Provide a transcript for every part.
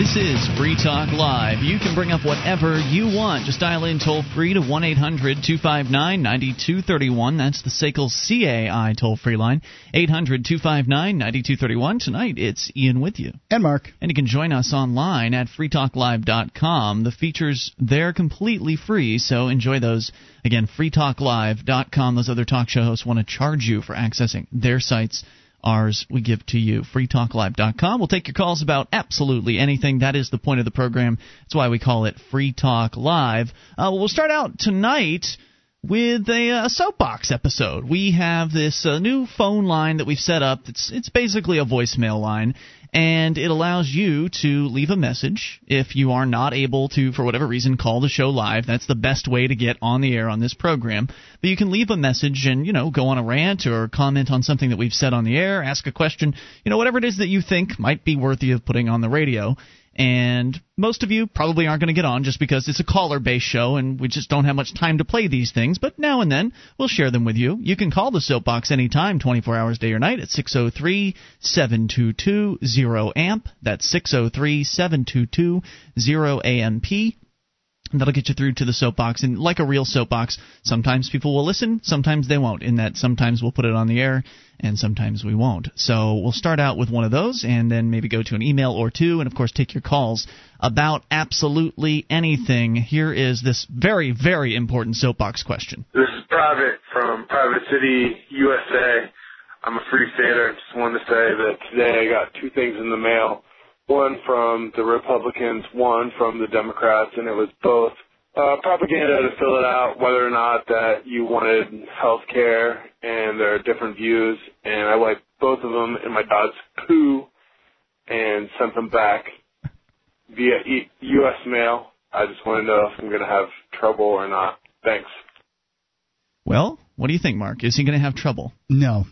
This is Free Talk Live. You can bring up whatever you want. Just dial in toll free to 1 800 259 9231. That's the SACL CAI toll free line. 800 259 9231. Tonight it's Ian with you. And Mark. And you can join us online at freetalklive.com. The features there are completely free, so enjoy those. Again, freetalklive.com. Those other talk show hosts want to charge you for accessing their sites ours we give to you. freetalklive.com. We'll take your calls about absolutely anything. That is the point of the program. That's why we call it Free Talk Live. Uh, we'll start out tonight with a, a, soapbox episode. We have this uh, new phone line that we've set up. It's it's basically a voicemail line, and it allows you to leave a message if you are not able to, for whatever reason, call the show live. That's the best way to get on the air on this program. But you can leave a message and, you know, go on a rant or comment on something that we've said on the air, ask a question, you know, whatever it is that you think might be worthy of putting on the radio and most of you probably aren't going to get on just because it's a caller based show and we just don't have much time to play these things, but now and then we'll share them with you. You can call the Soapbox anytime, 24 hours day or night at 603 722 0AMP. That's 603 722 0AMP. That'll get you through to the soapbox. And like a real soapbox, sometimes people will listen, sometimes they won't. In that, sometimes we'll put it on the air, and sometimes we won't. So we'll start out with one of those, and then maybe go to an email or two, and of course, take your calls about absolutely anything. Here is this very, very important soapbox question. This is Private from Private City, USA. I'm a free stater. Just wanted to say that today I got two things in the mail one from the Republicans, one from the Democrats, and it was both uh, propaganda to fill it out whether or not that you wanted health care and there are different views. And I wiped both of them in my dog's poo and sent them back via e- U.S. mail. I just want to know if I'm going to have trouble or not. Thanks. Well, what do you think, Mark? Is he going to have trouble? No,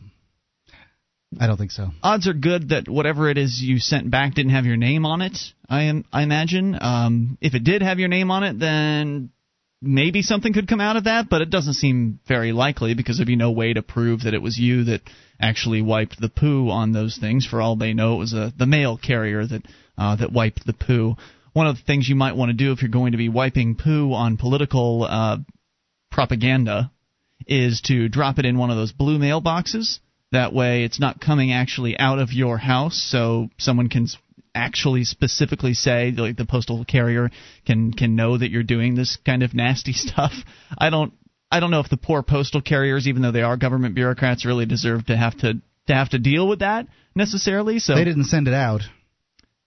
I don't think so. Odds are good that whatever it is you sent back didn't have your name on it. I am, I imagine. Um, if it did have your name on it, then maybe something could come out of that, but it doesn't seem very likely because there'd be no way to prove that it was you that actually wiped the poo on those things. For all they know, it was a, the mail carrier that uh, that wiped the poo. One of the things you might want to do if you're going to be wiping poo on political uh, propaganda is to drop it in one of those blue mailboxes that way, it's not coming actually out of your house, so someone can actually specifically say, like the postal carrier can can know that you're doing this kind of nasty stuff. I don't I don't know if the poor postal carriers, even though they are government bureaucrats, really deserve to have to to have to deal with that necessarily. So they didn't send it out.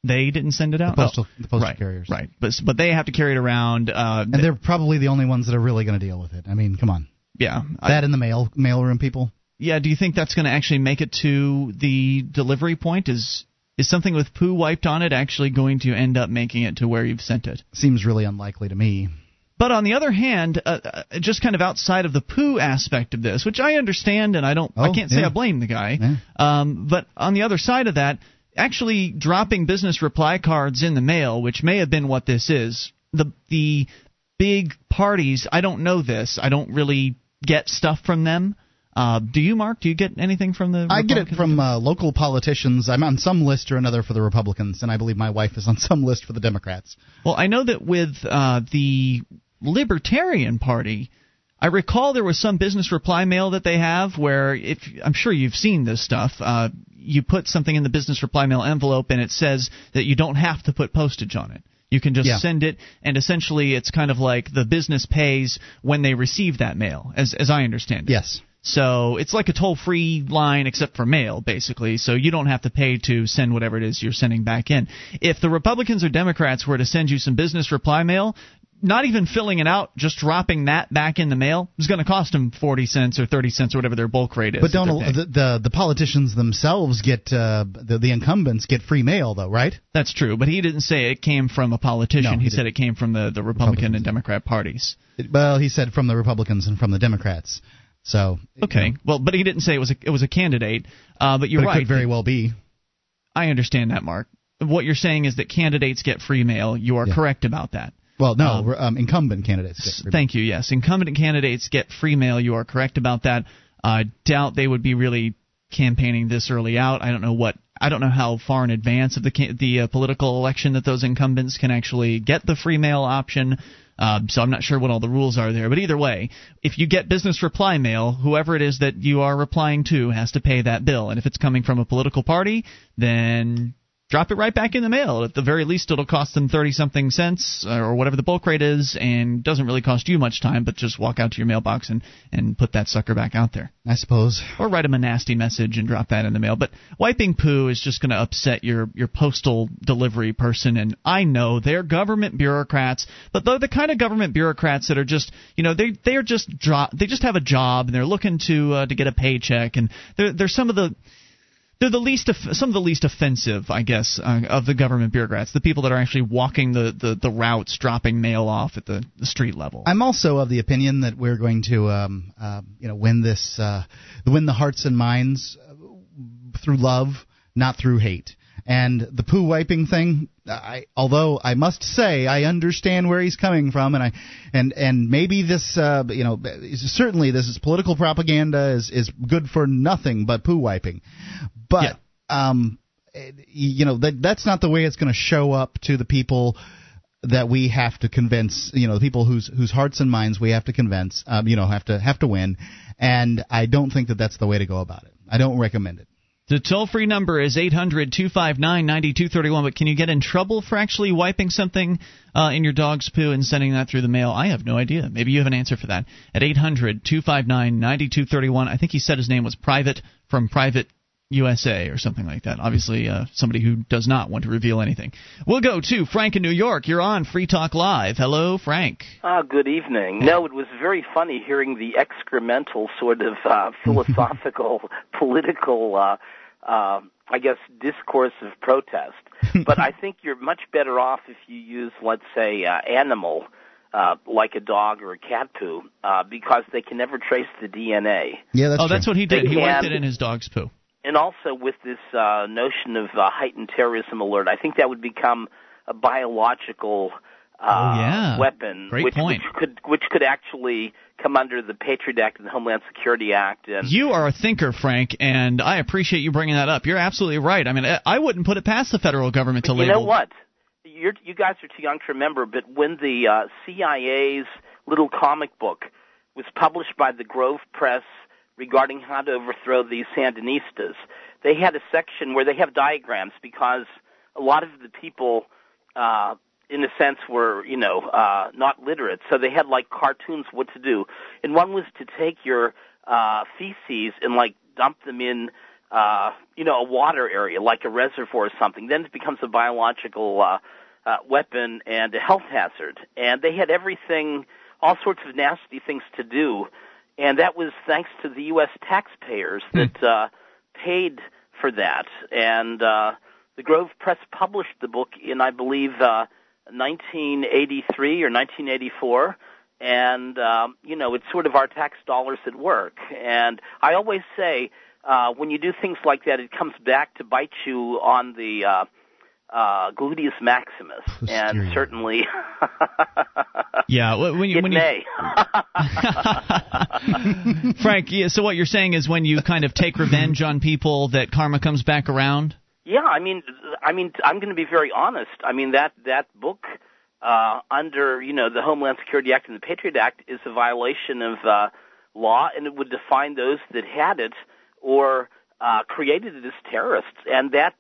They didn't send it out. The postal, the postal right, carriers, right? But but they have to carry it around, uh, and they're probably the only ones that are really going to deal with it. I mean, come on. Yeah, that I, in the mail mailroom people yeah, do you think that's going to actually make it to the delivery point? Is is something with poo wiped on it actually going to end up making it to where you've sent it? Seems really unlikely to me. But on the other hand, uh, uh, just kind of outside of the poo aspect of this, which I understand and I don't, oh, I can't say yeah. I blame the guy. Yeah. Um, but on the other side of that, actually dropping business reply cards in the mail, which may have been what this is, the the big parties. I don't know this. I don't really get stuff from them. Uh, do you, Mark? Do you get anything from the? I get it from uh, local politicians. I'm on some list or another for the Republicans, and I believe my wife is on some list for the Democrats. Well, I know that with uh, the Libertarian Party, I recall there was some business reply mail that they have where, if I'm sure you've seen this stuff, uh, you put something in the business reply mail envelope, and it says that you don't have to put postage on it. You can just yeah. send it, and essentially it's kind of like the business pays when they receive that mail, as as I understand it. Yes. So it's like a toll free line except for mail, basically. So you don't have to pay to send whatever it is you're sending back in. If the Republicans or Democrats were to send you some business reply mail, not even filling it out, just dropping that back in the mail is going to cost them forty cents or thirty cents or whatever their bulk rate is. But don't the, the, the politicians themselves get uh, the the incumbents get free mail though, right? That's true, but he didn't say it came from a politician. No, he, he said it came from the the Republican and Democrat parties. It, well, he said from the Republicans and from the Democrats. So okay, you know. well, but he didn't say it was a it was a candidate. Uh, but you're but it right. Could very well be. I understand that, Mark. What you're saying is that candidates get free mail. You are yeah. correct about that. Well, no, um, um, incumbent candidates get free Thank you. Yes, incumbent candidates get free mail. You are correct about that. I doubt they would be really campaigning this early out. I don't know what I don't know how far in advance of the the uh, political election that those incumbents can actually get the free mail option. Um, so I'm not sure what all the rules are there. But either way, if you get business reply mail, whoever it is that you are replying to has to pay that bill. And if it's coming from a political party, then drop it right back in the mail. At the very least, it'll cost them 30 something cents uh, or whatever the bulk rate is, and doesn't really cost you much time, but just walk out to your mailbox and, and put that sucker back out there. I suppose. Or write them a nasty message and drop that in the mail. But wiping poo is just going to upset your, your postal delivery person, and I know they're government bureaucrats, but they're the kind of government bureaucrats that are just, you know, they they are just dro- they just have a job and they're looking to uh, to get a paycheck, and they're they're some of the they're the least some of the least offensive, I guess, uh, of the government bureaucrats. The people that are actually walking the, the, the routes, dropping mail off at the, the street level. I'm also of the opinion that we're going to, um, uh, you know, win this, uh, win the hearts and minds through love, not through hate. And the poo wiping thing, I, although I must say I understand where he's coming from, and I, and and maybe this, uh, you know, certainly this is political propaganda is is good for nothing but poo wiping, but yeah. um, you know that that's not the way it's going to show up to the people that we have to convince you know the people whose whose hearts and minds we have to convince um, you know have to have to win and I don't think that that's the way to go about it. I don't recommend it. The toll free number is 800 259 9231. But can you get in trouble for actually wiping something uh, in your dog's poo and sending that through the mail? I have no idea. Maybe you have an answer for that. At 800 259 9231. I think he said his name was Private from Private USA or something like that. Obviously, uh, somebody who does not want to reveal anything. We'll go to Frank in New York. You're on Free Talk Live. Hello, Frank. Ah, good evening. No, it was very funny hearing the excremental sort of uh, philosophical, political uh, uh, I guess, discourse of protest. but I think you're much better off if you use, let's say, uh, animal, uh, like a dog or a cat poo, uh, because they can never trace the DNA. Yeah, that's oh, true. that's what he did. They he can, wiped it in his dog's poo. And also with this uh, notion of uh, heightened terrorism alert, I think that would become a biological uh, oh, yeah. weapon, Great which, point. which could which could actually come under the Patriot Act and the Homeland Security Act. And you are a thinker, Frank, and I appreciate you bringing that up. You're absolutely right. I mean, I wouldn't put it past the federal government to you label. know what? You're, you guys are too young to remember, but when the uh, CIA's little comic book was published by the Grove Press regarding how to overthrow the Sandinistas, they had a section where they have diagrams because a lot of the people uh, in a sense were you know uh not literate. So they had like cartoons what to do. And one was to take your uh feces and like dump them in uh you know a water area like a reservoir or something. Then it becomes a biological uh, uh weapon and a health hazard. And they had everything all sorts of nasty things to do. And that was thanks to the US taxpayers hmm. that uh paid for that. And uh the Grove Press published the book in I believe uh 1983 or 1984 and um, you know it's sort of our tax dollars at work and i always say uh, when you do things like that it comes back to bite you on the uh, uh, gluteus maximus, and certainly, yeah. When you, it when may. you, Frank, yeah, so what you're saying is when you kind of take revenge on people, that karma comes back around. Yeah, I mean, I mean, I'm going to be very honest. I mean that that book uh, under you know the Homeland Security Act and the Patriot Act is a violation of uh, law, and it would define those that had it or uh, created it as terrorists. And that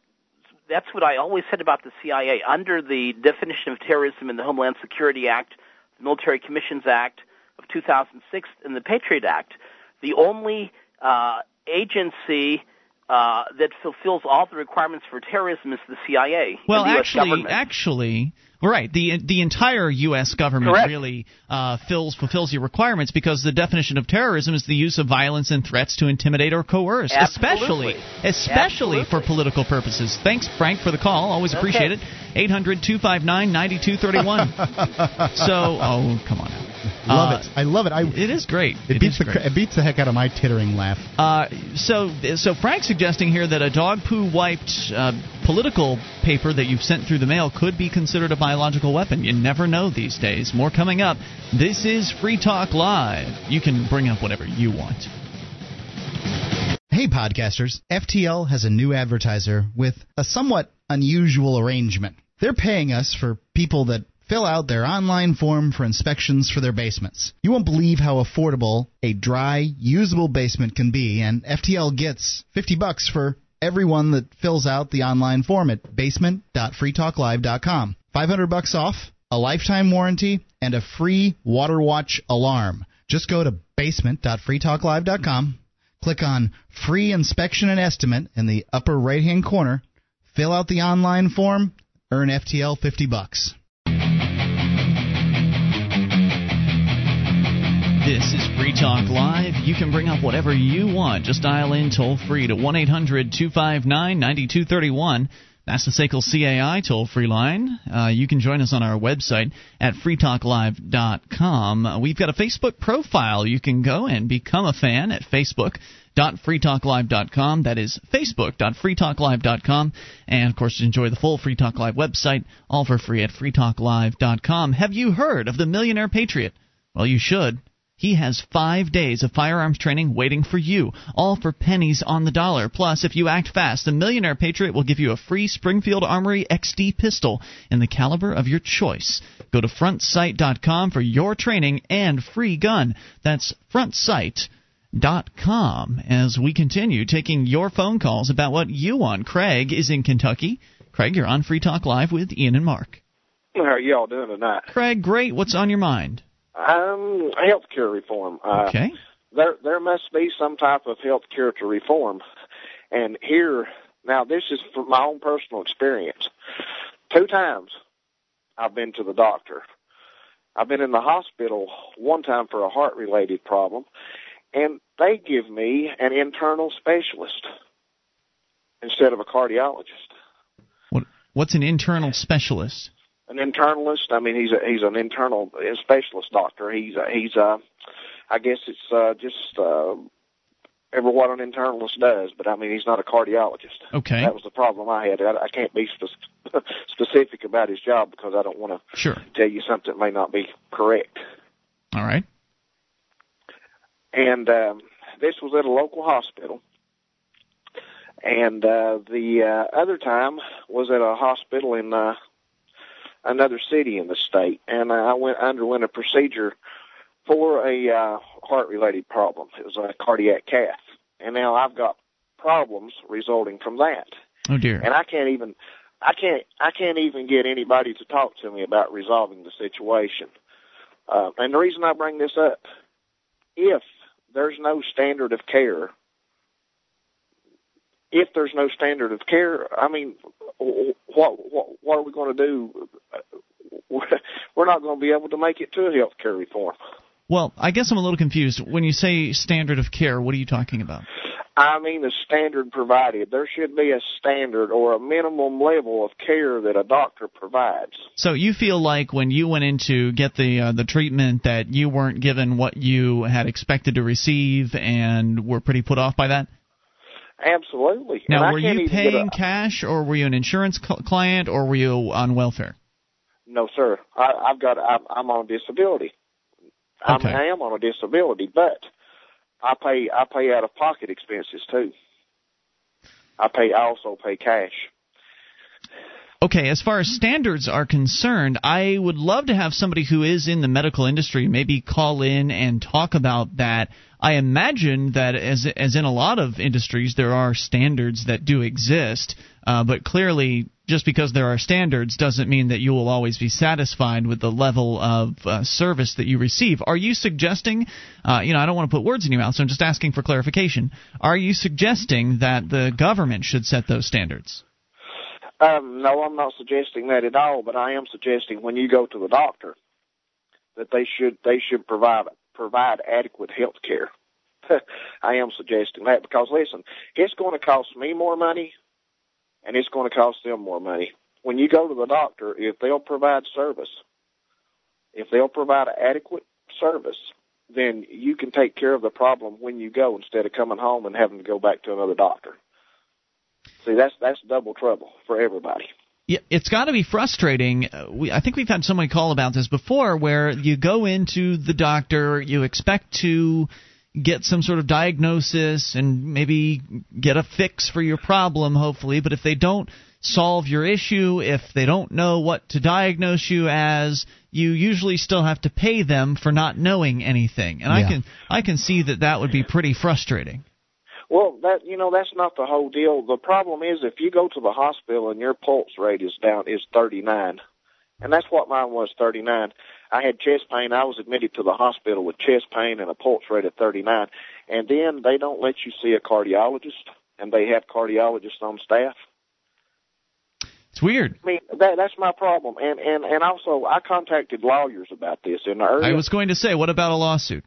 that's what I always said about the CIA. Under the definition of terrorism in the Homeland Security Act, the Military Commissions Act of 2006, and the Patriot Act, the only uh, agency uh, that fulfills all the requirements for terrorism is the CIA. Well, the actually, government. actually, right. The the entire U.S. government Correct. really uh, fills fulfills your requirements because the definition of terrorism is the use of violence and threats to intimidate or coerce, Absolutely. especially especially Absolutely. for political purposes. Thanks, Frank, for the call. Always appreciate Okay. it. 800-259-9231. so, oh, come on. Now. Love Uh, it. I love it. I It is great. it, beats is the great. it beats the heck out of my tittering laugh. Uh, so, so Frank's suggesting here that a dog poo wiped uh, political paper that you've sent through the mail could be considered a biological weapon. You never know these days. More coming up. This is Free Talk Live. You can bring up whatever you want. Hey, Hey, podcasters. FTL has a new advertiser with a somewhat unusual arrangement. They're paying us for people that fill out their online form for inspections for their basements. You won't believe how affordable a dry, usable basement can be, and FTL gets 50 bucks for everyone that fills out the online form at basement.freetalklive.com. 500 bucks off, a lifetime warranty, and a free water watch alarm. Just go to basement.freetalklive.com, click on free inspection and estimate in the upper right-hand corner, fill out the online form, earn FTL 50 bucks. This is Free Talk Live. You can bring up whatever you want. Just dial in toll free to 1 800 259 9231. That's the SACL CAI toll free line. Uh, you can join us on our website at freetalklive.com. We've got a Facebook profile. You can go and become a fan at Facebook facebook.freetalklive.com. That is facebook.freetalklive.com. And of course, enjoy the full Free Talk Live website, all for free at freetalklive.com. Have you heard of the Millionaire Patriot? Well, you should. He has five days of firearms training waiting for you, all for pennies on the dollar. Plus, if you act fast, the Millionaire Patriot will give you a free Springfield Armory XD pistol in the caliber of your choice. Go to frontsight.com for your training and free gun. That's frontsight.com as we continue taking your phone calls about what you want. Craig is in Kentucky. Craig, you're on Free Talk Live with Ian and Mark. How are y'all doing tonight? Craig, great. What's on your mind? Um, healthcare reform. Uh, Okay. There, there must be some type of healthcare to reform. And here, now this is from my own personal experience. Two times I've been to the doctor. I've been in the hospital one time for a heart related problem, and they give me an internal specialist instead of a cardiologist. What What's an internal specialist? An internalist. I mean, he's a, he's an internal specialist doctor. He's a, he's a, I guess it's uh, just uh, ever what an internalist does, but I mean, he's not a cardiologist. Okay. That was the problem I had. I, I can't be spe- specific about his job because I don't want to Sure. tell you something that may not be correct. All right. And um, this was at a local hospital. And uh, the uh, other time was at a hospital in uh, another city in the state, and I went underwent a procedure for a uh, heart-related problem. It was a cardiac cath, and now I've got problems resulting from that, Oh dear. and I can't even. I can't. I can't even get anybody to talk to me about resolving the situation. Uh, and the reason I bring this up, if there's no standard of care, if there's no standard of care, I mean, what what, what are we going to do? We're not going to be able to make it to a health care reform. Well, I guess I'm a little confused. When you say standard of care, what are you talking about? I mean, the standard provided. There should be a standard or a minimum level of care that a doctor provides. So you feel like when you went in to get the uh, the treatment that you weren't given what you had expected to receive and were pretty put off by that? Absolutely. Now, I were you paying a, cash or were you an insurance cl- client or were you on welfare? No, sir. I, I've got. I'm, I'm on disability. Okay. I'm, I am on a disability, but I pay. I pay out of pocket expenses too. I pay. I also pay cash. Okay, as far as standards are concerned, I would love to have somebody who is in the medical industry maybe call in and talk about that. I imagine that, as as in a lot of industries, there are standards that do exist, uh, but clearly, just because there are standards doesn't mean that you will always be satisfied with the level of uh, service that you receive. Are you suggesting, uh, you know, I don't want to put words in your mouth, so I'm just asking for clarification. Are you suggesting that the government should set those standards? Um, no, I'm not suggesting that at all. But I am suggesting when you go to the doctor that they should they should provide provide adequate health care. I am suggesting that because listen, it's going to cost me more money, and it's going to cost them more money. When you go to the doctor, if they'll provide service, if they'll provide adequate service, then you can take care of the problem when you go instead of coming home and having to go back to another doctor. See, that's that's double trouble for everybody. Yeah, it's got to be frustrating. Uh, we, I think we've had somebody call about this before, where you go into the doctor, you expect to get some sort of diagnosis and maybe get a fix for your problem, hopefully. But if they don't solve your issue, if they don't know what to diagnose you as, you usually still have to pay them for not knowing anything. And Yeah. I can I can see that that would be pretty frustrating. Well, that you know that's not the whole deal. The problem is if you go to the hospital and your pulse rate is down is 39, and that's what mine was 39. I had chest pain. I was admitted to the hospital with chest pain and a pulse rate of 39, and then they don't let you see a cardiologist, and they have cardiologists on staff. It's weird. I mean that that's my problem, and and and also I contacted lawyers about this in the early. I was going to say, what about a lawsuit?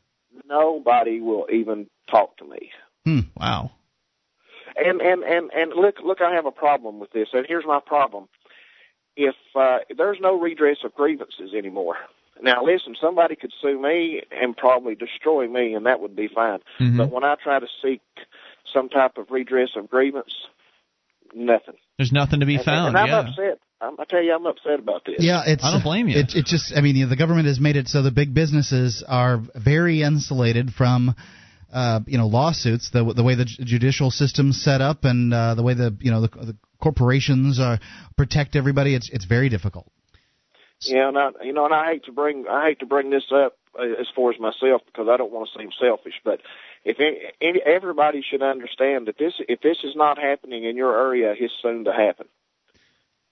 Nobody will even talk to me. Hmm. Wow. And and and and look look, I have a problem with this, and here's my problem. If uh, there's no redress of grievances anymore, now listen, somebody could sue me and probably destroy me, and that would be fine. Mhm. But when I try to seek some type of redress of grievance, nothing. There's nothing to be And- found. and, I'm yeah. upset. I'm, I tell you, I'm upset about this. Yeah, it's. I don't blame you. It, it just, I mean, you know, the government has made it so the big businesses are very insulated from, uh, you know, lawsuits. The the way the judicial system's set up and uh, the way the you know the, the corporations are protect everybody. It's it's very difficult. Yeah, and I, you know, and I hate to bring I hate to bring this up uh, as far as myself because I don't want to seem selfish, but if any, any, everybody should understand that this if this is not happening in your area, it's soon to happen.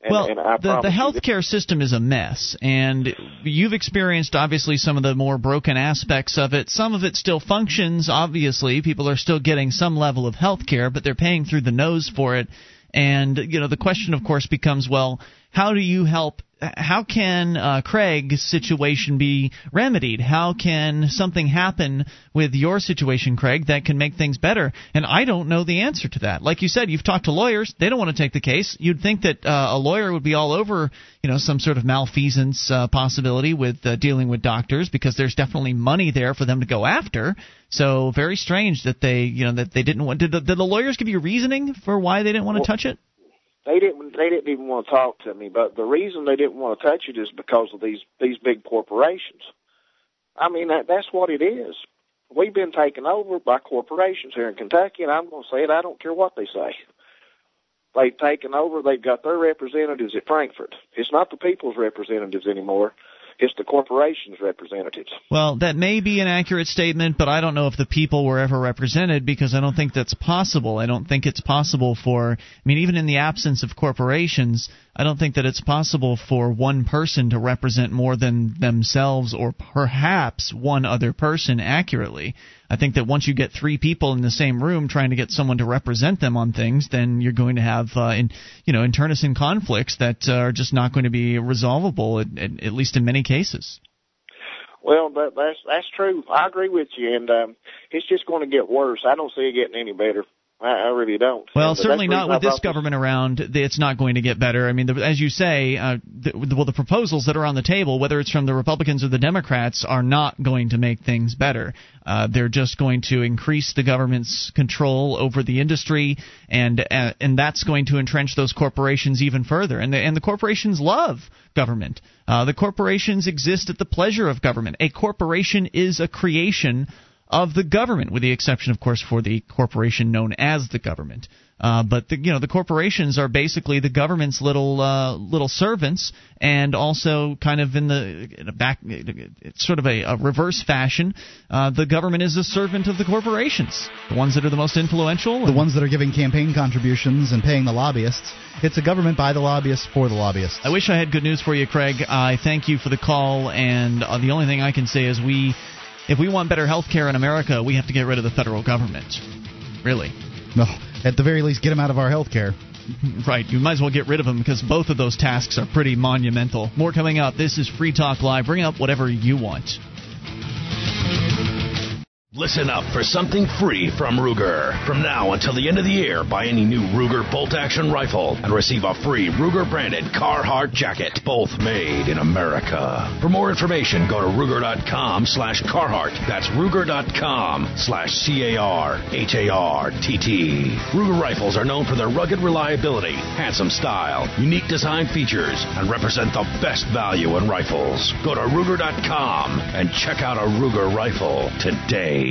And, well, and the, the healthcare system is a mess, and you've experienced obviously some of the more broken aspects of it. Some of it still functions. Obviously, people are still getting some level of healthcare, but they're paying through the nose for it. And you know, the question, of course, becomes, well, how do you help? How can uh, Craig's situation be remedied? How can something happen with your situation, Craig, that can make things better? And I don't know the answer to that. Like you said, you've talked to lawyers; they don't want to take the case. You'd think that uh, a lawyer would be all over, you know, some sort of malfeasance uh, possibility with uh, dealing with doctors because there's definitely money there for them to go after. So very strange that they, you know, that they didn't want. Did the, did the lawyers give you reasoning for why they didn't want to Well, touch it? They didn't they didn't even want to talk to me. But the reason they didn't want to touch it is because of these these big corporations. I mean that that's what it is. We've been taken over by corporations here in Kentucky, and I'm going to say it. I don't care what they say. They've taken over. They've got their representatives at Frankfort. It's not the people's representatives anymore. It's the corporations' representatives. Well, that may be an accurate statement, but I don't know if the people were ever represented because I don't think that's possible. I don't think it's possible for, I mean, even in the absence of corporations, I don't think that it's possible for one person to represent more than themselves or perhaps one other person accurately. I think that once you get three people in the same room trying to get someone to represent them on things, then you're going to have, uh, in, you know, internecine conflicts that uh, are just not going to be resolvable, at, at, at least in many cases. Well, that, that's that's true. I agree with you, and um, it's just going to get worse. I don't see it getting any better. I, I really don't. Well, certainly not with this government around. It's not going to get better. I mean, the, as you say, uh, the, well, the proposals that are on the table, whether it's from the Republicans or the Democrats, are not going to make things better. Uh, they're just going to increase the government's control over the industry, and uh, and that's going to entrench those corporations even further. And the, and the corporations love government. Uh, the corporations exist at the pleasure of government. A corporation is a creation of the government, with the exception, of course, for the corporation known as the government. Uh, but the, you know the corporations are basically the government's little uh, little servants, and also kind of in the, in a back, it's sort of a, a reverse fashion. Uh, the government is a servant of the corporations, the ones that are the most influential. The ones that are giving campaign contributions and paying the lobbyists. It's a government by the lobbyists for the lobbyists. I wish I had good news for you, Craig. I thank you for the call, and uh, the only thing I can say is we, if we want better health care in America, we have to get rid of the federal government. Really. No, at the very least, get them out of our health care. Right, you might as well get rid of them because both of those tasks are pretty monumental. More coming up. This is Free Talk Live. Bring up whatever you want. Listen up for something free from Ruger. From now until the end of the year, buy any new Ruger bolt action rifle and receive a free Ruger branded Carhartt jacket, both made in America. For more information, go to Ruger.com slash Carhartt. That's Ruger.com slash C A R H A R T T. Ruger rifles are known for their rugged reliability, handsome style, unique design features, and represent the best value in rifles. Go to Ruger.com and check out a Ruger rifle today.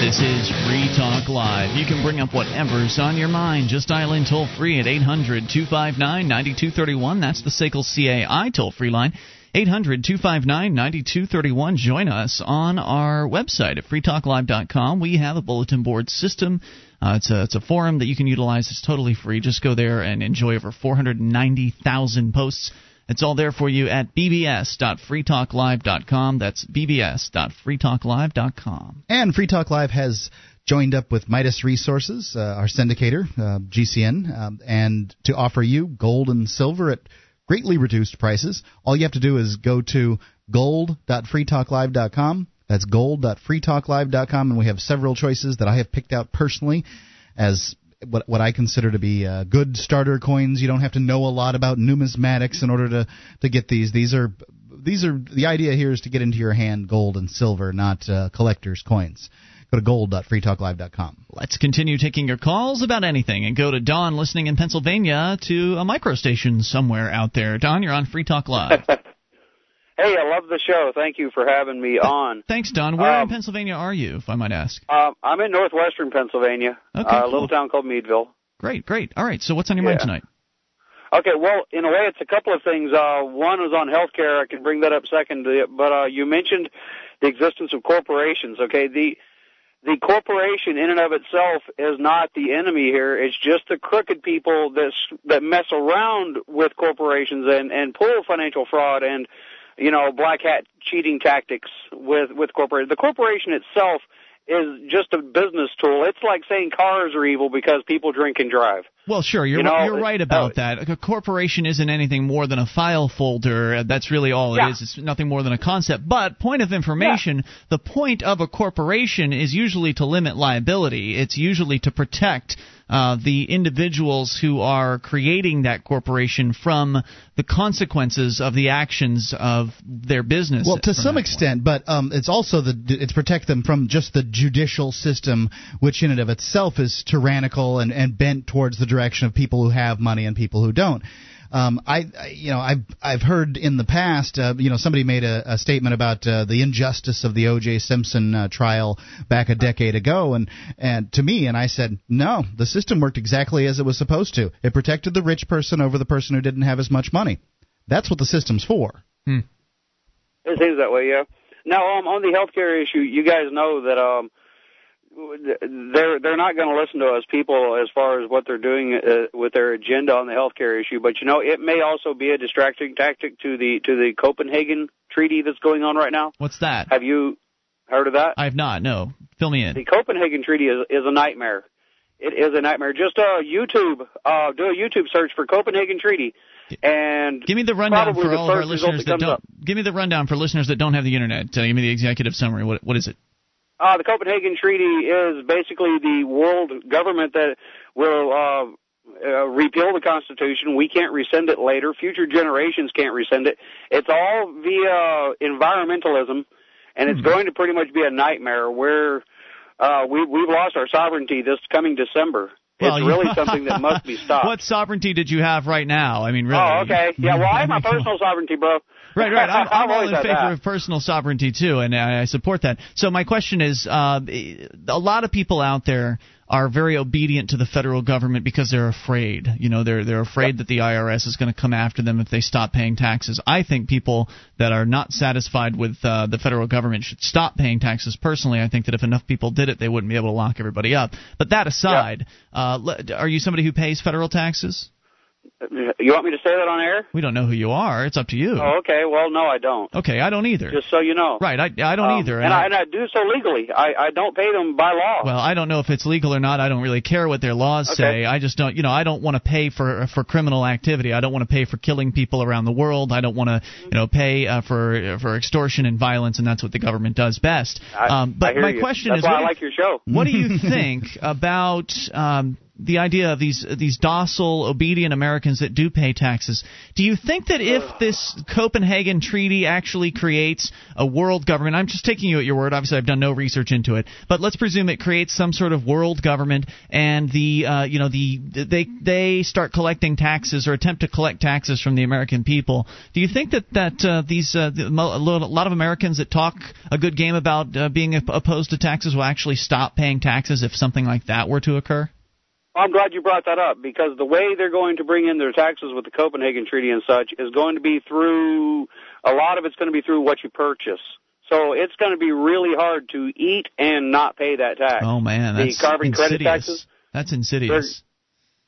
This is Free Talk Live. You can bring up whatever's on your mind. Just dial in toll free at 800 259 9231. That's the SACL CAI toll free line. 800 259 9231. Join us on our website at freetalklive.com. We have a bulletin board system. Uh, it's, a, it's a forum that you can utilize. It's totally free. Just go there and enjoy over 490,000 posts. It's all there for you at bbs.freetalklive.com. That's bbs.freetalklive.com. And Free Talk Live has joined up with Midas Resources, uh, our syndicator, uh, GCN, um, and to offer you gold and silver at greatly reduced prices. All you have to do is go to gold.freetalklive.com. That's gold.freetalklive.com, and we have several choices that I have picked out personally as what what I consider to be uh, good starter coins. You don't have to know a lot about numismatics in order to to get these. These are these are the idea here is to get into your hand gold and silver, not uh, collectors' coins. Go to gold.freetalklive.com. Let's continue taking your calls about anything and go to Don listening in Pennsylvania to a micro station somewhere out there. Don, you're on Free Talk Live. Hey, I love the show. Thank you for having me on. Thanks, Don. Where Um, in Pennsylvania are you, if I might ask? Um, I'm in northwestern Pennsylvania, Okay, uh, a cool. little town called Meadville. Great, great. All right, so what's on your mind tonight? Okay, well, in a way, it's a couple of things. Uh, one is on healthcare. I can bring that up second, uh, but uh, you mentioned the existence of corporations. Okay, the the corporation in and of itself is not the enemy here. It's just the crooked people that that mess around with corporations and and pull financial fraud and you know black hat cheating tactics with with corporations. The corporation itself is just a business tool. It's like saying cars are evil because people drink and drive. Well, sure, you're You know, you're right about uh, that. A corporation isn't anything more than a file folder. Uh, That's really all it Yeah. is. It's nothing more than a concept. But point of information, the point of a corporation is usually to limit liability. It's usually to protect uh, the individuals who are creating that corporation from the consequences of the actions of their business. Well, to some that extent, but um, it's also the it's protect them from just the judicial system, which in and of itself is tyrannical and, and bent towards the direction of people who have money and people who don't. Um, I, I, you know, I've I've heard in the past, uh, you know, somebody made a, a statement about uh, the injustice of the O.J. Simpson uh, trial back a decade ago, and and to me, and I said, no, the system worked exactly as it was supposed to. It protected the rich person over the person who didn't have as much money. That's what the system's for. It seems that way, yeah. Now, um, on the healthcare issue, you guys know that um, they're they're not going to listen to us people as far as what they're doing uh, with their agenda on the healthcare issue. But you know, it may also be a distracting tactic to the to the Copenhagen Treaty that's going on right now. What's that? Have you heard of that? I have not. No, fill me in. The Copenhagen Treaty is is a nightmare. It is a nightmare. Just uh, YouTube, uh, do a YouTube search for Copenhagen Treaty, and Give me the rundown for all of our listeners that that don't. up. Give me the rundown for listeners that don't have the internet. Uh, give me the executive summary. What what is it? Uh, the Copenhagen Treaty is basically the world government that will uh, uh, repeal the Constitution. We can't rescind it later. Future generations can't rescind it. It's all via environmentalism, and it's going to pretty much be a nightmare where uh, we, we've lost our sovereignty this coming December. Well, it's really something that must be stopped. What sovereignty did you have right now? I mean, really. Oh, okay. Yeah, well, I have my personal sovereignty, bro. Right, right. I'm, I'm all in favor that. of personal sovereignty too, and I, I support that. So my question is, uh, a lot of people out there are very obedient to the federal government because they're afraid. You know, they're they're afraid that the IRS is going to come after them if they stop paying taxes. I think people that are not satisfied with uh, the federal government should stop paying taxes. Personally, I think that if enough people did it, they wouldn't be able to lock everybody up. But that aside, uh, le- are you somebody who pays federal taxes? You want me to say that on air? We don't know who you are. It's up to you. Oh, okay. Well, no, I don't. Okay, I don't either. Just so you know. Right, I, I don't Um, either. And I, and I do so legally. I, I don't pay them by law. Well, I don't know if it's legal or not. I don't really care what their laws Okay. say. I just don't, you know, I don't want to pay for for criminal activity. I don't want to pay for killing people around the world. I don't want to, you know, pay uh, for for extortion and violence, and that's what the government does best. I, um, but I my you. question That's is, why what I like your show. what do you think about um, the idea of these these docile, obedient Americans that do pay taxes. Do you think that if this Copenhagen Treaty actually creates a world government, I'm just taking you at your word. Obviously, I've done no research into it, but let's presume it creates some sort of world government, and the uh, you know the they they start collecting taxes or attempt to collect taxes from the American people. Do you think that that uh, these uh, a lot of Americans that talk a good game about uh, being opposed to taxes will actually stop paying taxes if something like that were to occur? I'm glad you brought that up because the way they're going to bring in their taxes with the Copenhagen Treaty and such is going to be through a lot of it's going to be through what you purchase. So it's going to be really hard to eat and not pay that tax. Oh man, that's the carbon insidious. credit taxes. That's insidious.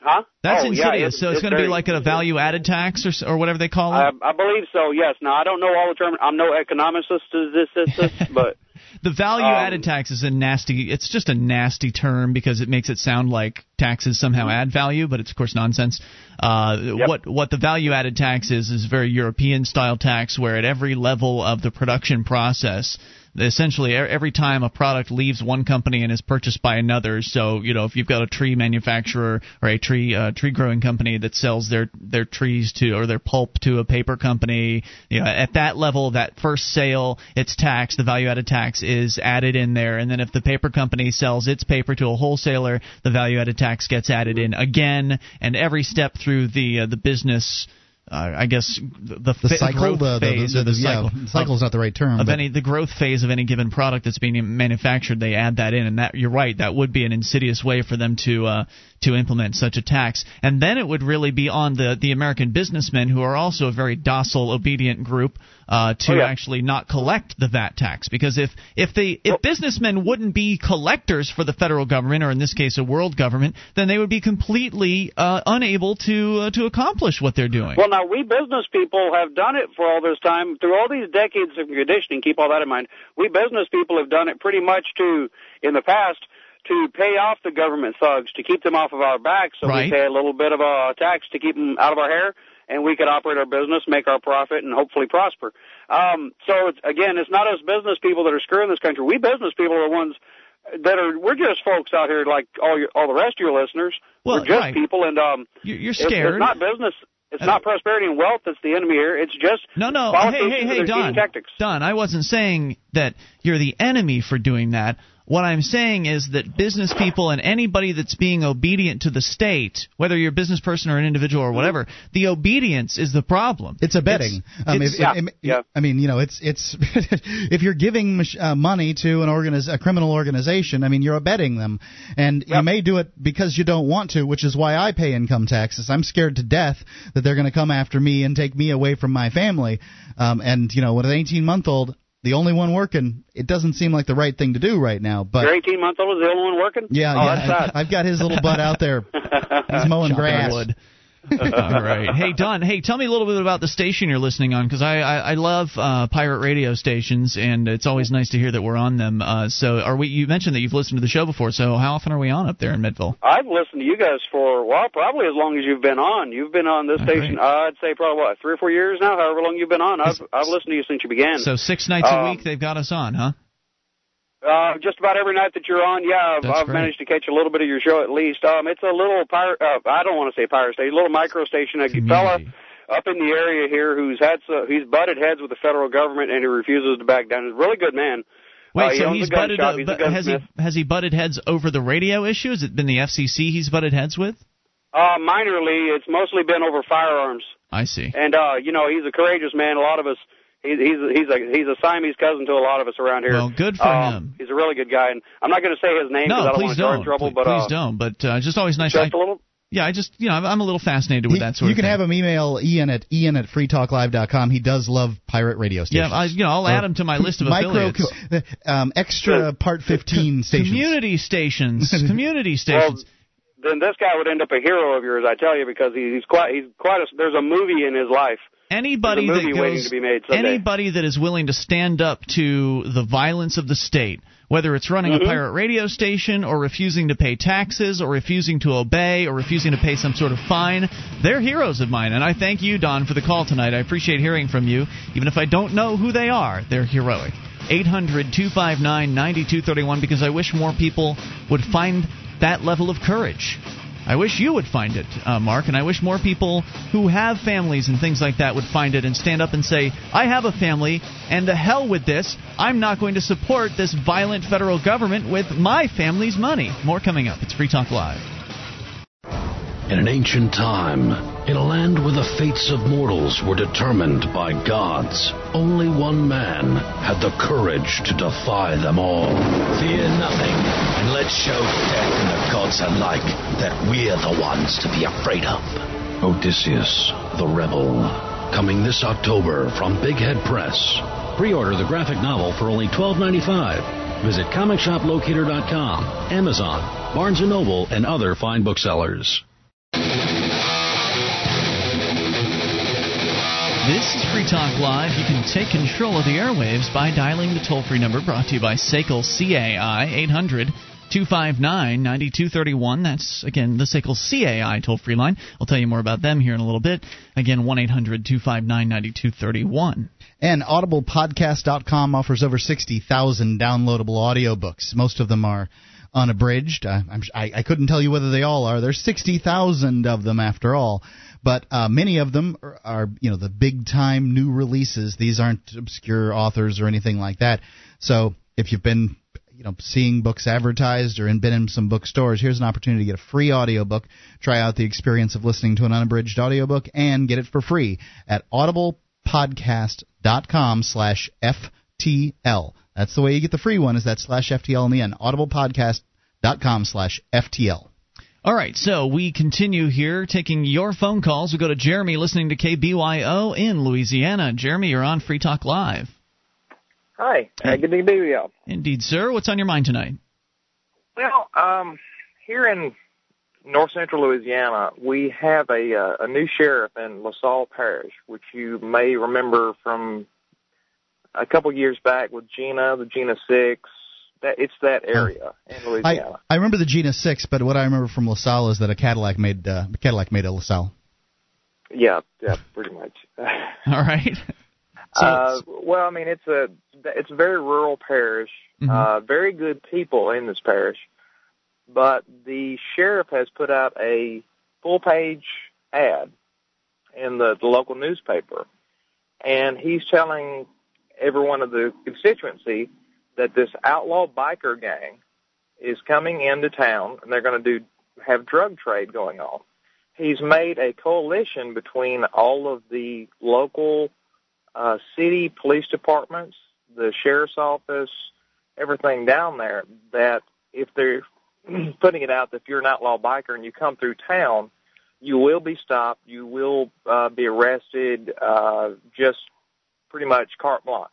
Huh? That's oh, insidious. Yeah, it's, so it's, it's going to be like a value added tax or or whatever they call it. I, I believe so. Yes. Now I don't know all the terms. I'm no economist, this, this, this, but the value added um, tax is a nasty. It's just a nasty term because it makes it sound like taxes somehow add value, but it's of course nonsense. Uh, yep. What what the value added tax is is a very European style tax where at every level of the production process essentially every time a product leaves one company and is purchased by another. So you know if you've got a tree manufacturer or a tree uh, tree growing company that sells their their trees to or their pulp to a paper company, you know at that level that first sale it's taxed. The value added tax is added in there, and then if the paper company sells its paper to a wholesaler, the value added tax gets added in again, and every step through the uh, the business uh, I guess the, the cycle, growth the, phase, the, the, the cycle, yeah, cycle is not the right term. Of any the growth phase of any given product that's being manufactured, they add that in, and that you're right, that would be an insidious way for them to uh, to implement such a tax. And then it would really be on the the American businessmen who are also a very docile, obedient group uh, to oh, yeah. actually not collect the VAT tax. Because if if they if businessmen wouldn't be collectors for the federal government, or in this case a world government, then they would be completely uh, unable to uh, to accomplish what they're doing. Well, now we business people have done it for all this time through all these decades of conditioning. Keep all that in mind. We business people have done it pretty much to in the past to pay off the government thugs to keep them off of our backs, so right. we pay a little bit of a tax to keep them out of our hair and we could operate our business, make our profit, and hopefully prosper. Um, so it's, again, it's not us business people that are screwing this country. We business people are the ones that are. We're just folks out here like all your, all the rest of your listeners. Well, we're just right. people, and um, you're scared. It's, it's not business. It's uh, not prosperity and wealth that's the enemy here. It's just no, no. Hey, hey, hey, Don. Don, I wasn't saying that you're the enemy for doing that. What I'm saying is that business people and anybody that's being obedient to the state, whether you're a business person or an individual or whatever, the obedience is the problem. It's abetting. It's, um, it's, if, yeah, if, yeah. I mean, you know, it's it's if you're giving uh, money to an organiz- a criminal organization, I mean, you're abetting them, and yep. you may do it because you don't want to, which is why I pay income taxes. I'm scared to death that they're going to come after me and take me away from my family. Um, and you know, with an 18 month old, the only one working. It doesn't seem like the right thing to do right now. But your 18 month old is the only one working. Yeah, oh, yeah. That's I, I've got his little butt out there. He's mowing grass. Wood. All right. Hey, Don. Hey, tell me a little bit about the station you're listening on because I, I I love uh, pirate radio stations and it's always nice to hear that we're on them. Uh, so, are we? You mentioned that you've listened to the show before. So, how often are we on up there in Meadville? I've listened to you guys for well, probably as long as you've been on. You've been on this All station. right. I'd say probably what three or four years now. However long you've been on, I've I've listened to you since you began. So six nights Um, a week they've got us on, huh? Uh, just about every night that you're on, yeah, I've, I've managed to catch a little bit of your show at least. Um, it's a little pirate. Uh, I don't want to say pirate station, a little micro station. A fella Community. up in the area here who's had so, he's butted heads with the federal government and he refuses to back down. He's a really good man. Wait, uh, he so he's butted. shop. He's but has he has he butted heads over the radio issue? Has it been the FCC he's butted heads with? Uh, minorly, it's mostly been over firearms. I see. And uh, you know, he's a courageous man. A lot of us. He's he's he's a he's a Siamese cousin to a lot of us around here. Well, good for Um, him. He's a really good guy, and I'm not going to say his name because No, I don't please want to start don't. trouble. Please, but please uh, don't. But uh, just always nice. just I, a little. yeah, I just you know I'm, I'm a little fascinated with He- that sort you of You can thing. have him email Ian at Ian at freetalklive.com. He does love pirate radio stations. yeah, I, you know I'll add him to my list of Micro, affiliates. um, extra part 15 stations. Community stations. Community stations. Well, then this guy would end up a hero of yours, I tell you, because he- he's quite he's quite a. There's a movie in his life. Anybody that goes, to be made anybody that is willing to stand up to the violence of the state, whether it's running Mhm. a pirate radio station or refusing to pay taxes or refusing to obey or refusing to pay some sort of fine, they're heroes of mine. And I thank you, Don, for the call tonight. I appreciate hearing from you, even if I don't know who they are. They're heroic. 800 259 9231 because I wish more people would find that level of courage. I wish you would find it, uh, Mark, and I wish more people who have families and things like that would find it and stand up and say, I have a family, and the hell with this. I'm not going to support this violent federal government with my family's money. More coming up. It's Free Talk Live. In an ancient time, in a land where the fates of mortals were determined by gods, only one man had the courage to defy them all. Fear nothing, and let's show death and the gods alike that we're the ones to be afraid of. Odysseus, the Rebel, coming this October from Big Head Press. Pre-order the graphic novel for only $12.95. Visit ComicShopLocator.com, Amazon, Barnes & Noble, and other fine booksellers. This is Free Talk Live. You can take control of the airwaves by dialing the toll free number brought to you by SACL CAI 800 259 9231. That's, again, the SACL CAI toll free line. I'll tell you more about them here in a little bit. Again, 1 800 259 9231. And audiblepodcast.com offers over 60,000 downloadable audiobooks. Most of them are unabridged. I, I, I couldn't tell you whether they all are. There's 60,000 of them after all. But uh, many of them are, are, you know, the big time new releases. These aren't obscure authors or anything like that. So if you've been you know seeing books advertised or been in some bookstores here's an opportunity to get a free audiobook try out the experience of listening to an unabridged audiobook and get it for free at audiblepodcast.com slash ftl that's the way you get the free one is that slash ftl in the end audiblepodcast.com slash ftl all right, so we continue here taking your phone calls. We go to Jeremy listening to KBYO in Louisiana. Jeremy, you're on Free Talk Live. Hi, uh, good to be with you. Indeed, sir. What's on your mind tonight? Well, um, here in north central Louisiana, we have a uh, a new sheriff in LaSalle Parish, which you may remember from a couple years back with Jena, the Jena Six, that it's that area in Louisiana. I, I remember the Gina Six, but what I remember from LaSalle is that a Cadillac made uh, Cadillac made a LaSalle. Yeah, yeah, pretty much. All right. So, uh, well, I mean, it's a it's a very rural parish. Mm-hmm. Uh, very good people in this parish, but the sheriff has put out a full page ad in the, the local newspaper, and he's telling everyone of the constituency that this outlaw biker gang is coming into town and they're going to do have drug trade going on. He's made a coalition between all of the local uh, city police departments, the sheriff's office, everything down there. That if they're putting it out that if you're an outlaw biker and you come through town, you will be stopped, you will uh, be arrested, uh, just pretty much carte blanche.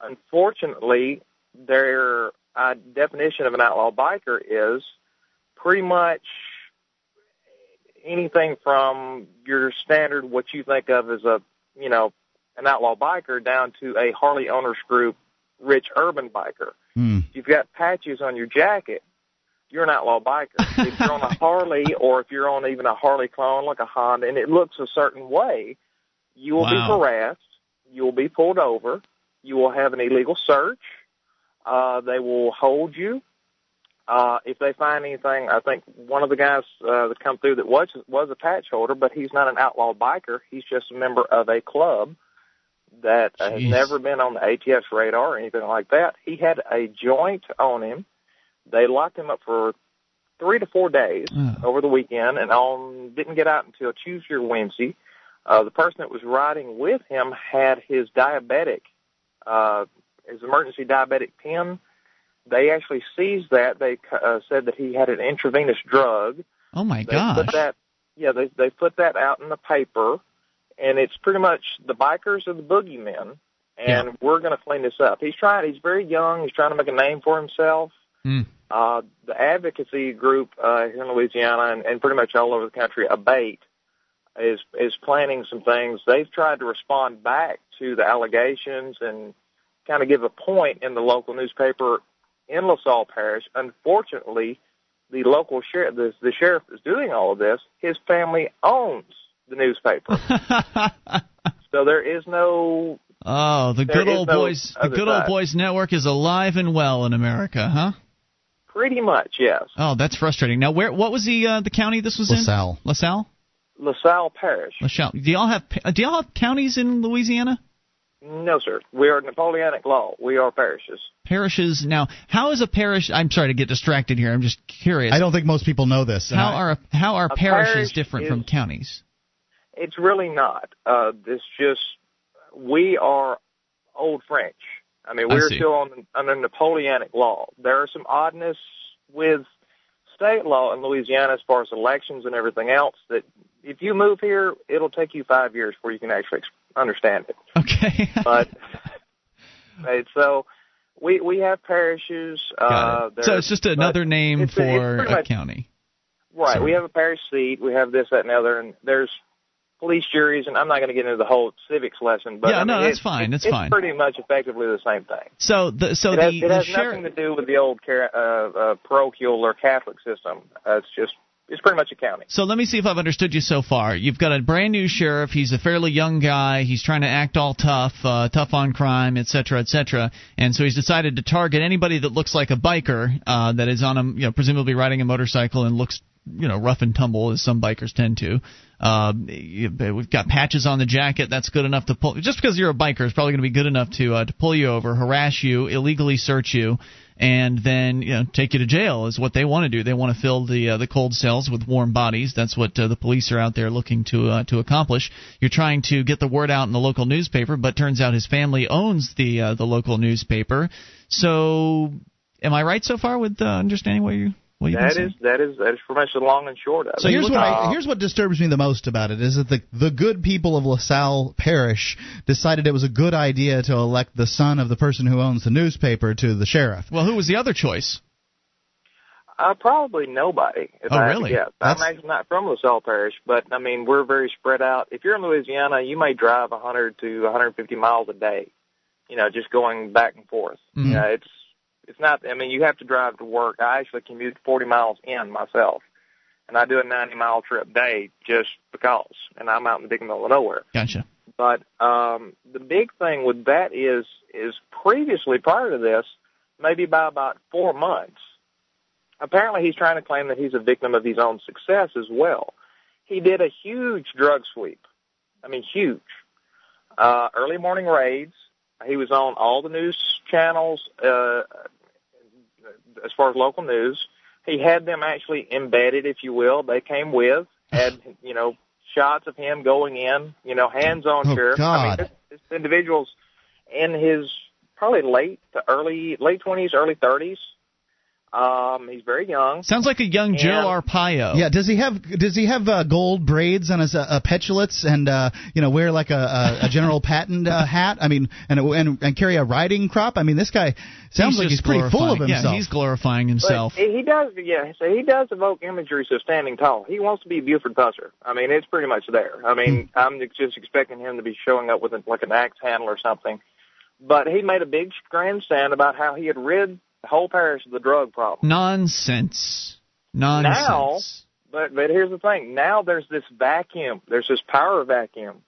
Unfortunately, their uh, definition of an outlaw biker is pretty much anything from your standard what you think of as a you know an outlaw biker down to a Harley owners group rich urban biker. Mm. You've got patches on your jacket, you're an outlaw biker. if you're on a Harley or if you're on even a Harley clone like a Honda and it looks a certain way, you will Wow. be harassed, you will be pulled over, you will have an illegal search, uh, they will hold you. Uh, if they find anything, I think one of the guys uh, that come through that was was a patch holder, but he's not an outlaw biker. He's just a member of a club that uh, has never been on the ATF's radar or anything like that. He had a joint on him. They locked him up for three to four days Oh. over the weekend, and on didn't get out until Tuesday or Wednesday. Uh, the person that was riding with him had his diabetic, uh, his emergency diabetic pen. They actually seized that. They uh, said that he had an intravenous drug. Oh my They gosh. put that, yeah, they they put that out in the paper, and it's pretty much the bikers are the boogeymen, and Yeah. we're going to clean this up. He's trying. He's very young. He's trying to make a name for himself. Hmm. Uh, the advocacy group uh, here in Louisiana and, and pretty much all over the country, Abate, is is planning some things. They've tried to respond back to the allegations and kind of give a point in the local newspaper in LaSalle Parish. Unfortunately, the local sheriff, the, the sheriff is doing all of this, his family owns the newspaper, so there is no oh, the good is old no boys. The other good old side. boys network is alive and well in America, huh? Pretty much, yes. Oh, that's frustrating. Now, where? What was the uh, the county this was LaSalle. in? LaSalle. LaSalle Parish. LaSalle. Do y'all have do y'all have counties in Louisiana? No, sir. We are Napoleonic law. We are parishes. Parishes. Now, how is a parish? I'm sorry to get distracted here. I'm just curious. I don't think most people know this. How are how are parishes parish different is- from counties? It's really not. Uh, it's just we are old French. I mean, we're see. still on under Napoleonic law. There are some oddness with state law in Louisiana as far as elections and everything else. That if you move here, it'll take you five years before you can actually understand it. Okay. But right, so we we have parishes. Uh, it. So it's just another name it's- it's for pretty a much- county. Right. We have a parish seat. We have this, that, and the other, and there's police juries, and I'm not going to get into the whole civics lesson, but Yeah, I mean, no, that's it- fine. That's it's fine. pretty much effectively the same thing. So the so it the, it has sheriff. nothing to do with the old car- uh, uh, parochial or Catholic system. Uh, it's just it's pretty much a county. So let me see if I've understood you so far. You've got a brand new sheriff. He's a fairly young guy. He's trying to act all tough, uh, tough on crime, et cetera, et cetera. And so he's decided to target anybody that looks like a biker uh, that is on a, you know, presumably riding a motorcycle and looks, you know, rough and tumble as some bikers tend to. Uh, we've got patches on the jacket. That's good enough to pull. Just because you're a biker is probably going to be good enough to uh, to pull you over, harass you, illegally search you, and then you know take you to jail is what they want to do. They want to fill the uh, the cold cells with warm bodies. That's what uh, the police are out there looking to uh, to accomplish. You're trying to get the word out in the local newspaper, but turns out his family owns the uh, the local newspaper. So, am I right so far with uh, understanding what you what you've been That saying? is that is that is pretty much the long and short of it. So here's what I, here's what disturbs me the most about it is that the the good people of LaSalle Parish decided it was a good idea to elect the son of the person who owns the newspaper to the sheriff. Well, who was the other choice? Uh, probably nobody. If Oh, I really? guess. That's- I'm actually not from LaSalle Parish, but I mean we're very spread out. If you're in Louisiana, you may drive 100 to 150 miles a day. You know, just going back and forth. Mhm. You know, it's it's not. I mean, you have to drive to work. I actually commute 40 miles in myself, and I do a 90 mile trip day just because. And I'm out in the big middle of nowhere. Gotcha. But um, the big thing with that is is previously prior to this, maybe by about four months, apparently he's trying to claim that he's a victim of his own success as well. He did a huge drug sweep. I mean, huge. Uh, early morning raids. He was on all the news channels uh, as far as local news. He had them actually embedded, if you will. They came with, had, you know, shots of him going in, you know, hands-on Oh, sheriff. I mean, this, this individual's in his probably late to early, late 20s, early 30s. Um, he's very young. Sounds like a young Joe Arpaio. Yeah, does he have does he have uh, gold braids on his uh, uh, petulates and uh, you know wear like a, a, a General Patton uh, hat? I mean, and, and and carry a riding crop. I mean, this guy sounds like he's pretty full of himself. Yeah, he's glorifying himself. But he he does, yeah. So he does evoke imagery of standing tall. He wants to be Buford Pusser. I mean, it's pretty much there. I mean, Hmm. I'm just expecting him to be showing up with a, like an axe handle or something. But he made a big grandstand about how he had rid the whole parish of the drug problem. Nonsense. Nonsense. Now, But but here's the thing. Now there's this vacuum. There's this power vacuum,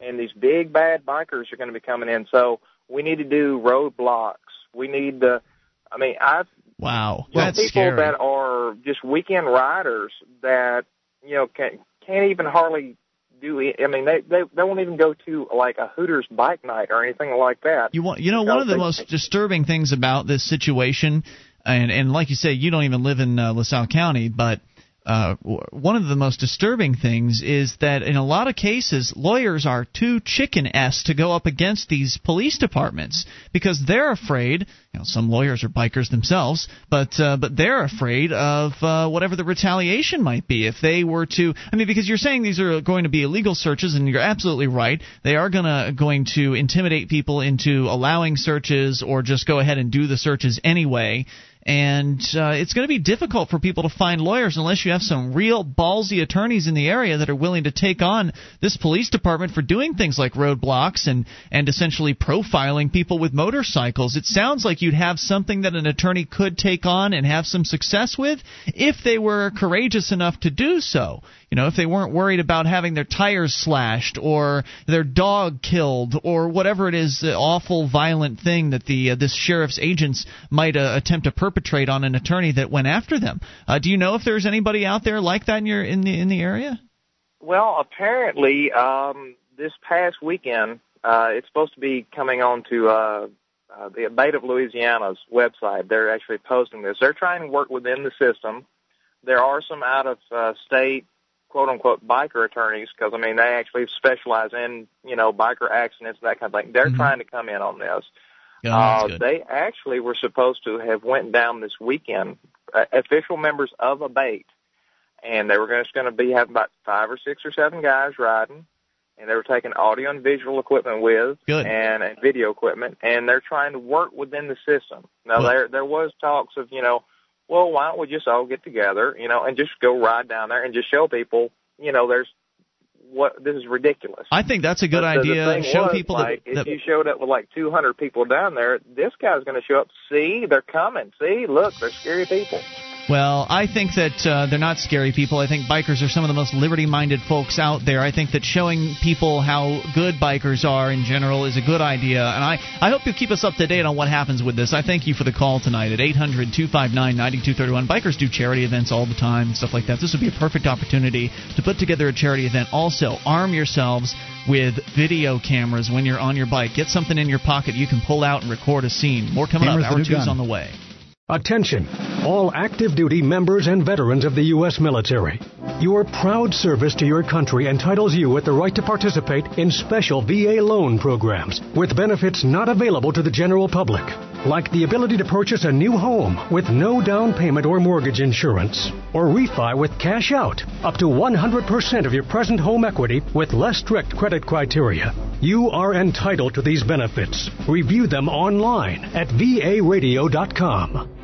and these big bad bikers are going to be coming in. So we need to do roadblocks. We need to. I mean, I've Wow. you know, That's people scary. that are just weekend riders that you know can can't even hardly do. I mean, they they they won't even go to like a Hooters bike night or anything like that. You want, you know, one of the most disturbing things about this situation, and and like you say, you don't even live in uh, LaSalle County, but uh, one of the most disturbing things is that in a lot of cases, lawyers are too chicken-s to go up against these police departments because they're afraid. You know, some lawyers are bikers themselves, but uh, but they're afraid of uh, whatever the retaliation might be if they were to. I mean, because you're saying these are going to be illegal searches, and you're absolutely right. They are gonna going to intimidate people into allowing searches or just go ahead and do the searches anyway and uh, it's going to be difficult for people to find lawyers unless you have some real ballsy attorneys in the area that are willing to take on this police department for doing things like roadblocks and and essentially profiling people with motorcycles. It sounds like you'd have something that an attorney could take on and have some success with if they were courageous enough to do so. You know, if they weren't worried about having their tires slashed or their dog killed or whatever it is, the awful, violent thing that the uh, this sheriff's agents might uh, attempt to perpetrate perpetrate on an attorney that went after them. Uh, do you know if there's anybody out there like that in your in the in the area? Well, apparently, um, this past weekend, uh, it's supposed to be coming on to uh, uh, the Abate of Louisiana's website. They're actually posting this. They're trying to work within the system. There are some out of uh, state quote unquote biker attorneys because I mean they actually specialize in you know biker accidents and that kind of thing. They're mm-hmm. trying to come in on this. Uh, they actually were supposed to have went down this weekend. Uh, official members of Abate, and they were just going to be having about five or six or seven guys riding, and they were taking audio and visual equipment with, Good. and, and video equipment, and they're trying to work within the system. Now well, there there was talks of you know well, why don't we just all get together, you know, and just go ride down there and just show people, you know, there's what this is ridiculous. I think that's a good but idea. The, the show was, people like, that, that, if you showed up with like 200 people down there, this guy's going to show up. See, they're coming. See, look, they're scary people. Well, I think that uh, they're not scary people. I think bikers are some of the most liberty minded folks out there. I think that showing people how good bikers are in general is a good idea. And I, I hope you'll keep us up to date on what happens with this. I thank you for the call tonight at 800 259 9231. Bikers do charity events all the time stuff like that. This would be a perfect opportunity to put together a charity event. Also, arm yourselves with video cameras when you're on your bike. Get something in your pocket you can pull out and record a scene. More coming Cameras up. Hour two's gun. on the way. Attention, all active duty members and veterans of the U.S. military. Your proud service to your country entitles you with the right to participate in special VA loan programs with benefits not available to the general public, like the ability to purchase a new home with no down payment or mortgage insurance, or refi with cash out up to 100% of your present home equity with less strict credit criteria. You are entitled to these benefits. Review them online at varadio.com.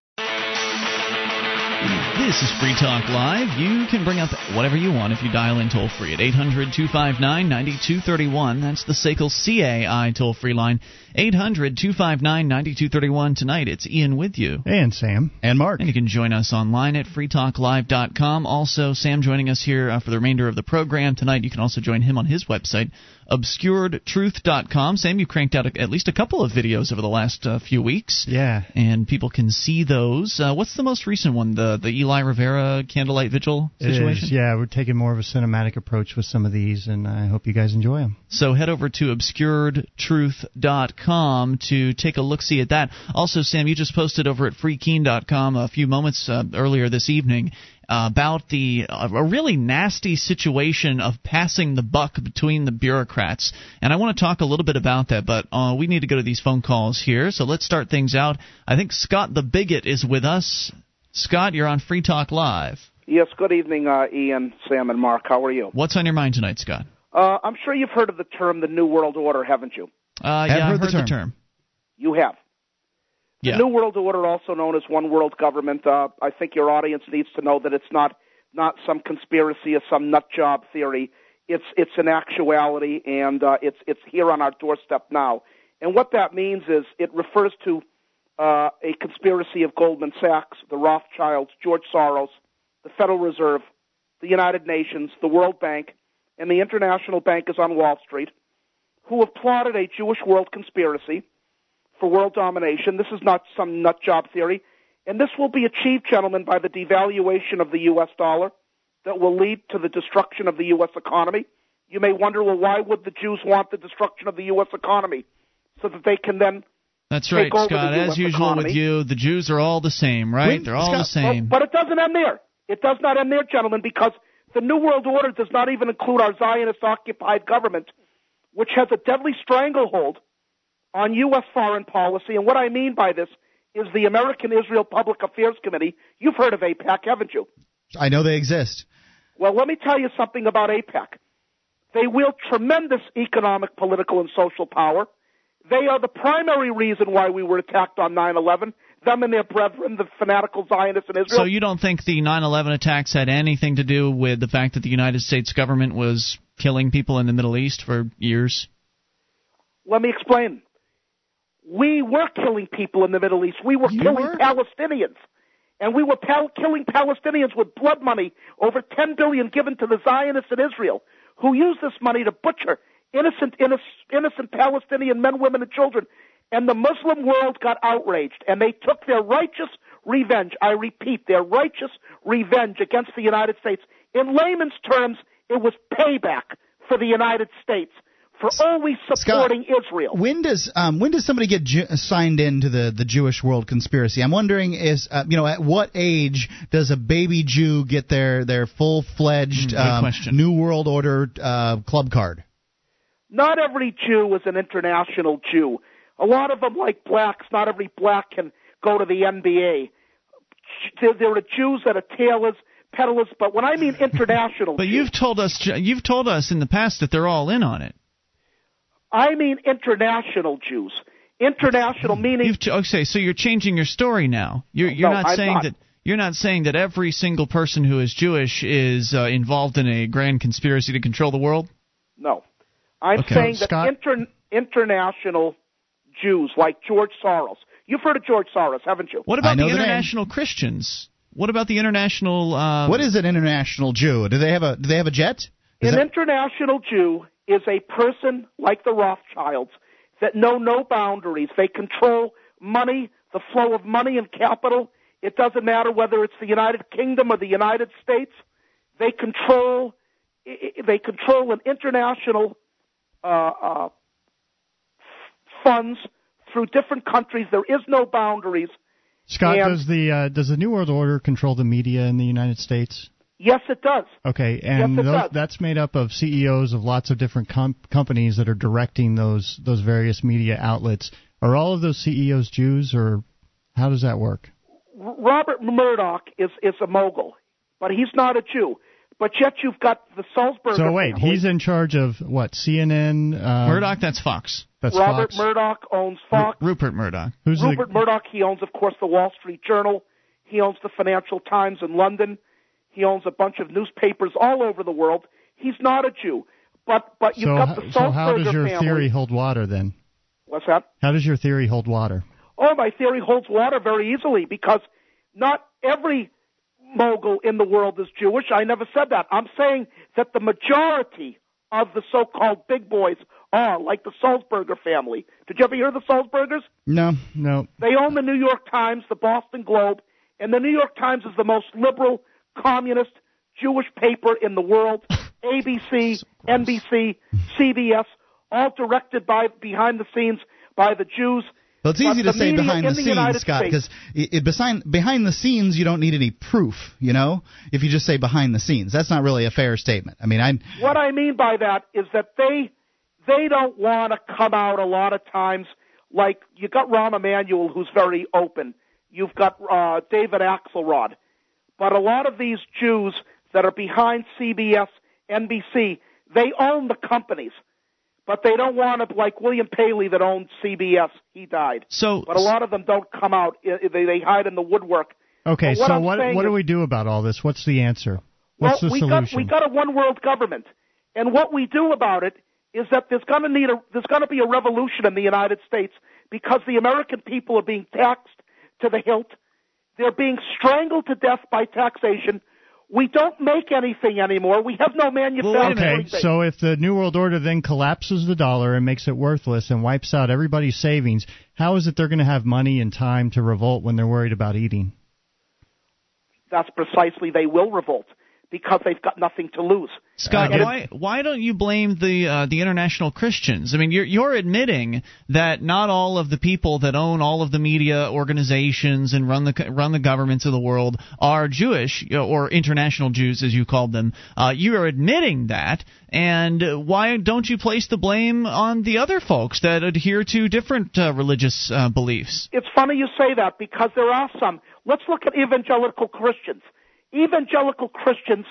This is Free Talk Live. You can bring up whatever you want if you dial in toll free at 800 259 9231. That's the SACL CAI toll free line. 800 259 9231. Tonight it's Ian with you. And Sam. And Mark. And you can join us online at freetalklive.com. Also, Sam joining us here uh, for the remainder of the program tonight. You can also join him on his website, obscuredtruth.com. Sam, you cranked out a, at least a couple of videos over the last uh, few weeks. Yeah. And people can see those. Uh, what's the most recent one? The the Eli Rivera candlelight vigil situation? Is, yeah, we're taking more of a cinematic approach with some of these, and I hope you guys enjoy them. So head over to obscuredtruth.com to take a look see at that. Also, Sam, you just posted over at freekeene.com a few moments uh, earlier this evening uh, about the uh, a really nasty situation of passing the buck between the bureaucrats. And I want to talk a little bit about that, but uh, we need to go to these phone calls here. So let's start things out. I think Scott the Bigot is with us. Scott, you're on Free Talk Live. Yes, good evening, uh, Ian, Sam, and Mark. How are you? What's on your mind tonight, Scott? Uh, I'm sure you've heard of the term the New World Order, haven't you? Uh, yeah, I've heard, heard the, term. the term. You have. Yeah. The New World Order, also known as One World Government, uh, I think your audience needs to know that it's not not some conspiracy or some nut job theory. It's it's an actuality, and uh, it's it's here on our doorstep now. And what that means is it refers to uh, a conspiracy of Goldman Sachs, the Rothschilds, George Soros, the Federal Reserve, the United Nations, the World Bank, and the international bankers on Wall Street, who have plotted a Jewish world conspiracy for world domination. This is not some nut job theory. And this will be achieved, gentlemen, by the devaluation of the U.S. dollar that will lead to the destruction of the U.S. economy. You may wonder, well, why would the Jews want the destruction of the U.S. economy? So that they can then. That's right, Scott. As usual economy. with you, the Jews are all the same, right? We, They're all Scott, the same. But, but it doesn't end there. It does not end there, gentlemen, because the New World Order does not even include our Zionist occupied government, which has a deadly stranglehold on U.S. foreign policy. And what I mean by this is the American Israel Public Affairs Committee. You've heard of AIPAC, haven't you? I know they exist. Well, let me tell you something about AIPAC. They wield tremendous economic, political, and social power. They are the primary reason why we were attacked on 9 11. Them and their brethren, the fanatical Zionists in Israel. So you don't think the 9/11 attacks had anything to do with the fact that the United States government was killing people in the Middle East for years? Let me explain. We were killing people in the Middle East. We were You killing were? Palestinians. And we were pal- killing Palestinians with blood money, over 10 billion given to the Zionists in Israel, who used this money to butcher innocent, innocent, innocent Palestinian men, women, and children. And the Muslim world got outraged, and they took their righteous revenge. I repeat, their righteous revenge against the United States. In layman's terms, it was payback for the United States for always supporting Israel. When does um, when does somebody get Ju- signed into the, the Jewish world conspiracy? I'm wondering is uh, you know at what age does a baby Jew get their their full fledged Mm, um. New World Order uh, club card? Not every Jew is an international Jew. A lot of them, like blacks, not every black can go to the NBA. There, there are Jews that are tailors, peddlers, but when I mean international, But you've told us you've told us in the past that they're all in on it. I mean international Jews. International meaning You've t- okay, so you're changing your story now. You're you're No, not I'm saying not. that you're not saying that every single person who is Jewish is uh, involved in a grand conspiracy to control the world. no. I'm Okay. saying Scott? that inter, international Jews like George Soros. You've heard of George Soros, haven't you? What about the international Christians? What about the international? Uh, what is an international Jew? Do they have a do they have a jet? Is An that- international Jew is a person like the Rothschilds that know no boundaries. They control money, the flow of money and capital. It doesn't matter whether it's the United Kingdom or the United States. They control i- i- they control an international uh, uh, funds through different countries. There is no boundaries. Scott, And- does the uh, does the New World Order control the media in the United States? Yes, it does. Okay, and Yes, those, that's made up of CEOs of lots of different com- companies that are directing those those various media outlets. Are all of those CEOs Jews, or how does that work? Robert Murdoch is is a mogul, but he's not a Jew. But yet you've got the Sulzberger. So wait, family. he's in charge of what? CNN. Uh, Murdoch? That's Fox. That's Robert Fox. Murdoch owns Fox. Rupert Murdoch. Who's Rupert Murdoch, he owns, of course, the Wall Street Journal. He owns the Financial Times in London. He owns a bunch of newspapers all over the world. He's not a Jew. But but you've So, got ho- the so how does your family. theory hold water then? What's that? How does your theory hold water? Oh, my theory holds water very easily because not every mogul in the world is Jewish. I never said that. I'm saying that the majority of the so-called big boys are, like the Sulzberger family. Did you ever hear of the Sulzbergers? No, no. They own the New York Times, the Boston Globe, and the New York Times is the most liberal, communist, Jewish paper in the world. ABC, NBC, CBS, all directed by behind the scenes by the Jews. Well, it's But easy to say behind the the scenes, Scott, because behind behind the scenes you don't need any proof. You know, if you just say behind the scenes, that's not really a fair statement. I mean, I What I mean by that is that they they don't want to come out a lot of times. Like you got Rahm Emanuel, who's very open. You've got uh, David Axelrod, but a lot of these Jews that are behind CBS, NBC, they own the companies, but they don't want to like William Paley that owned CBS. He died. So, but a lot of them don't come out. They they hide in the woodwork. Okay, what so I'm what do we do about all this? What's the answer? What's well, the we solution? got we got a one world government, and what we do about it is that there's going to need a there's going to be a revolution in the United States because the American people are being taxed to the hilt. They're being strangled to death by taxation. We don't make anything anymore. We have no manufacturing. Okay, so if the New World Order then collapses the dollar and makes it worthless and wipes out everybody's savings, how is it they're going to have money and time to revolt when they're worried about eating? That's precisely they will revolt because they've got nothing to lose. Scott, And why why don't you blame the uh, the international Christians? I mean, you're you're admitting that not all of the people that own all of the media organizations and run the run the governments of the world are Jewish or international Jews, as you called them. Uh, you are admitting that, and why don't you place the blame on the other folks that adhere to different uh, religious uh, beliefs? It's funny you say that because there are some. Let's look at evangelical Christians. Evangelical Christians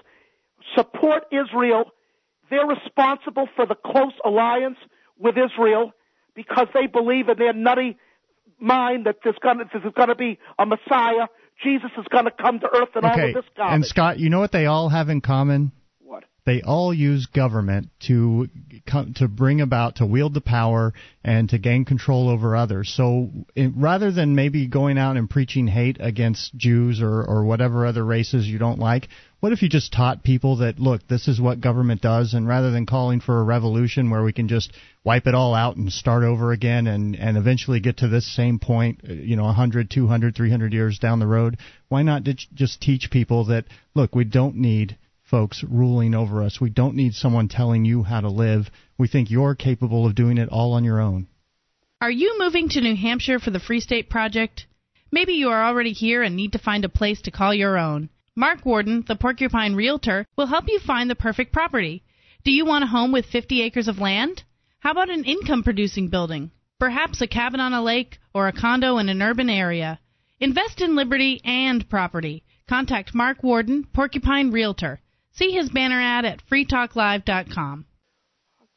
support Israel. They're responsible for the close alliance with Israel because they believe in their nutty mind that there's there's gonna be a Messiah. Jesus is gonna come to earth and all of this garbage. and Scott, you know what they all have in common? They all use government to to bring about to wield the power and to gain control over others. So rather than maybe going out and preaching hate against Jews or or whatever other races you don't like, what if you just taught people that look, this is what government does, and rather than calling for a revolution where we can just wipe it all out and start over again and and eventually get to this same point, you know, 100, 200, 300 years down the road, why not just teach people that look, we don't need folks ruling over us. We don't need someone telling you how to live. We think you're capable of doing it all on your own. Are you moving to New Hampshire for the Free State Project? Maybe you are already here and need to find a place to call your own. Mark Warden, the Porcupine Realtor, will help you find the perfect property. Do you want a home with 50 acres of land? How about an income producing building? Perhaps a cabin on a lake or a condo in an urban area. Invest in liberty and property. Contact Mark Warden, Porcupine Realtor. See his banner ad at freetalklive.com.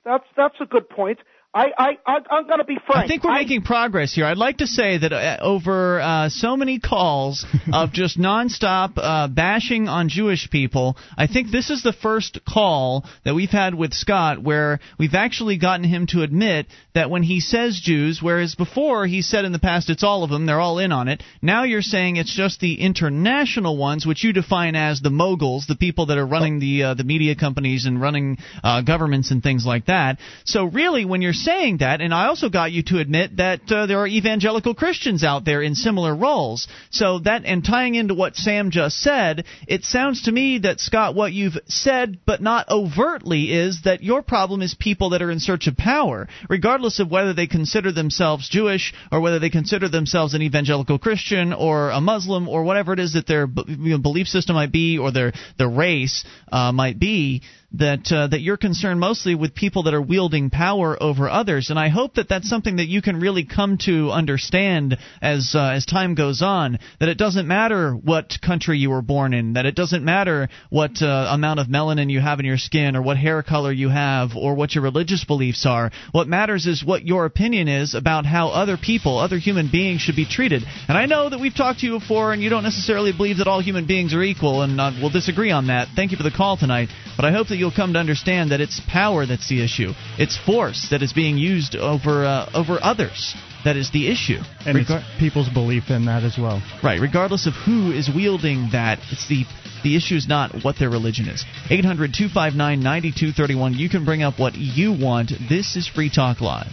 That's that's a good point. I I I- I'm gonna be frank. I think we're making progress here. I'd like to say that uh, over uh, so many calls of just nonstop uh, bashing on Jewish people, I think this is the first call that we've had with Scott where we've actually gotten him to admit that when he says Jews, whereas before he said in the past it's all of them, they're all in on it. Now you're saying it's just the international ones, which you define as the moguls, the people that are running the uh, the media companies and running uh, governments and things like that. So really, when you're saying that, and I also got you to admit that uh, there are evangelical Christians out there in similar roles. So that and tying into what Sam just said, it sounds to me that Scott, what you've said but not overtly is that your problem is people that are in search of power, regardless of whether they consider themselves Jewish or whether they consider themselves an evangelical Christian or a Muslim or whatever it is that their you know, belief system might be or their their race uh, might be that uh, that you're concerned mostly with people that are wielding power over others, and I hope that that's something that you can really come to understand as uh, as time goes on. That it doesn't matter what country you were born in, that it doesn't matter what uh, amount of melanin you have in your skin, or what hair color you have, or what your religious beliefs are. What matters is what your opinion is about how other people, other human beings, should be treated. And I know that we've talked to you before, and you don't necessarily believe that all human beings are equal, and uh, we'll disagree on that. Thank you for the call tonight, but I hope that you'll come to understand that it's power that's the issue. It's force that is being used over uh, over others that is the issue. And Regar- it's people's belief in that as well. Right, regardless of who is wielding that, it's the the issue is not what their religion is. 800-259-9231. You can bring up what you want. This is Free Talk Live.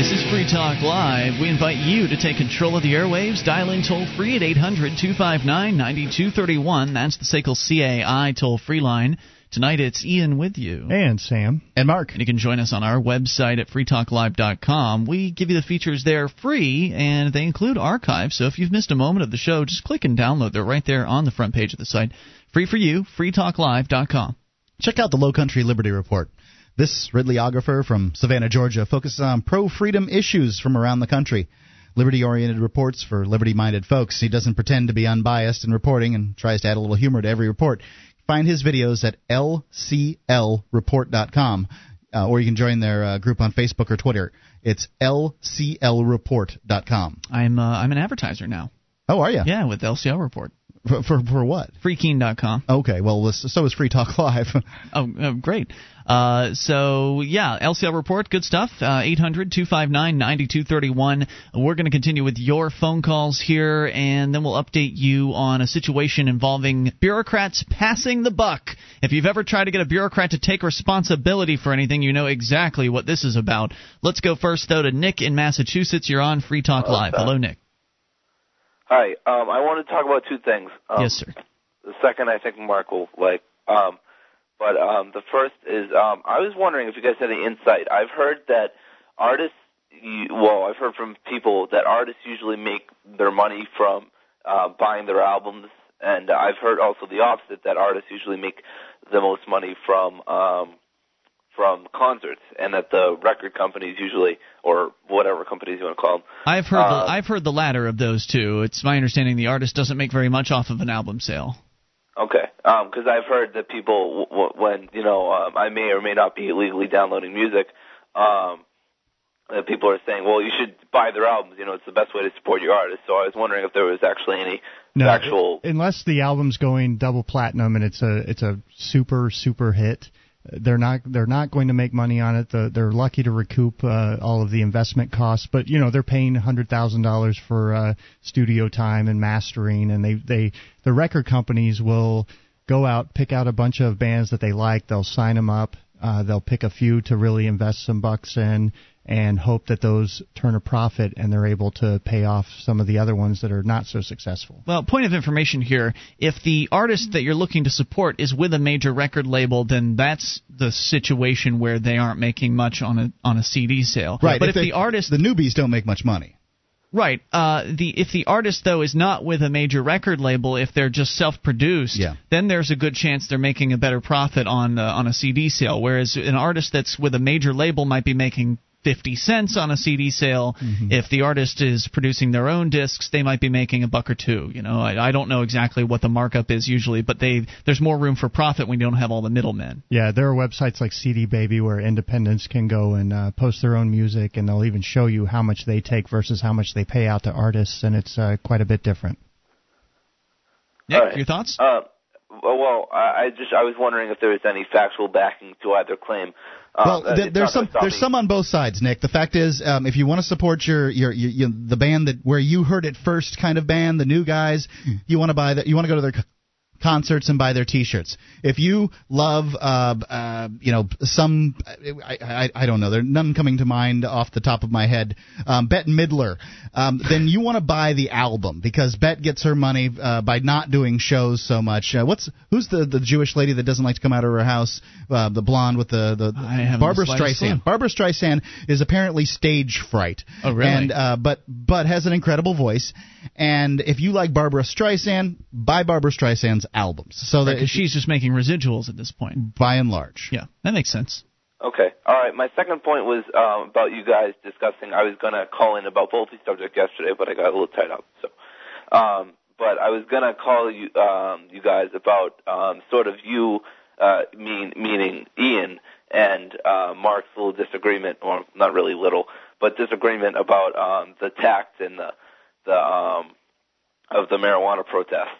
This is Free Talk Live. We invite you to take control of the airwaves. Dial in toll free at 800 259 9231. That's the SACL CAI toll free line. Tonight it's Ian with you. And Sam. And Mark. And you can join us on our website at freetalklive.com. We give you the features there free, and they include archives. So if you've missed a moment of the show, just click and download. They're right there on the front page of the site. Free for you, freetalklive.com. Check out the Low Country Liberty Report. This Ridleyographer from Savannah, Georgia, focuses on pro freedom issues from around the country. Liberty oriented reports for liberty minded folks. He doesn't pretend to be unbiased in reporting and tries to add a little humor to every report. Find his videos at lclreport.com, uh, or you can join their uh, group on Facebook or Twitter. It's lclreport.com. I'm uh, I'm an advertiser now. Oh, are you? Yeah, with LCL Report. For, for, for what? Freekeene.com. Okay, well, so is Free Talk Live. oh, oh, great. Uh, so, yeah, LCL Report, good stuff. Uh, 800 259 9231. We're going to continue with your phone calls here, and then we'll update you on a situation involving bureaucrats passing the buck. If you've ever tried to get a bureaucrat to take responsibility for anything, you know exactly what this is about. Let's go first, though, to Nick in Massachusetts. You're on Free Talk Live. Hello, Nick. Hi. Um, I want to talk about two things. Um, yes, sir. The second, I think Mark will like. Um, but um, the first is um, I was wondering if you guys had any insight. I've heard that artists, well, I've heard from people that artists usually make their money from uh, buying their albums, and I've heard also the opposite that artists usually make the most money from um, from concerts, and that the record companies usually, or whatever companies you want to call them, I've heard uh, the, I've heard the latter of those two. It's my understanding the artist doesn't make very much off of an album sale. Okay, because I've heard that people, w- w- when you know, um, I may or may not be illegally downloading music, um, that people are saying, well, you should buy their albums. You know, it's the best way to support your artist. So I was wondering if there was actually any No, actual. unless the album's going double platinum and it's a it's a super super hit, they're not they're not going to make money on it. The, they're lucky to recoup uh, all of the investment costs, but you know they're paying hundred thousand dollars for uh, studio time and mastering, and they they the record companies will go out pick out a bunch of bands that they like. They'll sign them up. Uh, they'll pick a few to really invest some bucks in and hope that those turn a profit and they're able to pay off some of the other ones that are not so successful. Well, point of information here: if the artist that you're looking to support is with a major record label, then that's the situation where they aren't making much on a on a CD sale. Right. But if, they- the artist the newbies don't make much money. Right. Uh, the if the artist though is not with a major record label, if they're just self-produced, Yeah. then there's a good chance they're making a better profit on uh, on a CD sale. Whereas an artist that's with a major label might be making 50 cents on a CD sale. If the artist is producing their own discs, they might be making a buck or two. You know, I, I don't know exactly what the markup is usually, but they there's more room for profit when you don't have all the middlemen. Yeah, there are websites like CD Baby where independents can go and uh, post their own music, and they'll even show you how much they take versus how much they pay out to artists, and it's uh, quite a bit different. Nick, All right. your thoughts? Uh, well, well, I I just I was wondering if there was any factual backing to either claim. Um, well, uh, th- there's some there's me- some on both sides, Nick. The fact is, um, if you want to support your your, your, your the band that where you heard it first kind of band, the new guys, you want to buy that. You want to go to their c- concerts and buy their T-shirts. If you love, uh, uh, you know, some, I, I, I don't know, there none coming to mind off the top of my head. Um, Bette Midler, um, then you want to buy the album because Bette gets her money uh, by not doing shows so much. Uh, what's who's the the Jewish lady that doesn't like to come out of her house? Uh, the blonde with the the, haven't Barbra the Streisand. Barbra Streisand is apparently stage fright. Oh, really? And uh, but but has an incredible voice. And if you like Barbra Streisand, buy Barbra Streisand's albums. So that Because she's just making residuals at this point. by and large. Yeah, that makes sense. Okay. All right. My second point was um, about you guys discussing. I was going to call in about both these subjects yesterday, but I got a little tied up. So, um, but I was going to call you um, you guys about um, sort of you uh, mean meaning Ian and uh, Mark's little disagreement, or not really little, but disagreement about um, the tact and the the um, of the marijuana protest.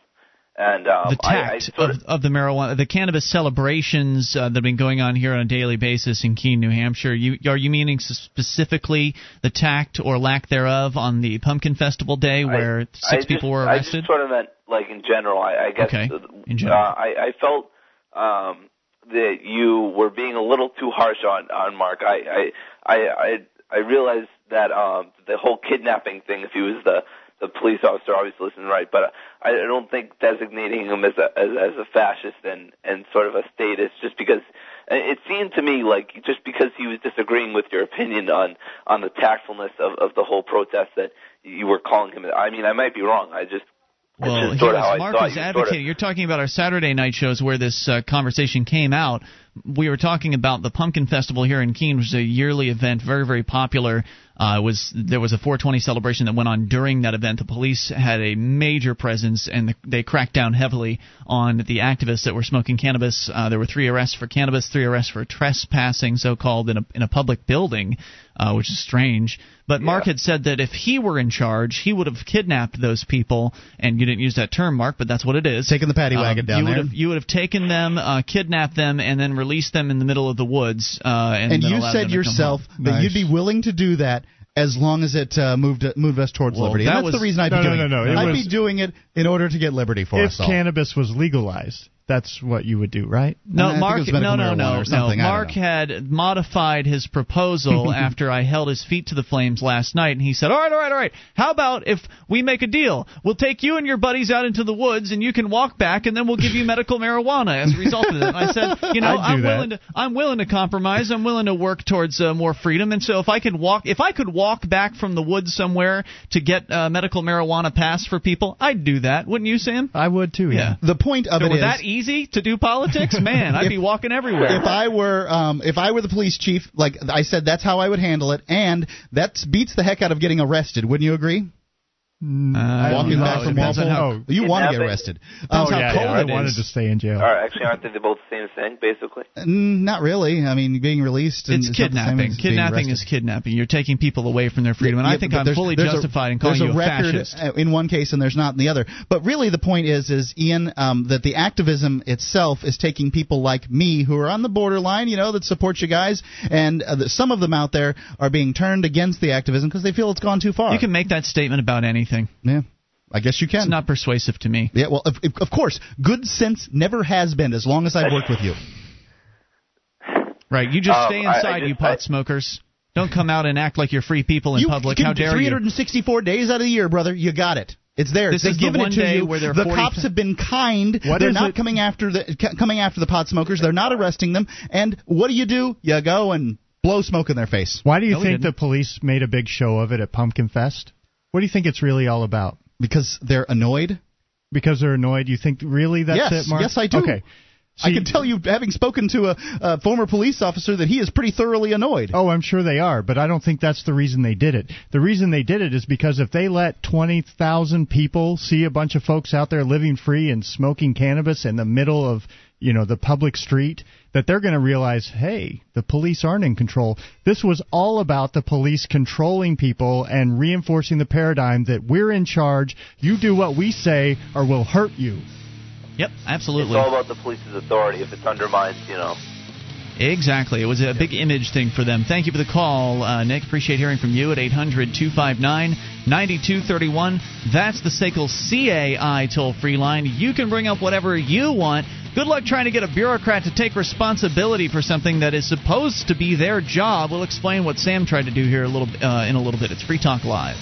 And um, the I, I tact of, of the marijuana, the cannabis celebrations uh, that have been going on here on a daily basis in Keene, New Hampshire. You are you meaning s- specifically the tact or lack thereof on the Pumpkin Festival Day, where I six just- people were I arrested? just sort of meant like in general. I, I guess. Okay, in general. Uh, I, I felt um, that you were being a little too harsh on on Mark. I I I I, I realized that um, the whole kidnapping thing. If he was the the police officer, obviously listening right, but I, I don't think designating him as a as, as a fascist and and sort of a statist just because it seemed to me like just because he was disagreeing with your opinion on on the tactfulness of of the whole protest that you were calling him. I mean, I might be wrong. I just Well, he was- Mark was you sort advocating. of- You're talking about our Saturday night shows where this uh, conversation came out. We were talking about the Pumpkin Festival here in Keene, which is a yearly event, very very popular. Uh, was there was a 420 celebration that went on during that event. The police had a major presence and they cracked down heavily on the activists that were smoking cannabis. Uh, there were three arrests for cannabis, three arrests for trespassing, so called, in a in a public building, uh, which is strange. But Mark had said that if he were in charge, he would have kidnapped those people. And you didn't use that term, Mark, but that's what it is. Taking the paddy Um, wagon down you there. Would have, you would have taken them, uh, kidnapped them, and then released them in the middle of the woods. Uh, and And you said yourself that you'd be willing to do that as long as it uh, moved moved us towards Well, liberty. that And that's was- the reason I'd be No, no, doing no, no, it. it I'd was- be doing it in order to get liberty for if us all. cannabis was legalized, that's what you would do, right? No, I think it Mark. was No, no, no, or no. something, I don't Mark had modified his proposal after I held his feet to the flames last night, and he said, "All right, all right, all right. How about if we make a deal? We'll take you and your buddies out into the woods, and you can walk back, and then we'll give you medical marijuana as a result of it." And I said, "You know, I'd do I'm that. willing to. I'm willing to compromise. I'm willing to work towards uh, more freedom. And so if I could walk, if I could walk back from the woods somewhere to get uh, medical marijuana passed for people, I'd do that. Wouldn't you, Sam? I would too. Yeah. The point of So it were is that easy to do politics? Man, I'd If- be walking everywhere. If I were um, if I were the police chief, like I said, that's how I would handle it, and that beats the heck out of getting arrested. Wouldn't you agree? Uh, Walking back from depends Walpole, how- you want to get Kidnapping? arrested. Oh, Depends how yeah, cold yeah, I it wanted is. to stay in jail. Or actually, aren't they both the same thing, basically? Mm, Not really. I mean, being released. and It's not the same kidnapping. as being Kidnapping is kidnapping. You're taking people away from their freedom, and Yeah, I think I'm there's- fully there's a- justified in calling there's you a record fascist. uh, in one case and there's not in the other. But really, the point is, is Ian, um, that the activism itself is taking people like me who are on the borderline, you know, that support you guys, and uh, that some of them out there are being turned against the activism because they feel it's gone too far. You can make that statement about anything. Yeah. I guess you can. It's not persuasive to me. Yeah, well, of, of course, good sense never has been as long as I've worked with you. Right. You just Um, stay I- I inside, just- you pot smokers. Don't come out and act like you're free people in you public. can How do dare you? 364 days out of the year, brother. You got it. It's there. This They've is the given one it to day you. where they're the 40 cops have been kind. What they're not it- coming after the c- coming after the pot smokers. They're not arresting them. And what do you do? You go and blow smoke in their face. Why do you No, think the police made a big show of it at Pumpkin Fest? What do you think it's really all about? Because they're annoyed. Because they're annoyed? You think really that's yes, it, Mark? yes, I do. Okay. I See- can tell you, having spoken to a, a former police officer, that he is pretty thoroughly annoyed. Oh, I'm sure they are, but I don't think that's the reason they did it. The reason they did it is because if they let 20,000 people see a bunch of folks out there living free and smoking cannabis in the middle of, you know, the public street, that they're going to realize, hey, the police aren't in control. This was all about the police controlling people and reinforcing the paradigm that we're in charge, you do what we say or we'll hurt you. Yep, absolutely. It's all about the police's authority. If it's undermined, you know. Exactly. It was a big image thing for them. Thank you for the call, uh, Nick. Appreciate hearing from you at 800 259 9231. That's the SACL CAI toll free line. You can bring up whatever you want. Good luck trying to get a bureaucrat to take responsibility for something that is supposed to be their job. We'll explain what Sam tried to do here a little uh, in a little bit. It's Free Talk Live.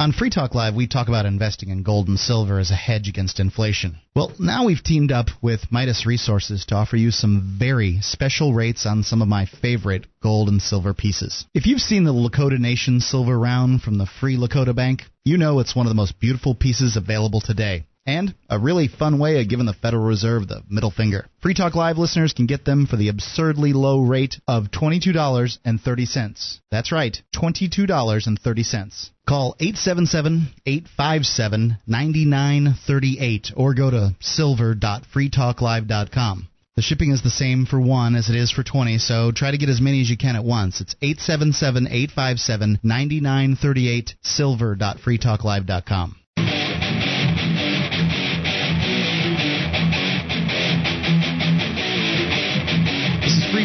On Free Talk Live, we talk about investing in gold and silver as a hedge against inflation. Well, now we've teamed up with Midas Resources to offer you some very special rates on some of my favorite gold and silver pieces. If you've seen the Lakota Nation silver round from the Free Lakota Bank, you know it's one of the most beautiful pieces available today. And a really fun way of giving the Federal Reserve the middle finger. Free Talk Live listeners can get them for the absurdly low rate of $22.30. That's right, $22.30. Call 877-857-9938 or go to silver.freetalklive.com. The shipping is the same for one as it is for 20, so try to get as many as you can at once. It's 877-857-9938 silver.freetalklive.com.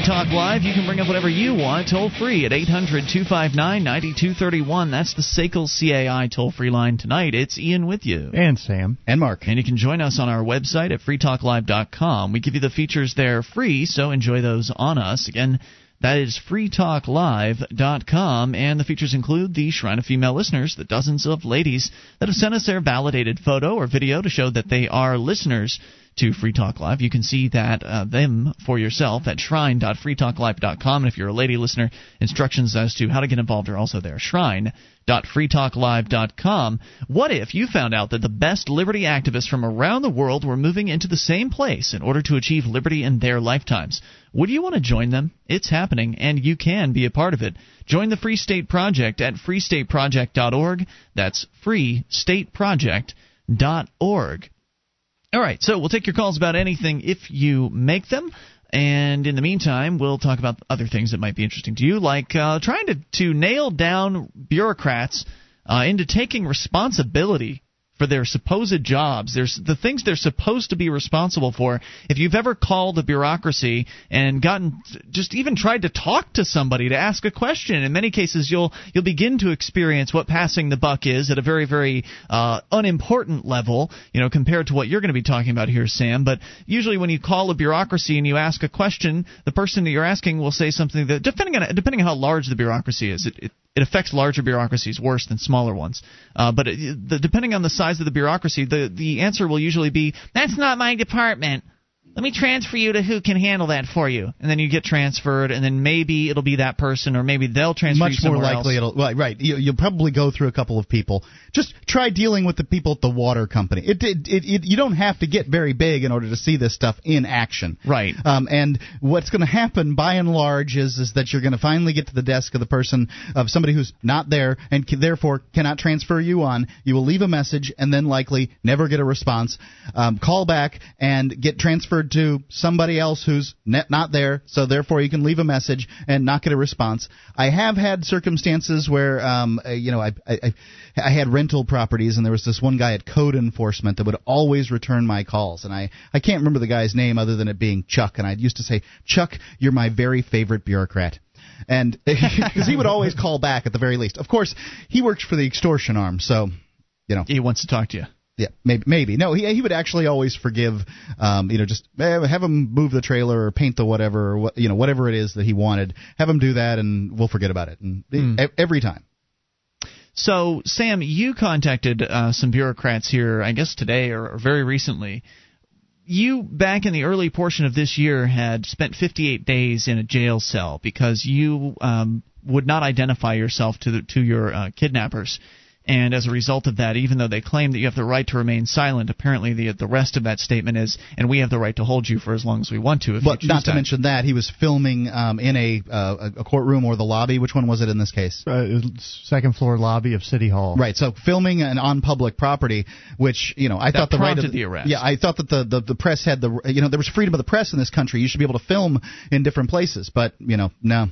Free Talk Live. You can bring up whatever you want toll free at 800 259 9231. That's the SACL CAI toll free line tonight. It's Ian with you. And Sam. And Mark. And you can join us on our website at freetalklive.com. We give you the features there free, so enjoy those on us. Again, that is freetalklive.com, and the features include the Shrine of Female Listeners, the dozens of ladies that have sent us their validated photo or video to show that they are listeners to Free Talk Live. You can see that uh, them for yourself at shrine.freetalklive.com. And if you're a lady listener, instructions as to how to get involved are also there. Shrine.freetalklive.com. What if you found out that the best liberty activists from around the world were moving into the same place in order to achieve liberty in their lifetimes? Would you want to join them? It's happening, and you can be a part of it. Join the Free State Project at freestateproject.org. That's freestateproject.org. All right, so we'll take your calls about anything if you make them. And in the meantime, we'll talk about other things that might be interesting to you, like uh, trying to, to nail down bureaucrats uh, into taking responsibility for their supposed jobs. There's the things they're supposed to be responsible for. If you've ever called the bureaucracy and gotten just even tried to talk to somebody to ask a question, in many cases you'll you'll begin to experience what passing the buck is at a very very uh, unimportant level, you know, compared to what you're going to be talking about here, Sam. But usually when you call a bureaucracy and you ask a question, the person that you're asking will say something that depending on depending on how large the bureaucracy is, it, it it affects larger bureaucracies worse than smaller ones. Uh, but it, the, depending on the size of the bureaucracy, the the answer will usually be, "That's not my department." Let me transfer you to who can handle that for you, and then you get transferred, and then maybe it'll be that person, or maybe they'll transfer Much you more likely, else. it'll right. right. You, you'll probably go through a couple of people. Just try dealing with the people at the water company. It, it, it, it you don't have to get very big in order to see this stuff in action. Right. Um, and what's going to happen, by and large, is is that you're going to finally get to the desk of the person of somebody who's not there and c- therefore cannot transfer you on. You will leave a message and then likely never get a response. Um, call back and get transferred to somebody else who's not there. So therefore, you can leave a message and not get a response. I have had circumstances where, um, uh, you know, I, I I- had rental properties and there was this one guy at code enforcement that would always return my calls, and I I can't remember the guy's name other than it being Chuck, and I used to say, Chuck, you're my very favorite bureaucrat. And because he would always call back at the very least. Of course, he works for the extortion arm, so you know he wants to talk to you. Yeah, maybe. Maybe no. He he would actually always forgive. Um, you know, just eh, have him move the trailer or paint the whatever, or what, you know, whatever it is that he wanted. Have him do that, and we'll forget about it. And e- every time. So, Sam, you contacted uh, some bureaucrats here, I guess today or, or very recently. You, back in the early portion of this year, had spent 58 days in a jail cell because you um, would not identify yourself to the, to your uh, kidnappers. And as a result of that, even though they claim that you have the right to remain silent, apparently the the rest of that statement is, and we have the right to hold you for as long as we want to. If But you not to that. mention that he was filming um, in a uh, a courtroom or the lobby. Which one was it in this case? Uh, second floor lobby of City Hall. Right. So filming and on public property, which you know, I That thought the right of the arrest. Yeah, I thought that the, the the press had the you know there was freedom of the press in this country. You should be able to film in different places, but you know, no.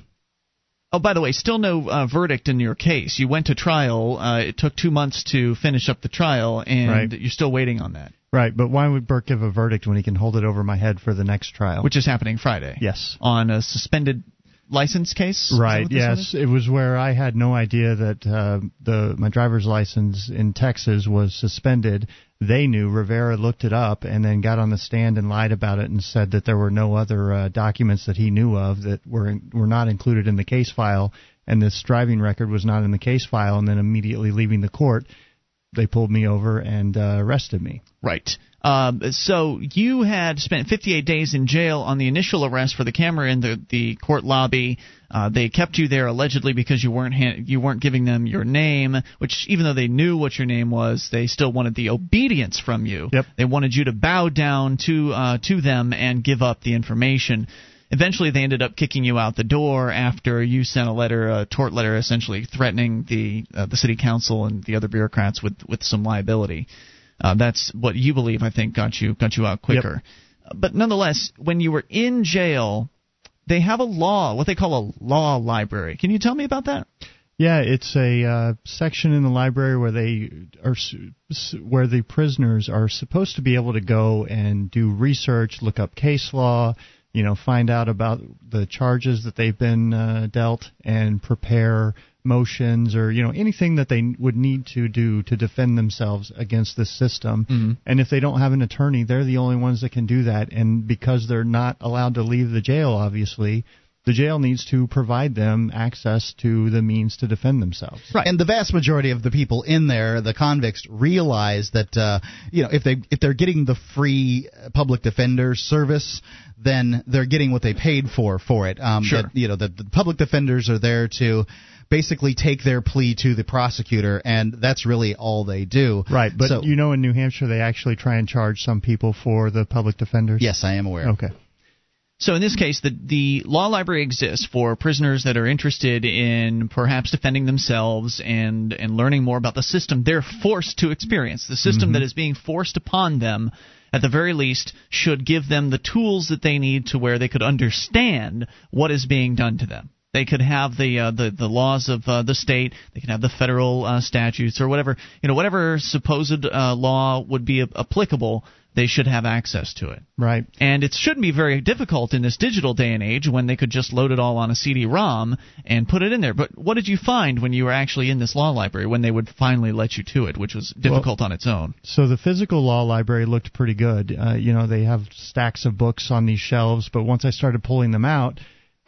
Oh, by the way, still no uh, verdict in your case. You went to trial. Uh, it took two months to finish up the trial, and Right. you're still waiting on that, Right, but why would Burke give a verdict when he can hold it over my head for the next trial? which is happening Friday. Yes. On a suspended license case. Right. what this one Yes, it was where I had no idea that uh, the my driver's license in Texas was suspended. They knew. Rivera looked it up and then got on the stand and lied about it and said that there were no other uh, documents that he knew of that were were not included in the case file, and this driving record was not in the case file. And then immediately leaving the court, they pulled me over and uh, arrested me. Right. Um, so you had spent 58 days in jail on the initial arrest for the camera in the, the court lobby. Uh, they kept you there allegedly because you weren't ha- you weren't giving them your name, which even though they knew what your name was, they still wanted the obedience from you. Yep. They wanted you to bow down to uh, to them and give up the information. Eventually, they ended up kicking you out the door after you sent a letter, a tort letter, essentially threatening the uh, the city council and the other bureaucrats with with some liability. Uh, that's what you believe, I think, got you got you out quicker. But nonetheless, when you were in jail, they have a law, what they call a law library. Can you tell me about that? Yeah, it's a uh, section in the library where they are where the prisoners are supposed to be able to go and do research, look up case law, you know, find out about the charges that they've been uh, dealt, and prepare motions or you know anything that they would need to do to defend themselves against this system. Mhm. And if they don't have an attorney, they're the only ones that can do that. And because they're not allowed to leave the jail, obviously, the jail needs to provide them access to the means to defend themselves. Right. And the vast majority of the people in there, the convicts, realize that uh, you know if they if they're getting the free uh, public defender service, then they're getting what they paid for for it. Um, Sure. That, you know, the, the public defenders are there to basically take their plea to the prosecutor, and that's really all they do. Right, but So- you know in New Hampshire they actually try and charge some people for the public defenders. Yes, I am aware. Okay. So in this case, the the law library exists for prisoners that are interested in perhaps defending themselves and and learning more about the system they're forced to experience. The system Mhm. that is being forced upon them, at the very least, should give them the tools that they need to where they could understand what is being done to them. They could have the uh, the the laws of uh, the state. They can have the federal uh, statutes or whatever you know whatever supposed uh, law would be applicable. They should have access to it. Right. And it shouldn't be very difficult in this digital day and age when they could just load it all on a CD-ROM and put it in there. But what did you find when you were actually in this law library when they would finally let you to it, which was difficult on its own? So the physical law library looked pretty good. Uh, you know, they have stacks of books on these shelves, but once I started pulling them out,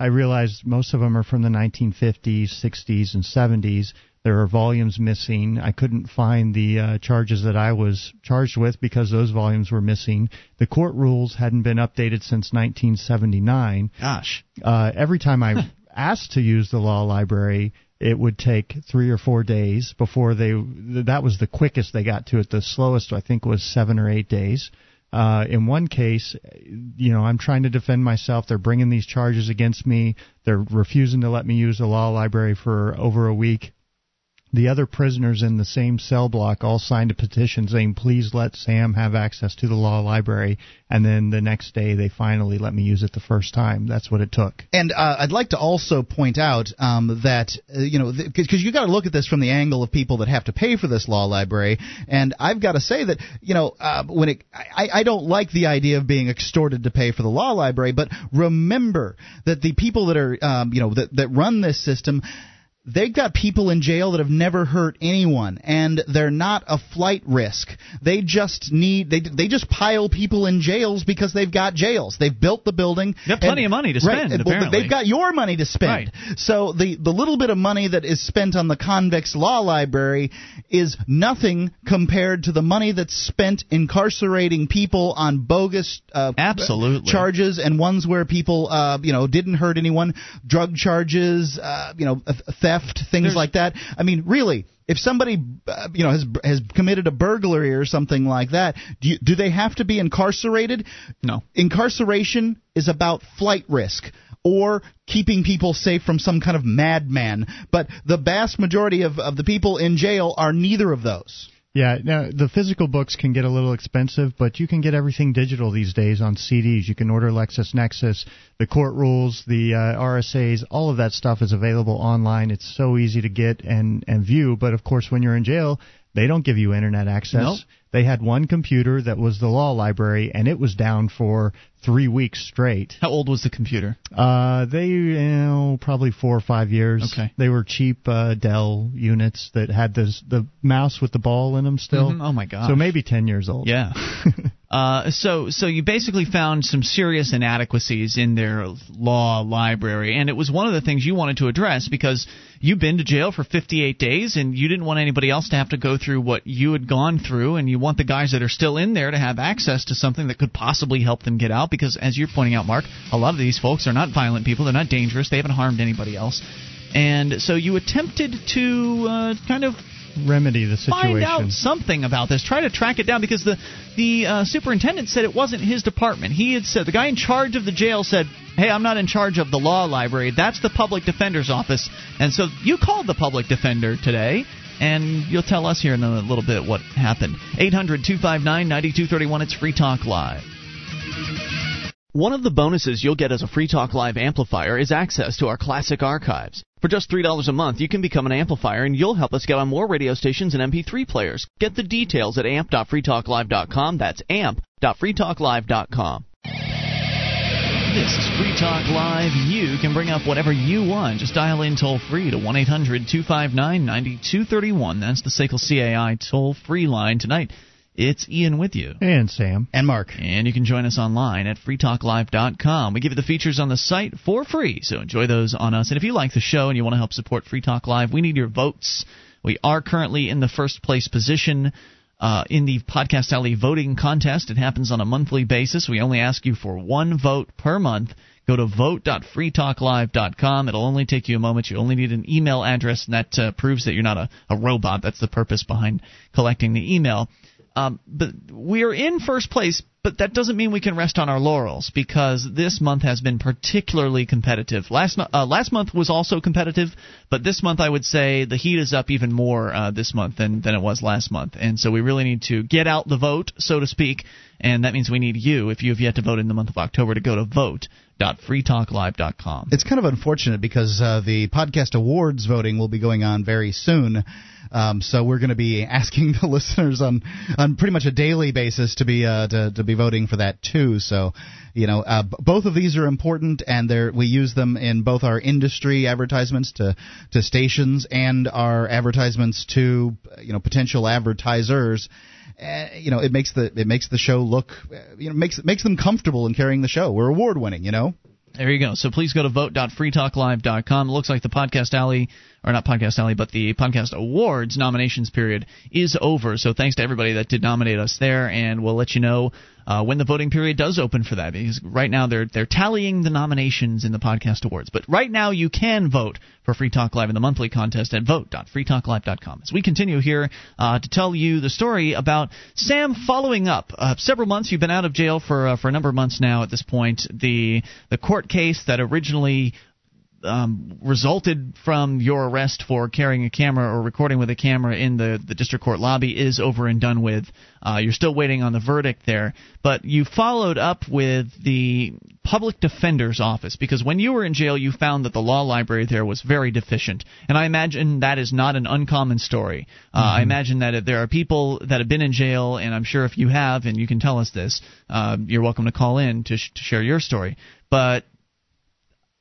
I realized most of them are from the 1950s, 60s, and 70s. There are volumes missing. I couldn't find the uh, charges that I was charged with because those volumes were missing. The court rules hadn't been updated since 1979. Gosh. Uh, every time I asked to use the law library, it would take three or four days before they. That was the quickest they got to it. The slowest, I think, was seven or eight days. Uh, in one case, you know, I'm trying to defend myself. They're bringing these charges against me. They're refusing to let me use the law library for over a week. The other prisoners in the same cell block all signed a petition saying, please let Sam have access to the law library. And then the next day, they finally let me use it the first time. That's what it took. And uh, I'd like to also point out um, that, uh, you know, because th- you got to look at this from the angle of people that have to pay for this law library. And I've got to say that, you know, uh, when it, I, I don't like the idea of being extorted to pay for the law library, but remember that the people that are, um, you know, that, that run this system, they've got people in jail that have never hurt anyone and they're not a flight risk. They just need they they just pile people in jails because they've got jails. They've built the building. They have plenty and, of money to spend right, apparently. they've got your money to spend. Right. so the the little bit of money that is spent on the convicts law library is nothing compared to the money that's spent incarcerating people on bogus uh, absolutely. charges and ones where people uh, you know didn't hurt anyone drug charges uh, you know theft theft, things There's, like that. I mean, really, if somebody uh, you know has has committed a burglary or something like that, do you, do they have to be incarcerated? No. Incarceration is about flight risk or keeping people safe from some kind of madman. But the vast majority of, of the people in jail are neither of those. Yeah, now the physical books can get a little expensive, but you can get everything digital these days on CDs. You can order LexisNexis, the court rules, the uh, RSAs, all of that stuff is available online. It's so easy to get and and view. But of course, when you're in jail, they don't give you internet access. Nope. They had one computer that was the law library, and it was down for three weeks straight. How old was the computer? Uh, they, you know, probably four or five years. Okay. They were cheap uh, Dell units that had this the mouse with the ball in them still. Mm-hmm. Oh my god. So maybe ten years old. Yeah. uh, so so you basically found some serious inadequacies in their law library, and it was one of the things you wanted to address because you've been to jail for 58 days, and you didn't want anybody else to have to go through what you had gone through, and you want the guys that are still in there to have access to something that could possibly help them get out. Because as you're pointing out, Mark, a lot of these folks are not violent people; they're not dangerous, they haven't harmed anybody else. And so you attempted to uh, kind of remedy the situation. Find out something about this. Try to track it down because the the uh, superintendent said it wasn't his department. He had said the guy in charge of the jail said, "Hey, I'm not in charge of the law library. That's the public defender's office." And so you called the public defender today. And you'll tell us here in a little bit what happened. 800 259 9231. It's Free Talk Live. One of the bonuses you'll get as a Free Talk Live amplifier is access to our classic archives. For just $3 a month, you can become an amplifier and you'll help us get on more radio stations and MP3 players. Get the details at amp.freetalklive.com. That's amp.freetalklive.com. This is Free Talk Live. You can bring up whatever you want. Just dial in toll free to 1 800 259 9231. That's the SACL CAI toll free line tonight. It's Ian with you. And Sam. And Mark. And you can join us online at freetalklive.com. We give you the features on the site for free, so enjoy those on us. And if you like the show and you want to help support Free Talk Live, we need your votes. We are currently in the first place position uh, in the Podcast Alley voting contest. It happens on a monthly basis. We only ask you for one vote per month. Go to vote.freetalklive.com. It'll only take you a moment. You only need an email address, and that uh, proves that you're not a, a robot. That's the purpose behind collecting the email. Um, but we are in first place, but that doesn't mean we can rest on our laurels because this month has been particularly competitive. Last uh, last month was also competitive, but this month I would say the heat is up even more uh, this month than than it was last month, and so we really need to get out the vote, so to speak, and that means we need you if you have yet to vote in the month of October to go to vote.freetalklive.com. It's kind of unfortunate because uh, the podcast awards voting will be going on very soon. Um, so we're going to be asking the listeners on on pretty much a daily basis to be uh, to, to be voting for that too. So, you know, uh, both of these are important, and we use them in both our industry advertisements to to stations and our advertisements to you know potential advertisers. Uh, you know, it makes the it makes the show look you know makes makes them comfortable in carrying the show. We're award winning, you know. There you go. So please go to vote.freetalklive.com. It looks like the Podcast Alley or not Podcast Alley, but the Podcast Awards nominations period is over. So thanks to everybody that did nominate us there, and we'll let you know uh, when the voting period does open for that. Because right now they're they're tallying the nominations in the Podcast Awards. But right now you can vote for Free Talk Live in the monthly contest at vote.freetalklive.com. As we continue here uh, to tell you the story about Sam following up uh, several months. You've been out of jail for uh, for a number of months now. At this point, the the court case that originally um, resulted from your arrest for carrying a camera or recording with a camera in the, the district court lobby is over and done with. Uh, you're still waiting on the verdict there, but you followed up with the public defender's office because when you were in jail, you found that the law library there was very deficient, and I imagine that is not an uncommon story. Uh, mm-hmm. I imagine that there are people that have been in jail, and I'm sure if you have, and you can tell us this, uh, you're welcome to call in to, sh- to share your story. But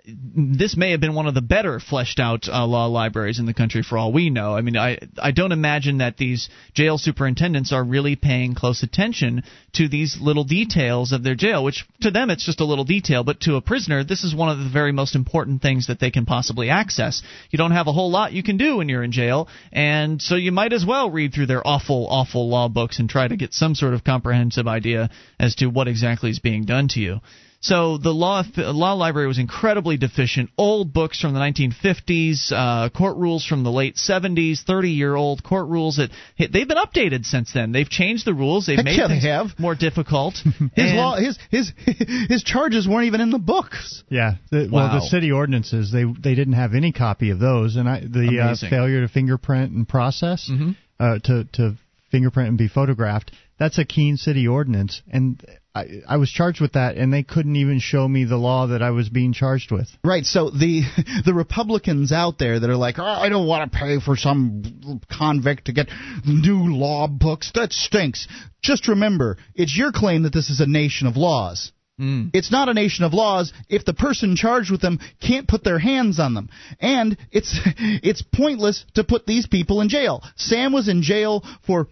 this may have been one of the better fleshed out uh, law libraries in the country for all we know. I mean, I I don't imagine that these jail superintendents are really paying close attention to these little details of their jail, which to them it's just a little detail, but to a prisoner this is one of the very most important things that they can possibly access. You don't have a whole lot you can do when you're in jail, and so you might as well read through their awful awful law books and try to get some sort of comprehensive idea as to what exactly is being done to you. So the law law library was incredibly deficient. Old books from the 1950s, uh, court rules from the late 70s, 30 year old court rules that they've been updated since then. They've changed the rules. They've Heck made yeah, things they have. more difficult. his law, his his his charges weren't even in the books. Yeah, the, wow. well, the city ordinances they they didn't have any copy of those, and I, the uh, failure to fingerprint and process mm-hmm. uh, to to fingerprint and be photographed. That's a Keene City ordinance, and I, I was charged with that, and they couldn't even show me the law that I was being charged with. Right. So the the Republicans out there that are like, oh, I don't want to pay for some convict to get new law books. That stinks. Just remember, it's your claim that this is a nation of laws. Mm. It's not a nation of laws if the person charged with them can't put their hands on them. And it's it's pointless to put these people in jail. Sam was in jail for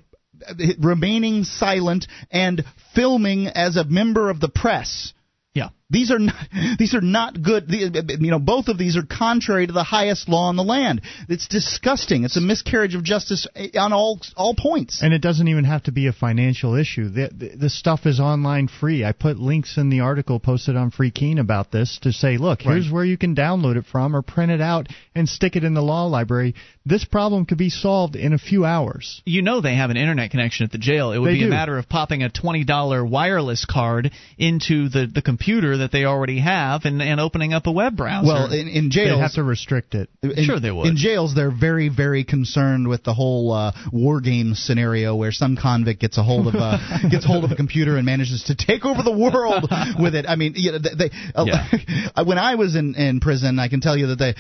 remaining silent and filming as a member of the press. Yeah. These are not, these are not good. You know, both of these are contrary to the highest law in the land. It's disgusting. It's a miscarriage of justice eh, on all all points. And it doesn't even have to be a financial issue. The, the, the stuff is online free. I put links in the article posted on Free Keene about this to say, look, here's right. where you can download it from or print it out and stick it in the law library. This problem could be solved in a few hours. You know they have an internet connection at the jail. It would they be do. a matter of popping a twenty dollar wireless card into the the computer that they already have and, and opening up a web browser. Well, in, in jails, they have to restrict it. In, sure, they would. In jails, they're very, very concerned with the whole uh, war game scenario where some convict gets a hold of uh, gets hold of a computer and manages to take over the world with it. I mean, you know, they, they yeah. when I was in in prison, I can tell you that they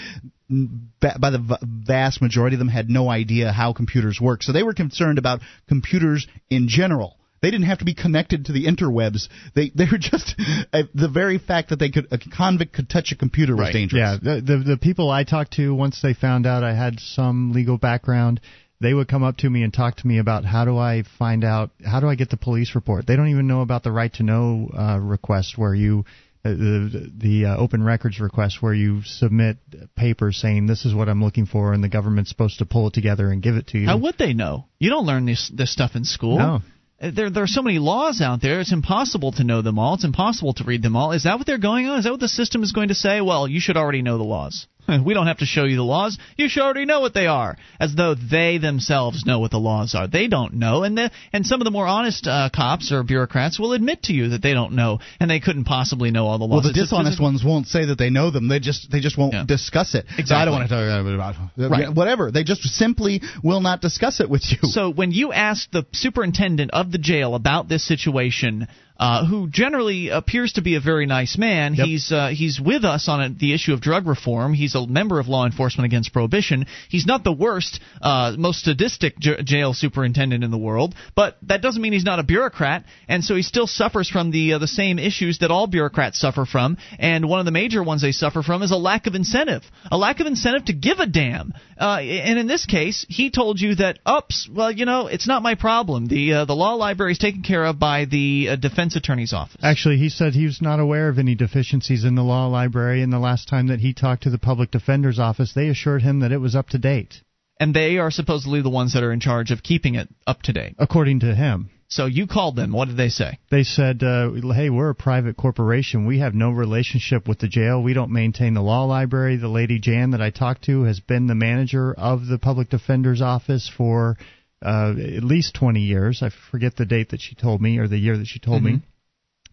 by the vast majority of them had no idea how computers work. So they were concerned about computers in general. They didn't have to be connected to the interwebs. They they were just uh, the very fact that they could a convict could touch a computer was right. dangerous. Yeah, the, the the people I talked to once they found out I had some legal background, they would come up to me and talk to me about how do I find out how do I get the police report. They don't even know about the right to know uh, request where you uh, the the uh, open records request where you submit papers saying this is what I'm looking for and the government's supposed to pull it together and give it to you. How would they know? You don't learn this this stuff in school. No. There, there are so many laws out there. It's impossible to know them all. It's impossible to read them all. Is that what they're going on? Is that what the system is going to say? Well, you should already know the laws. We don't have to show you the laws. You should already know what they are, as though they themselves know what the laws are. They don't know, and the, and some of the more honest uh, cops or bureaucrats will admit to you that they don't know, and they couldn't possibly know all the laws. Well, the It's dishonest ones won't say that they know them. They just they just won't Yeah. discuss it. Exactly. I don't want to talk about Right. whatever. They just simply will not discuss it with you. So when you ask the superintendent of the jail about this situation, uh, who generally appears to be a very nice man, Yep. he's uh, he's with us on a, the issue of drug reform. He's a member of law enforcement against prohibition. He's not the worst, uh, most sadistic j- jail superintendent in the world, but that doesn't mean he's not a bureaucrat, and so he still suffers from the uh, the same issues that all bureaucrats suffer from. And one of the major ones they suffer from is a lack of incentive, a lack of incentive to give a damn. Uh, and in this case, he told you that, oops, well, you know, it's not my problem. The uh, the law library is taken care of by the uh, Defense defense attorney's office. Actually, he said he was not aware of any deficiencies in the law library, and the last time that he talked to the public defender's office, they assured him that it was up to date. And they are supposedly the ones that are in charge of keeping it up to date. According to him. So you called them. What did they say? They said, uh, "Hey, we're a private corporation. We have no relationship with the jail. We don't maintain the law library. The lady Jan that I talked to has been the manager of the public defender's office for uh, at least 20 years. I forget the date that she told me or the year that she told Mm-hmm. me.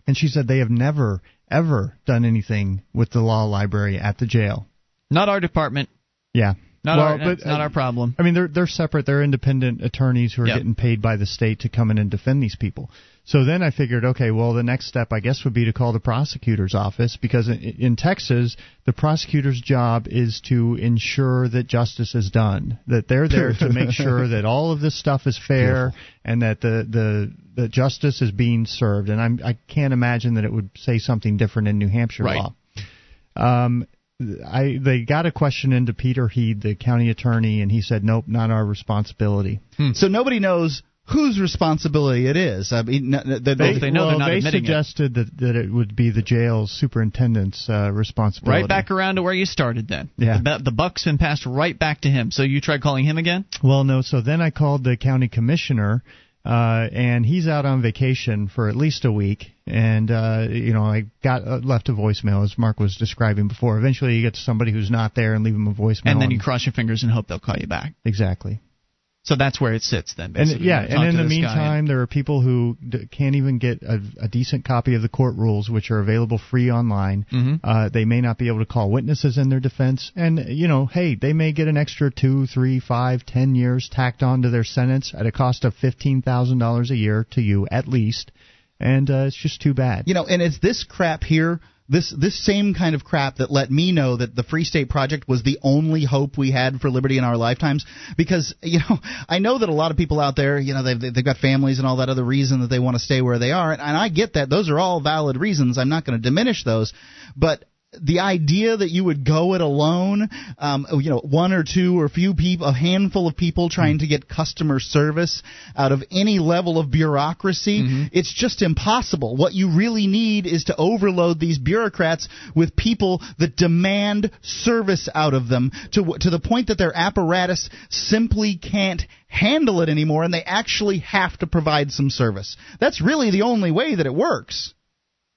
And she said they have never ever done anything with the law library at the jail. Not our department. Yeah. Not well, our. but, not uh, our problem. I mean, they're they're separate. They're independent attorneys who are Yep. getting paid by the state to come in and defend these people. So then I figured, okay, well, the next step, I guess, would be to call the prosecutor's office because in, in Texas, the prosecutor's job is to ensure that justice is done. That they're there to make sure that all of this stuff is fair and that the the the justice is being served. And I'm I can't imagine that it would say something different in New Hampshire Right. law. Um, I they got a question into Peter Heed, the county attorney, and he said, "Nope, not our responsibility." So nobody knows whose responsibility it is. I mean, n- n- they, They, well, they suggested that that it would be the jail's superintendent's uh, responsibility. Right back around to where you started. Then. Yeah. The, the buck's been passed right back to him. So you tried calling him again. Well, no. So then I called the county commissioner, uh, and he's out on vacation for at least a week. And uh, you know, I got uh, left a voicemail as Mark was describing before. Eventually, you get to somebody who's not there and leave them a voicemail. And then you cross your fingers and hope they'll call you back. exactly. So that's where it sits then. And yeah, and in the meantime, there are people who d- can't even get a, a decent copy of the court rules, which are available free online. Mhm. Uh, they may not be able to call witnesses in their defense, and you know, hey, they may get an extra two, three, five, ten years tacked on to their sentence at a cost of fifteen thousand dollars a year to you at least, and uh, it's just too bad. You know, and it's this crap here, this this same kind of crap that let me know that the Free State Project was the only hope we had for liberty in our lifetimes. Because you know, I know that a lot of people out there, you know, they've they've got families and all that other reason that they want to stay where they are, and, and I get that. Those are all valid reasons. I'm not going to diminish those, but the idea that you would go it alone, um, you know, one or two or a few people, a handful of people trying to get customer service out of any level of bureaucracy, it's just impossible. What you really need is to overload these bureaucrats with people that demand service out of them to to the point that their apparatus simply can't handle it anymore, and they actually have to provide some service. That's really the only way that it works.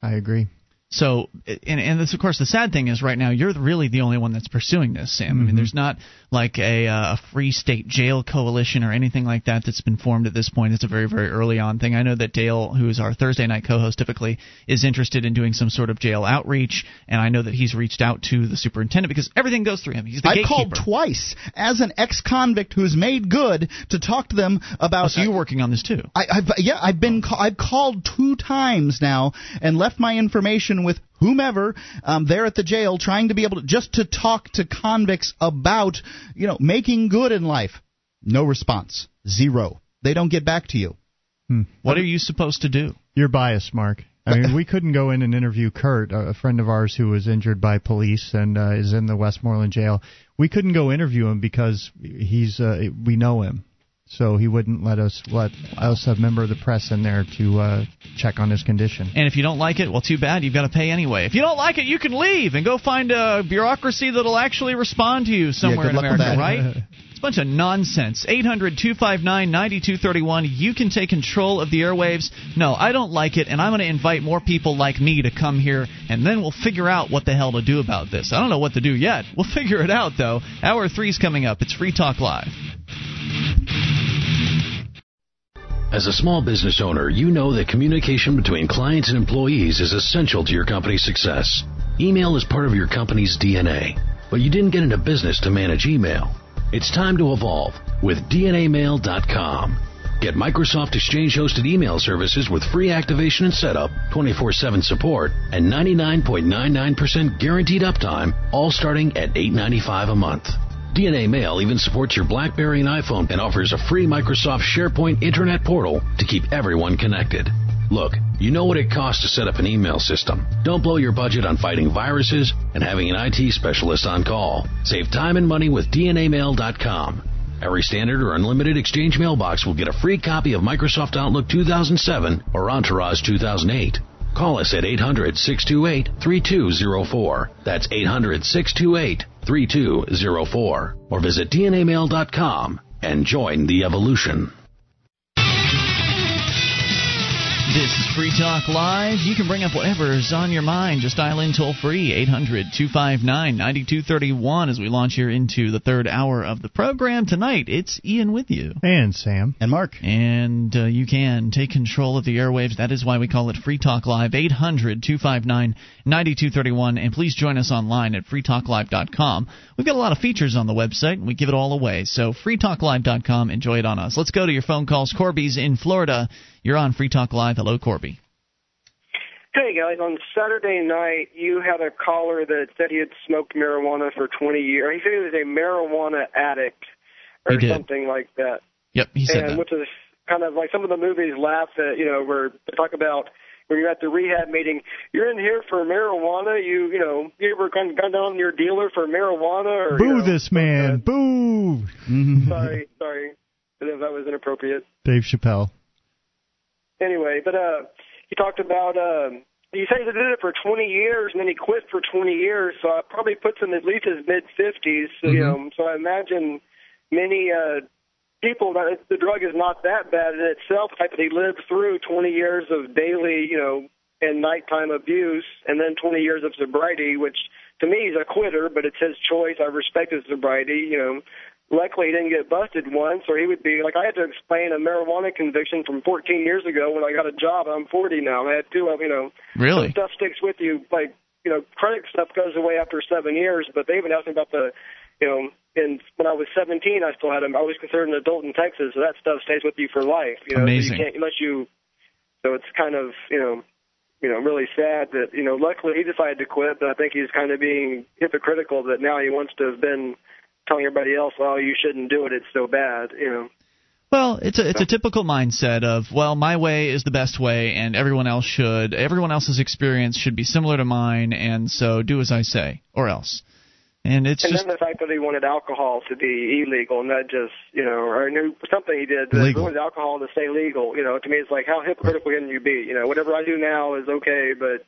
I agree. So, and, and this, of course, the sad thing is right now you're really the only one that's pursuing this, Sam. I mean, Mhm. there's not like a, uh, a free state jail coalition or anything like that that's been formed at this point. It's a very, very early on thing. I know that Dale, who is our Thursday night co-host typically, is interested in doing some sort of jail outreach, and I know that he's reached out to the superintendent because everything goes through him. He's the I gatekeeper. called twice as an ex-convict who's made good to talk to them about. Oh, so you're working on this too? I, I've yeah, I've been I've called two times now and left my information with whomever um, there at the jail, trying to be able to just to talk to convicts about you know making good in life. No response, zero. They don't get back to you. Hmm. What are you supposed to do? You're biased, Mark. I mean, we couldn't go in and interview Kurt, a a friend of ours who was injured by police and uh, is in the Westmoreland jail. We couldn't go interview him because he's uh, we know him, so he wouldn't let us let us have a member of the press in there to uh, check on his condition. And if you don't like it, well, too bad. You've got to pay anyway. If you don't like it, you can leave and go find a bureaucracy that'll actually respond to you somewhere good in luck with America, that. right? It's a bunch of nonsense. 800 259 9231. You can take control of the airwaves. No, I don't like it, and I'm going to invite more people like me to come here, and then we'll figure out what the hell to do about this. I don't know what to do yet. We'll figure it out, though. Hour three's coming up. It's Free Talk Live. As a small business owner, you know that communication between clients and employees is essential to your company's success. Email is part of your company's DNA, but you didn't get into business to manage email. It's time to evolve with DNAmail.com. Get Microsoft Exchange hosted email services with free activation and setup, 24 7 support, and 99.99% guaranteed uptime, all starting at $8.95 a month. DNA Mail even supports your BlackBerry and iPhone and offers a free Microsoft SharePoint Internet portal to keep everyone connected. Look, you know what it costs to set up an email system. Don't blow your budget on fighting viruses and having an IT specialist on call. Save time and money with DNAmail.com. Every standard or unlimited exchange mailbox will get a free copy of Microsoft Outlook 2007 or Entourage 2008. Call us at 800 628 3204. That's 800 628 3204. Or visit DNAmail.com and join the evolution. This is Free Talk Live. You can bring up whatever is on your mind. Just dial in toll free, 800 259 9231, as we launch here into the third hour of the program. Tonight, it's Ian with you. And Sam. And Mark. And uh, you can take control of the airwaves. That is why we call it Free Talk Live, 800 259 9231. And please join us online at freetalklive.com. We've got a lot of features on the website, and we give it all away. So, freetalklive.com, enjoy it on us. Let's go to your phone calls. Corby's in Florida. You're on Free Talk Live. Hello, Corby. Hey guys, on Saturday night you had a caller that said he had smoked marijuana for 20 years. He said he was a marijuana addict or something like that. Yep, he said and that. which is kind of like some of the movies laugh at, you know, where they talk about when you're at the rehab meeting, you're in here for marijuana. You, you know, you ever gone, gone down your dealer for marijuana or Boo you know, this man. Boo. sorry, sorry, if that was inappropriate. Dave Chappelle. Anyway, but uh, he talked about um, he said he did it for 20 years and then he quit for 20 years, so it probably puts him at least his mid 50s. So, You know, so I imagine many uh, people that the drug is not that bad in itself. Type that he lived through 20 years of daily, you know, and nighttime abuse, and then 20 years of sobriety, which to me he's a quitter, but it's his choice. I respect his sobriety, you know. Luckily, he didn't get busted once, or he would be like I had to explain a marijuana conviction from 14 years ago when I got a job. I'm 40 now. I had to, you know, Really? stuff sticks with you. Like you know, credit stuff goes away after seven years. But they even asked me about the, you know, and when I was 17, I still had them. I was considered an adult in Texas, so that stuff stays with you for life. You know, Amazing. So you can't unless you. So it's kind of you know, you know, really sad that you know. Luckily, he decided to quit, but I think he's kind of being hypocritical that now he wants to have been telling everybody else, "Oh, you shouldn't do it. It's so bad." You know. Well, it's a it's a typical mindset of well, my way is the best way, and everyone else should everyone else's experience should be similar to mine, and so do as I say, or else. And it's and just then the fact that he wanted alcohol to be illegal, and that just, you know, or knew something he did that Legal. wanted alcohol to stay legal. You know, to me, it's like how hypocritical can you be? You know, whatever I do now is okay, but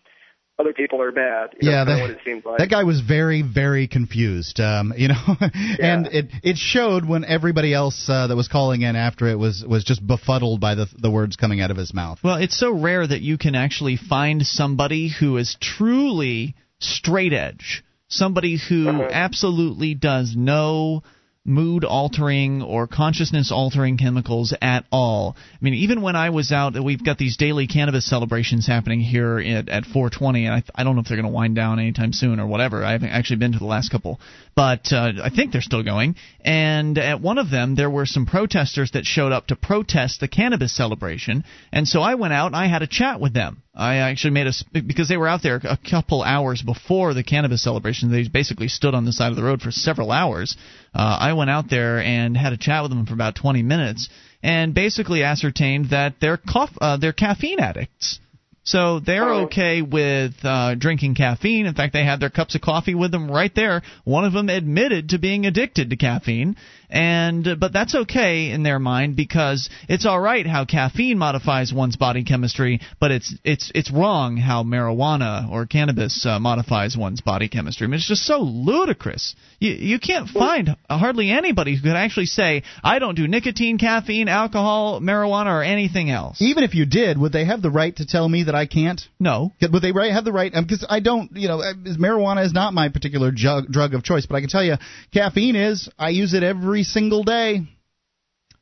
other people are bad. You Yeah, that's that- what it seems like. That guy was very, very confused. Um, you know, and it it showed when everybody else uh, that was calling in after it was was just befuddled by the the words coming out of his mouth. Well, it's so rare that you can actually find somebody who is truly straight edge, somebody who absolutely does no mood altering or consciousness altering chemicals at all. I mean, even when I was out, we've got these daily cannabis celebrations happening here at, at 420, and I, I don't know if they're going to wind down anytime soon or whatever. I haven't actually been to the last couple, but uh, I think they're still going. And at one of them, there were some protesters that showed up to protest the cannabis celebration, and so I went out and I had a chat with them. I actually made a because they were out there a couple hours before the cannabis celebration. They basically stood on the side of the road for several hours. Uh, I went out there and had a chat with them for about 20 minutes, and basically ascertained that they're coff- uh, they're caffeine addicts. So they're okay with uh, drinking caffeine. In fact, they had their cups of coffee with them right there. One of them admitted to being addicted to caffeine, and but that's okay in their mind because it's all right how caffeine modifies one's body chemistry, but it's it's it's wrong how marijuana or cannabis uh, modifies one's body chemistry. I mean, it's just so ludicrous. You you can't find hardly anybody who could actually say I don't do nicotine, caffeine, alcohol, marijuana, or anything else. Even if you did, would they have the right to tell me that I can't? No. Would they have the right? Because I don't, you know, uh, marijuana is not my particular drug of choice, but I can tell you, caffeine is. I use it every single day.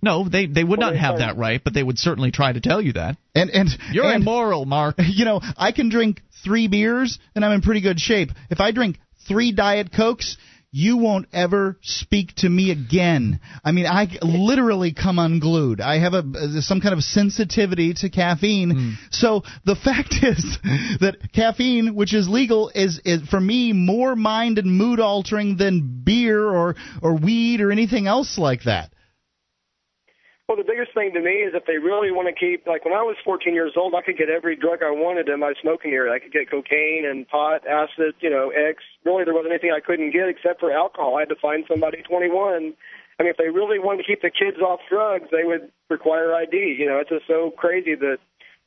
No, they they would not have that right, but they would certainly try to tell you that. And and You're and, immoral, Mark. You know, I can drink three beers and I'm in pretty good shape. If I drink three diet cokes, you won't ever speak to me again. I mean, I literally come unglued. I have a uh, some kind of sensitivity to caffeine. Hmm. So the fact is that caffeine, which is legal, is, is for me more mind and mood altering than beer or or weed or anything else like that. Well, the biggest thing to me is if they really want to keep, like when I was 14 years old, I could get every drug I wanted in my smoking area. I could get cocaine and pot, acid, you know, X. Really, there wasn't anything I couldn't get except for alcohol. I had to find somebody 21, I mean, if they really wanted to keep the kids off drugs, they would require ID. You know, it's just so crazy that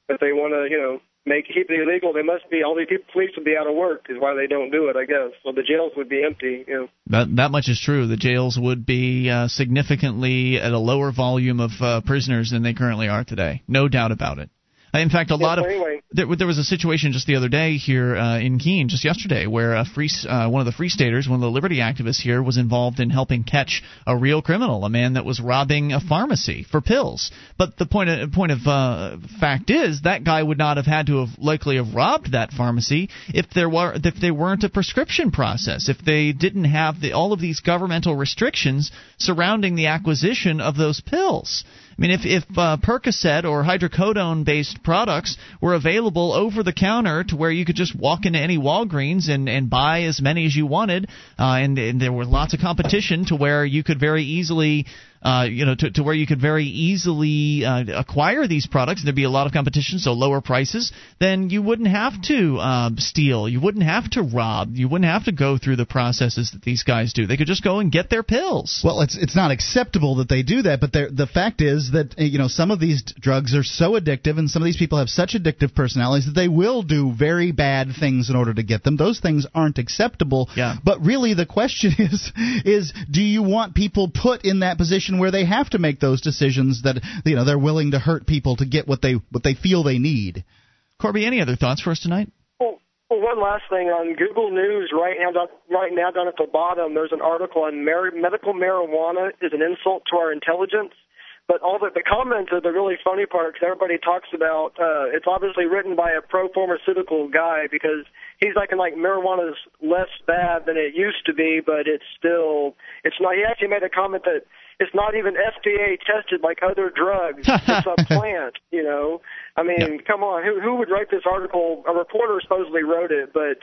that they want to, you know, make keep it illegal. They must be all these people, police would be out of work, is why they don't do it. I guess. So the jails would be empty. You know. That that much is true. The jails would be uh, significantly at a lower volume of uh, prisoners than they currently are today. No doubt about it. In fact, a lot of anyway. there, there was a situation just the other day here uh, in Keene, just yesterday, where a free uh, one of the Free Staters, one of the liberty activists here, was involved in helping catch a real criminal, a man that was robbing a pharmacy for pills. But the point of, point of uh, fact is that guy would not have had to have likely have robbed that pharmacy if there were if there weren't a prescription process, if they didn't have the, all of these governmental restrictions surrounding the acquisition of those pills. I mean, if if uh, Percocet or hydrocodone based products were available over the counter to where you could just walk into any Walgreens and and buy as many as you wanted, uh, and, and there was lots of competition to where you could very easily uh, you know, to, to where you could very easily uh, acquire these products, and there'd be a lot of competition, so lower prices, then you wouldn't have to um, steal, you wouldn't have to rob, you wouldn't have to go through the processes that these guys do. They could just go and get their pills. Well, it's it's not acceptable that they do that, but the fact is that uh, you know some of these drugs are so addictive, and some of these people have such addictive personalities that they will do very bad things in order to get them. Those things aren't acceptable. Yeah. But really, the question is is do you want people put in that position where they have to make those decisions that you know they're willing to hurt people to get what they what they feel they need? Corby, any other thoughts for us tonight? Well, well, one last thing on Google News right now, right now down at the bottom, there's an article on mar- medical marijuana is an insult to our intelligence. But all the, the comments are the really funny part because everybody talks about uh, it's obviously written by a pro pharmaceutical guy because he's like like marijuana's less bad than it used to be, but it's still it's not. He actually made a comment that it's not even FDA tested like other drugs. it's a plant, you know. I mean, come on, who who would write this article? A reporter supposedly wrote it, but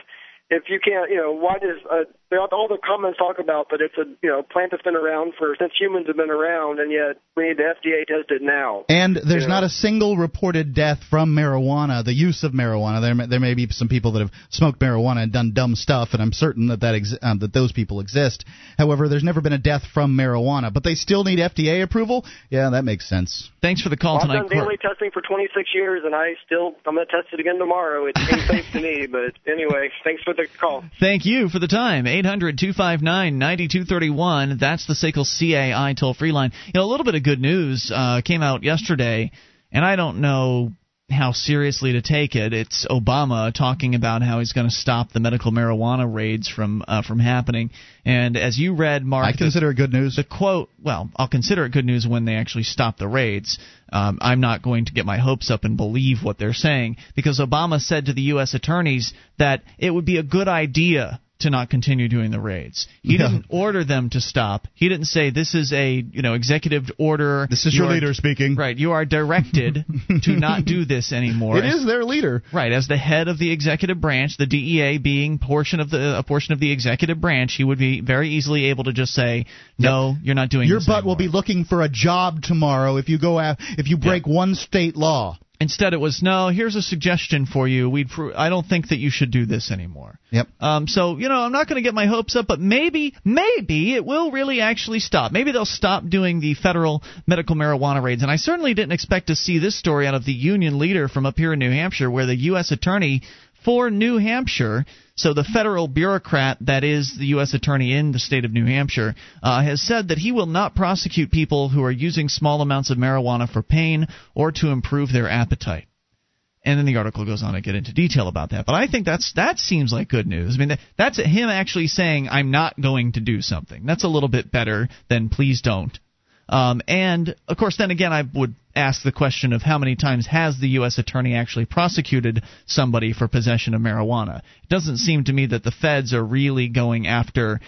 if you can't, you know, why does uh, they- all the comments talk about that it's a you know plant that's been around for since humans have been around, and yet we need the FDA test it now. And there's You know? not a single reported death from marijuana, the use of marijuana. There, may, there may be some people that have smoked marijuana and done dumb stuff, and I'm certain that that, ex- um, that those people exist. However, there's never been a death from marijuana, but they still need FDA approval. Yeah, that makes sense. Thanks for the call Well, I've tonight, done Cor- daily testing for 26 years, and I still I'm gonna test it again tomorrow. It seems safe to me, but anyway, thanks for the call. Thank you for the time. 800 259 9231. That's the SACL CAI toll free line. You know, a little bit of good news uh, came out yesterday, and I don't know how seriously to take it. It's Obama talking about how he's going to stop the medical marijuana raids from uh, from happening. And as you read, Mark, I consider it good news. The quote, well, I'll consider it good news when they actually stop the raids. Um, I'm not going to get my hopes up and believe what they're saying because Obama said to the U.S. attorneys that it would be a good idea to not continue doing the raids. He Yeah. didn't order them to stop. He didn't say this is a you know executive order. This is You your are- leader speaking. Right, you are directed to not do this anymore. It is their leader. Right, as the head of the executive branch, the DEA being portion of the a portion of the executive branch, he would be very easily able to just say, "No, you're not doing Your butt will be looking for a job tomorrow if you go af- if you break one state law. Instead, it was no. Here's a suggestion for you. We'd. pr- I don't think that you should do this anymore. Yep. Um, so you know, I'm not going to get my hopes up, but maybe, maybe it will really actually stop. Maybe they'll stop doing the federal medical marijuana raids. And I certainly didn't expect to see this story out of the union leader from up here in New Hampshire, where the U.S. attorney for New Hampshire. So the federal bureaucrat that is the U.S. attorney in the state of New Hampshire uh, has said that he will not prosecute people who are using small amounts of marijuana for pain or to improve their appetite. And then the article goes on to get into detail about that. But I think that's that seems like good news. I mean, that, that's him actually saying I'm not going to do something. That's a little bit better than please don't. Um, and of course, then again, I would ask the question of how many times has the U.S. attorney actually prosecuted somebody for possession of marijuana? It doesn't seem to me that the feds are really going after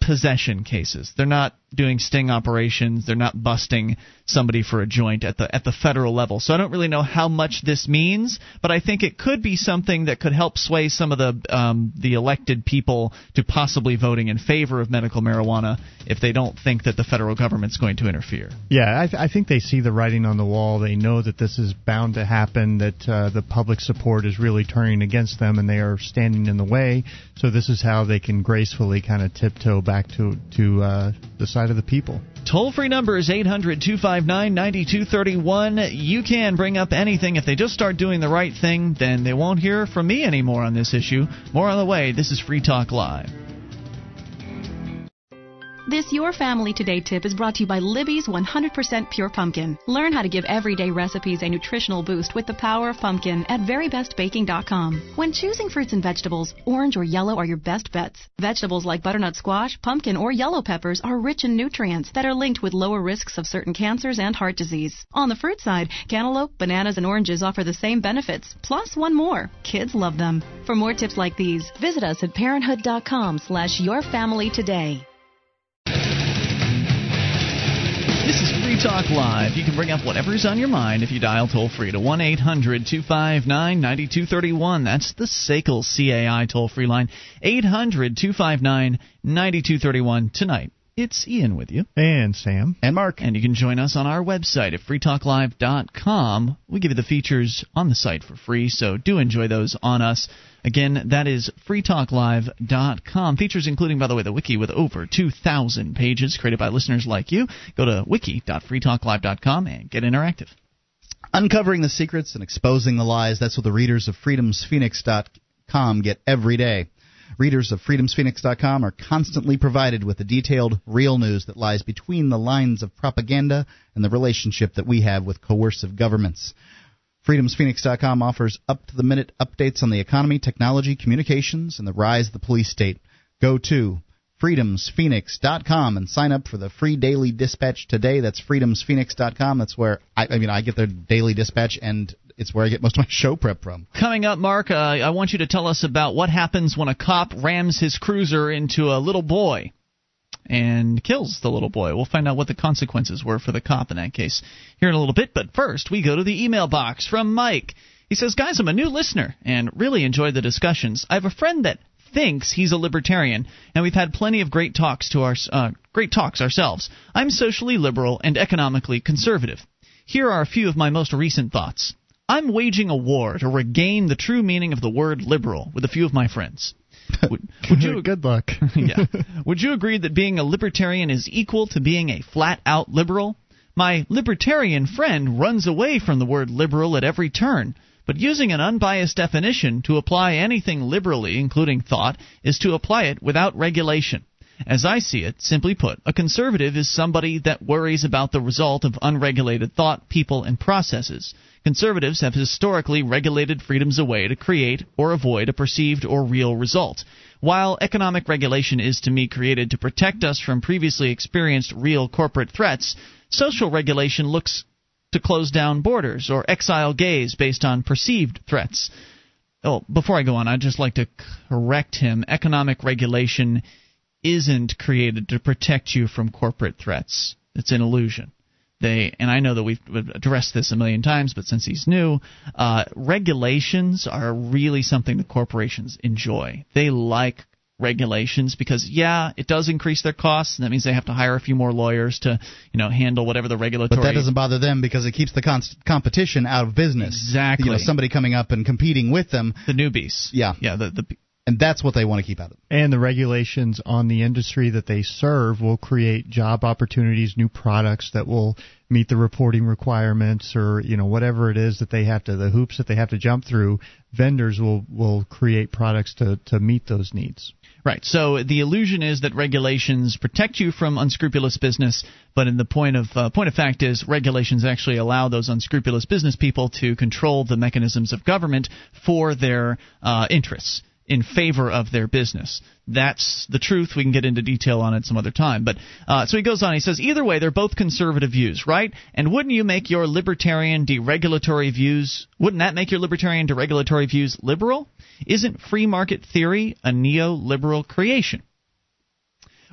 possession cases. They're not doing sting operations. They're not busting somebody for a joint at the at the federal level. So I don't really know how much this means, but I think it could be something that could help sway some of the um, the elected people to possibly voting in favor of medical marijuana if they don't think that the federal government's going to interfere. Yeah, I, th- I think they see the writing on the wall. They know that this is bound to happen, that uh, the public support is really turning against them, and they are standing in the way. So this is how they can gracefully kind of tiptoe back to to uh, the side of the people. Toll free number is 800 259 9231. You can bring up anything. If they just start doing the right thing, then they won't hear from me anymore on this issue. More on the way. This is Free Talk Live. This Your Family Today tip is brought to you by Libby's 100% Pure Pumpkin. Learn how to give everyday recipes a nutritional boost with the power of pumpkin at verybestbaking.com. When choosing fruits and vegetables, orange or yellow are your best bets. Vegetables like butternut squash, pumpkin, or yellow peppers are rich in nutrients that are linked with lower risks of certain cancers and heart disease. On the fruit side, cantaloupe, bananas, and oranges offer the same benefits, plus one more. Kids love them. For more tips like these, visit us at parenthood.com slash yourfamilytoday. This is Free Talk Live. You can bring up whatever's on your mind if you dial toll free to 1 800 259 9231. That's the SACL CAI toll free line. 800 259 9231. Tonight, it's Ian with you. And Sam. And Mark. And you can join us on our website at freetalklive.com. We give you the features on the site for free, so do enjoy those on us. Again, that is freetalklive.com. Features including, by the way, the wiki with over 2,000 pages created by listeners like you. Go to wiki.freetalklive.com and get interactive. Uncovering the secrets and exposing the lies, that's what the readers of freedomsphoenix.com get every day. Readers of freedomsphoenix.com are constantly provided with the detailed, real news that lies between the lines of propaganda and the relationship that we have with coercive governments. FreedomsPhoenix.com offers up to the minute updates on the economy, technology, communications, and the rise of the police state. Go to freedomsphoenix.com and sign up for the free daily dispatch today. That's freedomsphoenix.com. That's where I, I mean I get their daily dispatch and it's where I get most of my show prep from. Coming up, Mark, uh, I want you to tell us about what happens when a cop rams his cruiser into a little boy and kills the little boy. We'll find out what the consequences were for the cop in that case here in a little bit. But first, we go to the email box from Mike. He says, Guys, I'm a new listener and really enjoy the discussions. I have a friend that thinks he's a libertarian, and we've had plenty of great talks to our uh, great talks ourselves. I'm socially liberal and economically conservative. Here are a few of my most recent thoughts. I'm waging a war to regain the true meaning of the word liberal with a few of my friends. Would, would you good luck? yeah. Would you agree that being a libertarian is equal to being a flat out liberal? My libertarian friend runs away from the word liberal at every turn, but using an unbiased definition to apply anything liberally, including thought, is to apply it without regulation. As I see it, simply put, a conservative is somebody that worries about the result of unregulated thought, people, and processes. Conservatives have historically regulated freedoms away to create or avoid a perceived or real result. While economic regulation is to me created to protect us from previously experienced real corporate threats, social regulation looks to close down borders or exile gays based on perceived threats. Oh, before I go on, I'd just like to correct him. Economic regulation isn't created to protect you from corporate threats. It's an illusion. They and I know that we've addressed this a million times, but since he's new, uh, regulations are really something that corporations enjoy. They like regulations because yeah, it does increase their costs, and that means they have to hire a few more lawyers to you know handle whatever the regulatory. But that doesn't bother them because it keeps the con- competition out of business. Exactly. You know, somebody coming up and competing with them. The newbies. Yeah. Yeah. The the and that's what they want to keep out of. And the regulations on the industry that they serve will create job opportunities, new products that will meet the reporting requirements, or you know whatever it is that they have to, the hoops that they have to jump through. Vendors will will create products to to meet those needs. Right. So the illusion is that regulations protect you from unscrupulous business, but in the point of uh, point of fact is regulations actually allow those unscrupulous business people to control the mechanisms of government for their uh, interests in favor of their business. That's the truth. We can get into detail on it some other time. But uh, so he goes on. He says either way, they're both conservative views, right? And wouldn't you make your libertarian deregulatory views? Wouldn't that make your libertarian deregulatory views liberal? Isn't free market theory a neoliberal creation?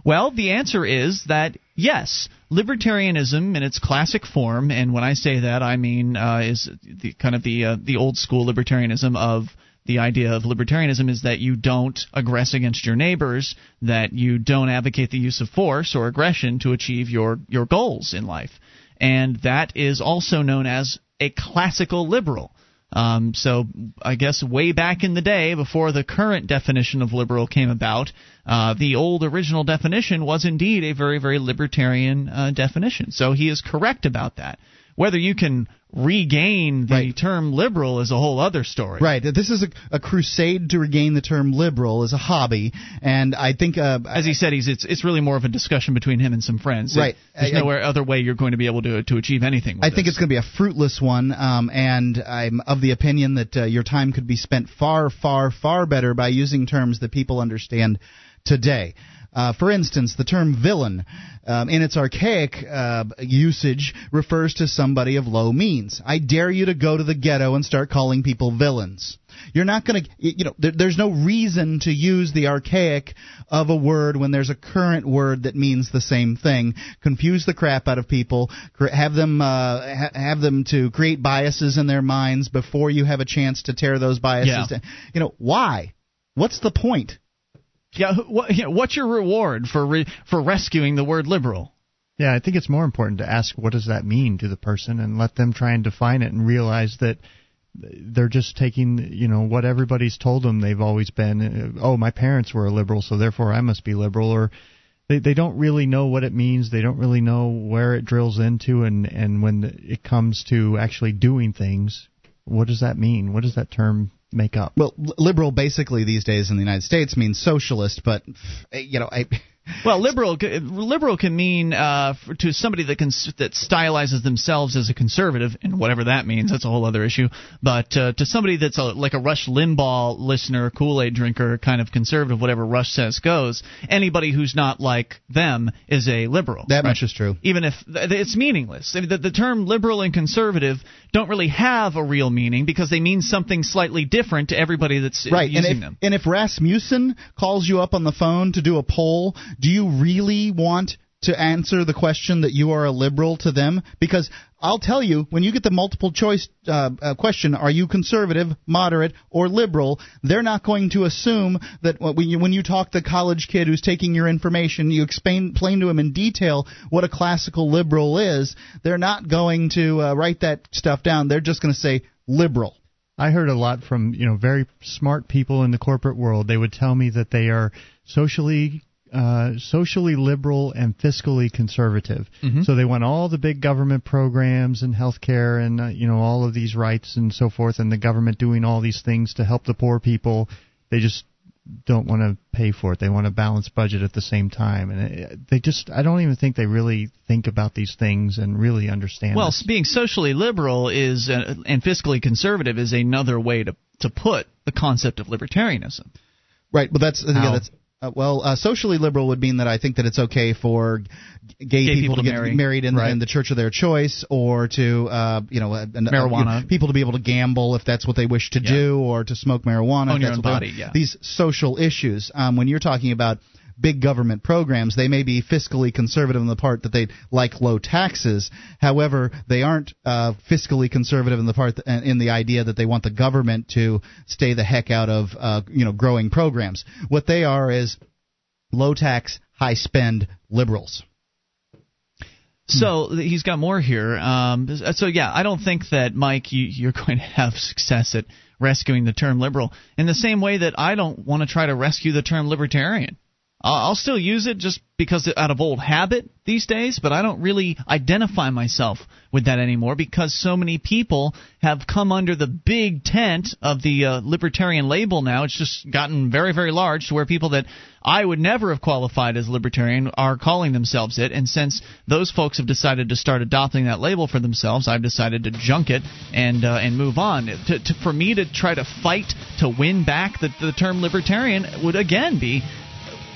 Well, the answer is that yes, libertarianism in its classic form, and when I say that, I mean uh, is the kind of the uh, the old school libertarianism of the idea of libertarianism is that you don't aggress against your neighbors, that you don't advocate the use of force or aggression to achieve your, your goals in life. And that is also known as a classical liberal. Um, so I guess way back in the day, before the current definition of liberal came about, uh, the old original definition was indeed a very, very libertarian uh, definition. So he is correct about that. Whether you can regain the Right. term liberal is a whole other story. Right. This is a, a crusade to regain the term liberal as a hobby, and I think, uh, As he said, he's it's it's really more of a discussion between him and some friends. Right. There's I- I- no other way you're going to be able to to achieve anything. With I think this. it's going to be a fruitless one, um, and I'm of the opinion that uh, your time could be spent far, far, far better by using terms that people understand today. Uh, for instance, the term villain, um, in its archaic uh, usage, refers to somebody of low means. I dare you to go to the ghetto and start calling people villains. You're not going to, you know, there, there's no reason to use the archaic of a word when there's a current word that means the same thing. Confuse the crap out of people, have them, uh, ha- have them to create biases in their minds before you have a chance to tear those biases Yeah. down. You know, why? What's the point? Yeah, wh- what, yeah. What's your reward for re- for rescuing the word liberal? Yeah, I think it's more important to ask what does that mean to the person and let them try and define it and realize that they're just taking, you know, what everybody's told them they've always been. Uh, Oh, my parents were a liberal, so therefore I must be liberal or they they don't really know what it means. They don't really know where it drills into and and when it comes to actually doing things, what does that mean? What does that term make up? Well, liberal basically these days in the United States means socialist, but you know, I Well, liberal liberal can mean uh, to somebody that can that stylizes themselves as a conservative, and whatever that means, that's a whole other issue. But uh, to somebody that's a, like a Rush Limbaugh listener, Kool Aid drinker, kind of conservative, whatever Rush says goes. Anybody who's not like them is a liberal. that right? much is true. even if th- it's meaningless. I mean, The, the term liberal and conservative don't really have a real meaning because they mean something slightly different to everybody that's right and using if, them. and if rasmussen calls you up on the phone to do a poll do you really want to answer the question that you are a liberal to them? Because I'll tell you when you get the multiple choice uh, uh, question are you conservative moderate or liberal they're not going to assume that when you, when you talk to the college kid who's taking your information you explain, explain to him in detail what a classical liberal is they're not going to uh, write that stuff down. They're just going to say liberal. I heard a lot from you know very smart people in the corporate world. They would tell me that they are socially uh, socially liberal and fiscally conservative. Mhm. So they want all the big government programs and healthcare and uh, you know all of these rights and so forth, and the government doing all these things to help the poor people. They just don't want to pay for it. They want a balanced budget at the same time, and it, they just I don't even think they really think about these things and really understand. Well, this. being socially liberal is uh, and fiscally conservative is another way to to put the concept of libertarianism. Right, but that's yeah, How? that's uh, well, uh, socially liberal would mean that I think that it's okay for gay, Gay people, people to to get marry. married in, Right. in the church of their choice, or to uh, you know, Marijuana. people to be able to gamble if that's what they wish to Yeah. do, or to smoke marijuana. Own if your that's own what body, yeah. These social issues. Um, when you're talking about big government programs, they may be fiscally conservative in the part that they like low taxes. However, they aren't uh, fiscally conservative in the part th- in the idea that they want the government to stay the heck out of uh, you know growing programs. What they are is low tax, high spend liberals. So he's got more here. Um, so yeah, I don't think that Mike, you, you're going to have success at rescuing the term liberal in the same way that I don't want to try to rescue the term libertarian. I'll I'll still use it just because out of old habit these days, but I don't really identify myself with that anymore because so many people have come under the big tent of the uh, libertarian label now. It's just gotten very, very large to where people that I would never have qualified as libertarian are calling themselves it. And since those folks have decided to start adopting that label for themselves, I've decided to junk it and uh, and move on. To, to, for me to try to fight to win back the, the term libertarian would again be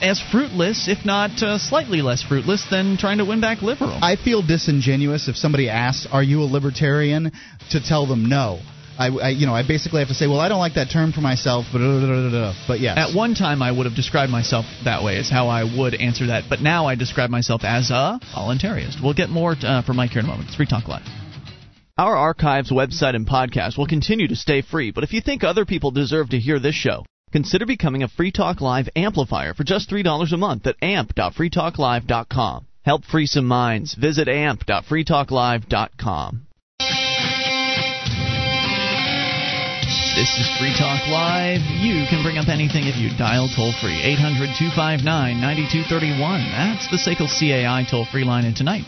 as fruitless, if not uh, slightly less fruitless, than trying to win back liberal. I feel disingenuous if somebody asks, "Are you a libertarian?" to tell them no. I, I you know I basically have to say, "Well, I don't like that term for myself," but but yes. At one time, I would have described myself that way, is how I would answer that. But now I describe myself as a voluntarist. We'll get more uh, from Mike here in a moment. It's Free Talk Live. Our archives, website, and podcast will continue to stay free, but if you think other people deserve to hear this show, consider becoming a Free Talk Live amplifier for just $3 a month at amp.freetalklive.com. Help free some minds. Visit amp.freetalklive.com. This is Free Talk Live. You can bring up anything if you dial toll free. 800 259 9231. That's the SACL CAI toll free line. And tonight,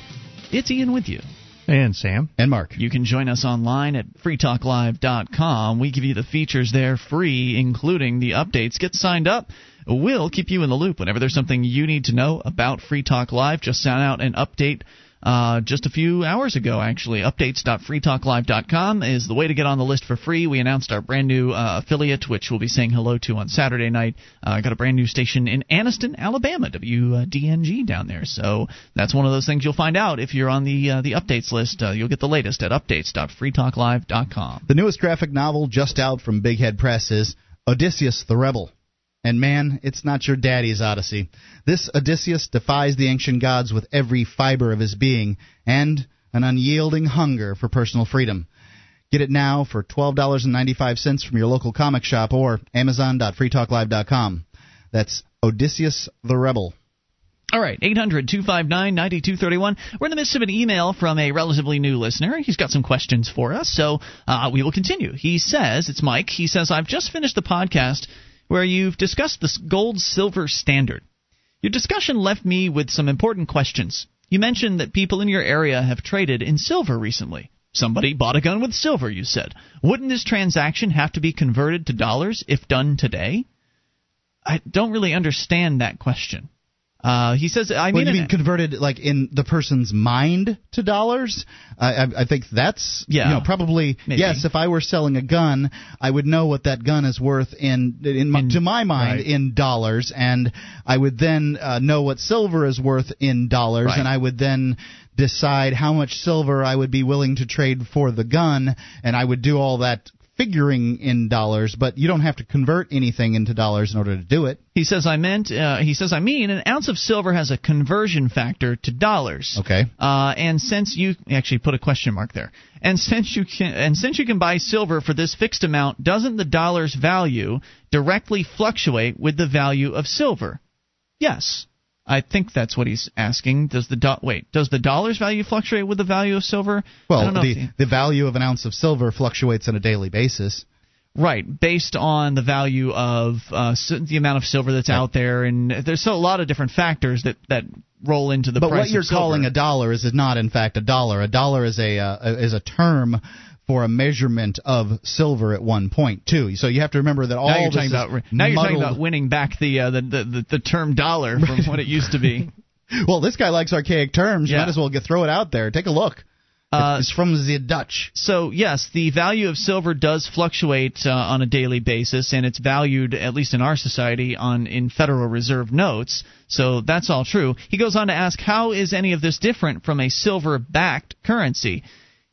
it's Ian with you. And Sam. And Mark. You can join us online at freetalklive.com. We give you the features there free, including the updates. Get signed up. We'll keep you in the loop whenever there's something you need to know about Free Talk Live. Just sent out an update uh, just a few hours ago, actually. Updates.freetalklive.com is the way to get on the list for free. We announced our brand new uh, affiliate, which we'll be saying hello to on Saturday night. I uh, got a brand new station in Anniston, Alabama, WDNG down there. So that's one of those things you'll find out if you're on the uh, the updates list. Uh, you'll get the latest at updates.freetalklive.com. The newest graphic novel just out from Big Head Press is Odysseus the Rebel. And man, it's not your daddy's Odyssey. This Odysseus defies the ancient gods with every fiber of his being and an unyielding hunger for personal freedom. Get it now for $12.95 from your local comic shop or amazon.freetalklive.com. That's Odysseus the Rebel. All right, 800 259 9231. We're in the midst of an email from a relatively new listener. He's got some questions for us, so uh, we will continue. He says, it's Mike. He says, I've just finished the podcast where you've discussed the gold silver standard. Your discussion left me with some important questions. You mentioned that people in your area have traded in silver recently. Somebody bought a gun with silver, you said. Wouldn't this transaction have to be converted to dollars if done today? I don't really understand that question. Uh, he says, I mean, well, mean converted like in the person's mind to dollars? I, I think that's yeah, you know, probably maybe. yes. If I were selling a gun, I would know what that gun is worth in, in, my, In- to my mind right. in dollars, and I would then uh, know what silver is worth in dollars, Right. and I would then decide how much silver I would be willing to trade for the gun, and I would do all that figuring in dollars, but you don't have to convert anything into dollars in order to do it. He says I meant. Uh, he says I mean an ounce of silver has a conversion factor to dollars. Okay. Uh, and since you actually put a question mark there, and since you can and since you can buy silver for this fixed amount, doesn't the dollar's value directly fluctuate with the value of silver? Yes. I think that's what he's asking. Does the do- wait? Does the dollar's value fluctuate with the value of silver? Well, if the, the value of an ounce of silver fluctuates on a daily basis. Right, based on the value of uh, the amount of silver that's out there, and there's so a lot of different factors that that roll into the but price. what you're calling a dollar is not, in fact, a dollar. A dollar is a uh, is a term for a measurement of silver at one point too. So you have to remember that all now you're this talking about now you're talking about winning back the, uh, the, the the the term dollar from what it used to be. Well, this guy likes archaic terms. You Yeah. might as well get throw it out there. Take a look. Uh, it's from the Dutch. So yes, the value of silver does fluctuate uh, on a daily basis, and it's valued, at least in our society, on in Federal Reserve notes. So that's all true. He goes on to ask, how is any of this different from a silver-backed currency?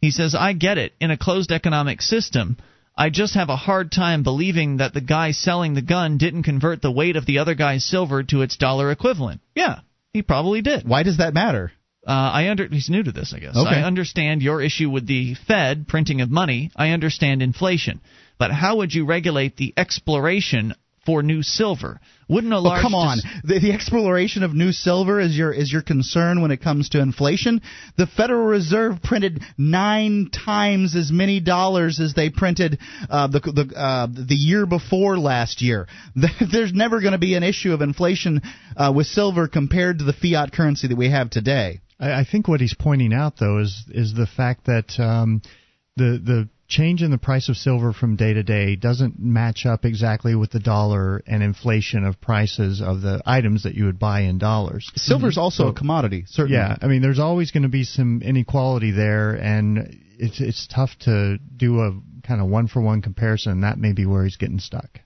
He says, I get it. In a closed economic system, I just have a hard time believing that the guy selling the gun didn't convert the weight of the other guy's silver to its dollar equivalent. Yeah, he probably did. Why does that matter? Uh, I under he's new to this, I guess. Okay. I understand your issue with the Fed printing of money. I understand inflation, but how would you regulate the exploration for new silver? Wouldn't a Oh, come on. dis- The, the exploration of new silver is your is your concern when it comes to inflation. The Federal Reserve printed nine times as many dollars as they printed uh, the the uh, the year before last year. There's never going to be an issue of inflation uh, with silver compared to the fiat currency that we have today. I, I think what he's pointing out, though, is is the fact that um, the the change in the price of silver from day to day doesn't match up exactly with the dollar and inflation of prices of the items that you would buy in dollars. Silver's mm-hmm. also So- a commodity, certainly. Yeah, I mean, there's always going to be some inequality there, and it's it's tough to do a kind of one for one comparison. That may be where he's getting stuck.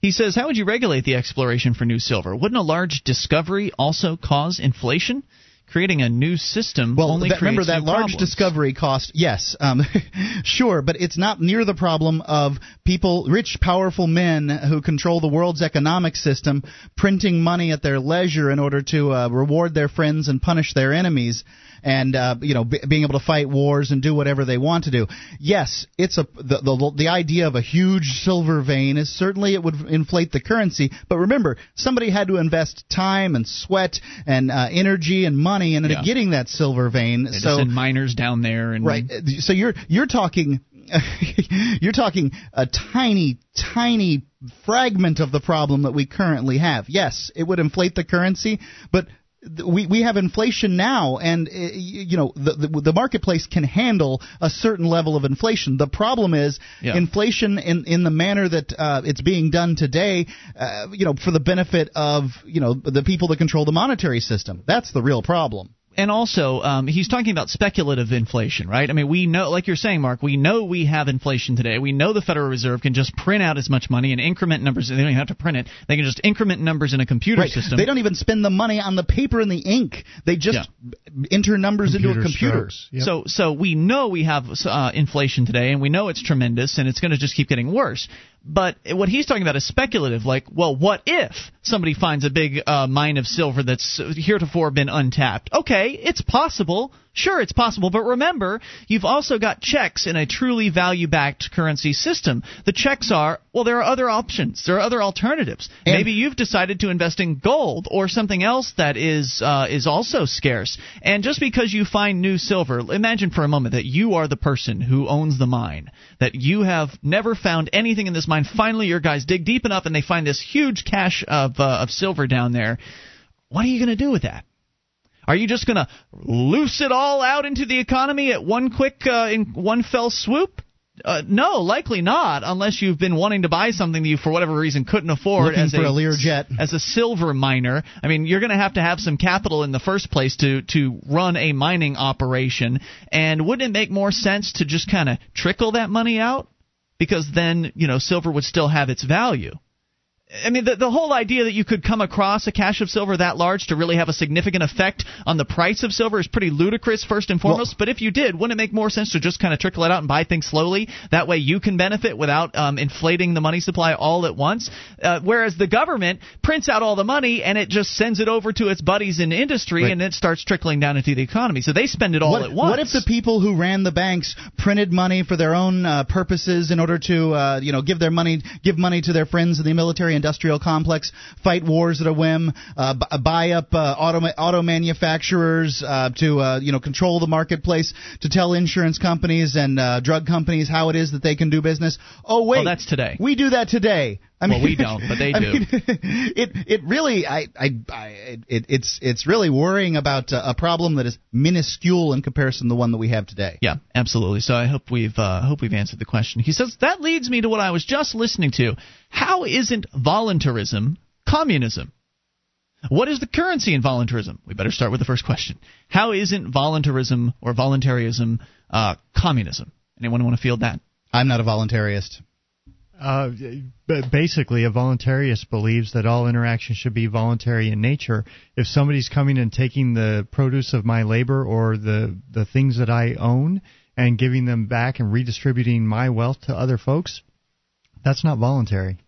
He says, how would you regulate the exploration for new silver? Wouldn't a large discovery also cause inflation? Creating a new system Well, only that, remember that large problems. discovery cost. Yes, um, sure, but it's not near the problem of people, rich, powerful men who control the world's economic system, printing money at their leisure in order to uh, reward their friends and punish their enemies, and uh, you know, b- being able to fight wars and do whatever they want to do. Yes, it's a the, the the idea of a huge silver vein is certainly it would inflate the currency, but remember, somebody had to invest time and sweat and uh, energy and money into Yeah. getting that silver vein. They so miners down there and Right. So you're you're talking you're talking a tiny, tiny fragment of the problem that we currently have. Yes, it would inflate the currency, but we we have inflation now, and uh, you know the, the, the marketplace can handle a certain level of inflation. The problem is Yeah. inflation in in the manner that uh, it's being done today. Uh, you know, for the benefit of you know the people that control the monetary system. That's the real problem. And also um, he's talking about speculative inflation, right? I mean, we know, like you're saying, Mark, we know we have inflation today. We know the Federal Reserve can just print out as much money and increment numbers. They don't even have to print it. They can just increment numbers in a computer Right. system. They don't even spend the money on the paper and the ink. They just enter numbers into a computer. So so we know we have uh, inflation today, and we know it's tremendous, and it's going to just keep getting worse. But what he's talking about is speculative. Like, well, what if somebody finds a big uh, mine of silver that's heretofore been untapped? Okay, it's possible. Sure, it's possible. But remember, you've also got checks in a truly value backed currency system. The checks are, well, there are other options, there are other alternatives. Maybe you've decided to invest in gold or something else that is uh, is also scarce. And just because you find new silver, imagine for a moment that you are the person who owns the mine, that you have never found anything in this mine. Finally, your guys dig deep enough and they find this huge cache of uh, of silver down there. What are you going to do with that? Are you just going to loose it all out into the economy at one quick, uh, in one fell swoop? Uh, no, likely not, unless you've been wanting to buy something that you, for whatever reason, couldn't afford Looking as for a Learjet. as a silver miner. I mean, you're going to have to have some capital in the first place to to run a mining operation. And wouldn't it make more sense to just kind of trickle that money out? Because then, you know, silver would still have its value. I mean, the, the whole idea that you could come across a cache of silver that large to really have a significant effect on the price of silver is pretty ludicrous, first and foremost. but if you did, wouldn't it make more sense to just kind of trickle it out and buy things slowly? That way you can benefit without um, inflating the money supply all at once. Uh, whereas the government prints out all the money and it just sends it over to its buddies in industry Right. and it starts trickling down into the economy. So they spend it all what, at once. what if the people who ran the banks printed money for their own uh, purposes in order to, uh, you know, give their money, give money to their friends in the military-industrial complex, fight wars at a whim, uh, b- buy up uh, auto auto manufacturers uh, to, uh, you know, control the marketplace, to tell insurance companies and uh, drug companies how it is that they can do business? Oh wait, Oh, that's today. We do that today. I Well, we don't, but they I do. mean, it it really I I, I it, it's it's really worrying about uh, a problem that is minuscule in comparison to the one that we have today. Yeah, absolutely. So I hope we've uh, hope we've answered the question. He says that leads me to what I was just listening to. How isn't voluntarism communism? What is the currency in voluntarism? We better start with the first question. How isn't voluntarism or voluntarism uh, communism? Anyone want to field that? I'm not a voluntarist. Uh, but basically, a voluntarist believes that all interaction should be voluntary in nature. If somebody's coming and taking the produce of my labor or the the things that I own and giving them back and redistributing my wealth to other folks, that's not voluntary.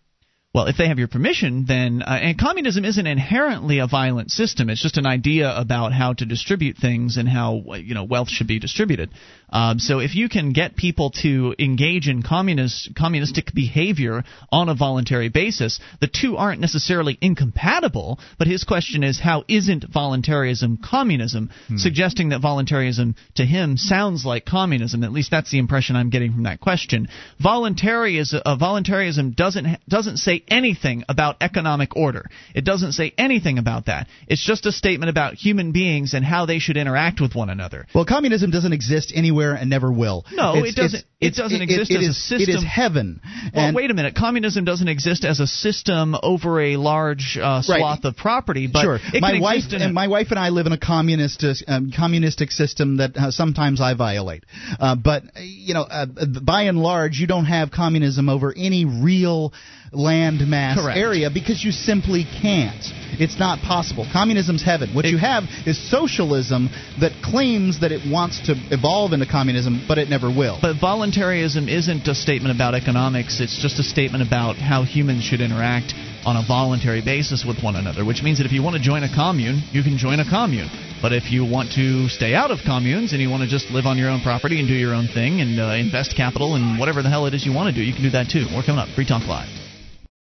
Well, if they have your permission, then uh, and communism isn't inherently a violent system. It's just an idea about how to distribute things and how you know wealth should be distributed. Um, so if you can get people to engage in communist communistic behavior on a voluntary basis, the two aren't necessarily incompatible. But his question is, how isn't voluntarism communism? Suggesting that voluntarism to him sounds like communism. At least that's the impression I'm getting from that question. Voluntarism, uh, voluntarism doesn't doesn't say anything about economic order. It doesn't say anything about that. It's just a statement about human beings and how they should interact with one another. Well, communism doesn't exist anywhere and never will. No, It's- it doesn't. it's- It doesn't it- exist it as a system. It is heaven. Well, And- wait a minute. Communism doesn't exist as a system over a large uh, swath of property, but sure. it my wife in a- and my wife and I live in a communist uh, um, communistic system that uh, sometimes I violate. Uh, but uh, you know, uh, by and large, you don't have communism over any real land mass area because you simply can't. It's not possible. Communism's heaven. What you have is socialism that claims that it wants to evolve into communism, but it never will. But voluntarism isn't a statement about economics. It's just a statement about how humans should interact on a voluntary basis with one another, which means that if you want to join a commune, you can join a commune. But if you want to stay out of communes and you want to just live on your own property and do your own thing and uh, invest capital and whatever the hell it is you want to do, you can do that too. More coming up. Free Talk Live.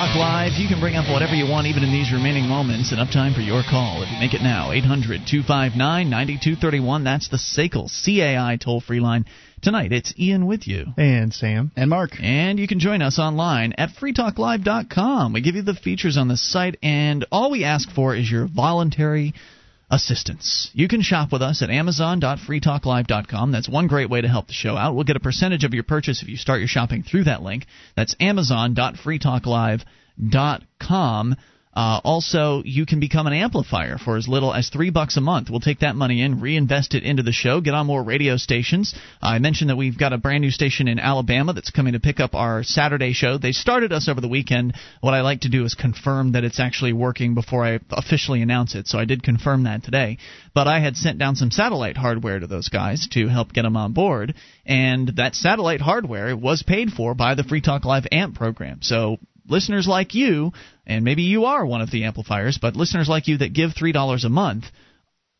Talk Live. You can bring up whatever you want, even in these remaining moments. Enough time for your call. If you make it now, 800 259 9231. That's the SACL CAI toll free line. Tonight, it's Ian with you. And Sam. And Mark. And you can join us online at freetalklive.com. We give you the features on the site, and all we ask for is your voluntary assistance. You can shop with us at amazon.freetalklive.com. That's one great way to help the show out. We'll get a percentage of your purchase if you start your shopping through that link. That's amazon.freetalklive.com. Uh, also, you can become an amplifier for as little as three bucks a month. We'll take that money in, reinvest it into the show, get on more radio stations. I mentioned that we've got a brand new station in Alabama that's coming to pick up our Saturday show. They started us over the weekend. What I like to do is confirm that it's actually working before I officially announce it. So I did confirm that today. But I had sent down some satellite hardware to those guys to help get them on board, and that satellite hardware was paid for by the Free Talk Live AMP program. So listeners like you, and maybe you are one of the amplifiers, but listeners like you that give $3 a month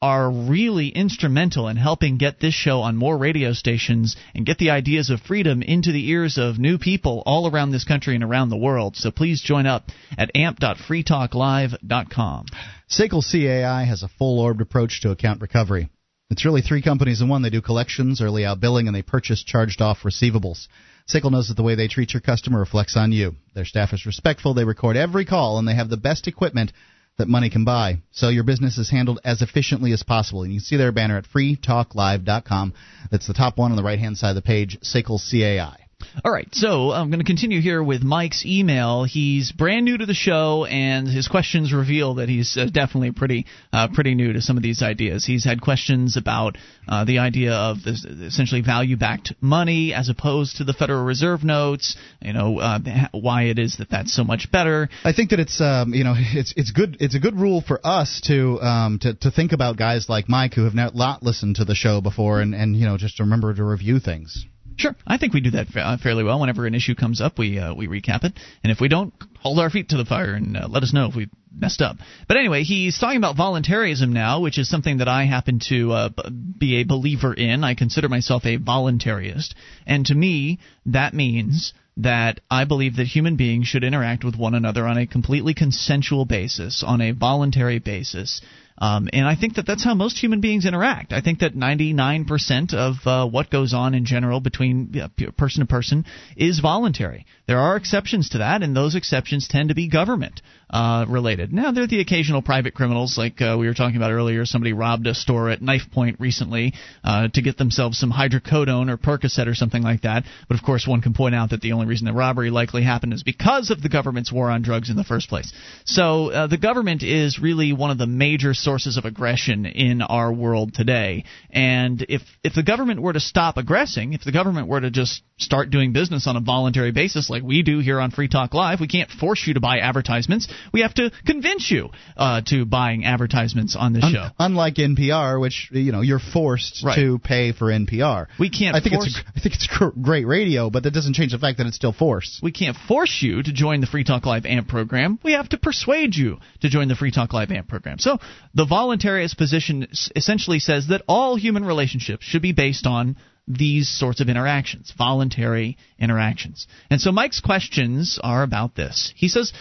are really instrumental in helping get this show on more radio stations and get the ideas of freedom into the ears of new people all around this country and around the world. So please join up at amp.freetalklive.com. SACL CAI has a full orbed approach to account recovery. It's really three companies in one. They do collections, early out billing, and they purchase charged off receivables. SACL knows that the way they treat your customer reflects on you. Their staff is respectful, they record every call, and they have the best equipment that money can buy. So your business is handled as efficiently as possible. And you can see their banner at freetalklive.com. That's the top one on the right hand side of the page, SACL CAI. All right, so I'm going to continue here with Mike's email. He's brand new to the show, and his questions reveal that he's uh, definitely pretty uh, pretty new to some of these ideas. He's had questions about uh, the idea of this, essentially value-backed money as opposed to the Federal Reserve notes. You know uh, why it is that that's so much better. I think that it's um, you know it's it's good it's a good rule for us to um, to to think about guys like Mike who have not listened to the show before, and and you know just remember to review things. Sure, I think we do that fa- fairly well. Whenever an issue comes up, we uh, we recap it, and if we don't, hold our feet to the fire and uh, let us know if we messed up. But anyway, he's talking about voluntarism now, which is something that I happen to uh, be a believer in. I consider myself a voluntarist, and to me, that means that I believe that human beings should interact with one another on a completely consensual basis, on a voluntary basis. Um, and I think that that's how most human beings interact. I think that 99% of uh, what goes on in general between uh, person to person is voluntary. There are exceptions to that, and those exceptions tend to be government uh, related. Now, there are the occasional private criminals, like uh, we were talking about earlier. Somebody robbed a store at knife point recently uh, to get themselves some hydrocodone or Percocet or something like that. But of course, one can point out that the only reason the robbery likely happened is because of the government's war on drugs in the first place. So uh, the government is really one of the major sources of aggression in our world today. And if if the government were to stop aggressing, if the government were to just start doing business on a voluntary basis like we do here on Free Talk Live, we can't force you to buy advertisements. We have to convince you uh, to buying advertisements on this Un- show. Unlike NPR, which you know you're forced Right. to pay for NPR. We can't I think force- it's a, I think it's gr- great radio, but that doesn't change the fact that it's still forced. We can't force you to join the Free Talk Live AMP program. We have to persuade you to join the Free Talk Live AMP program. So the voluntarist position essentially says that all human relationships should be based on these sorts of interactions, voluntary interactions. And so Mike's questions are about this. He says, "Uh,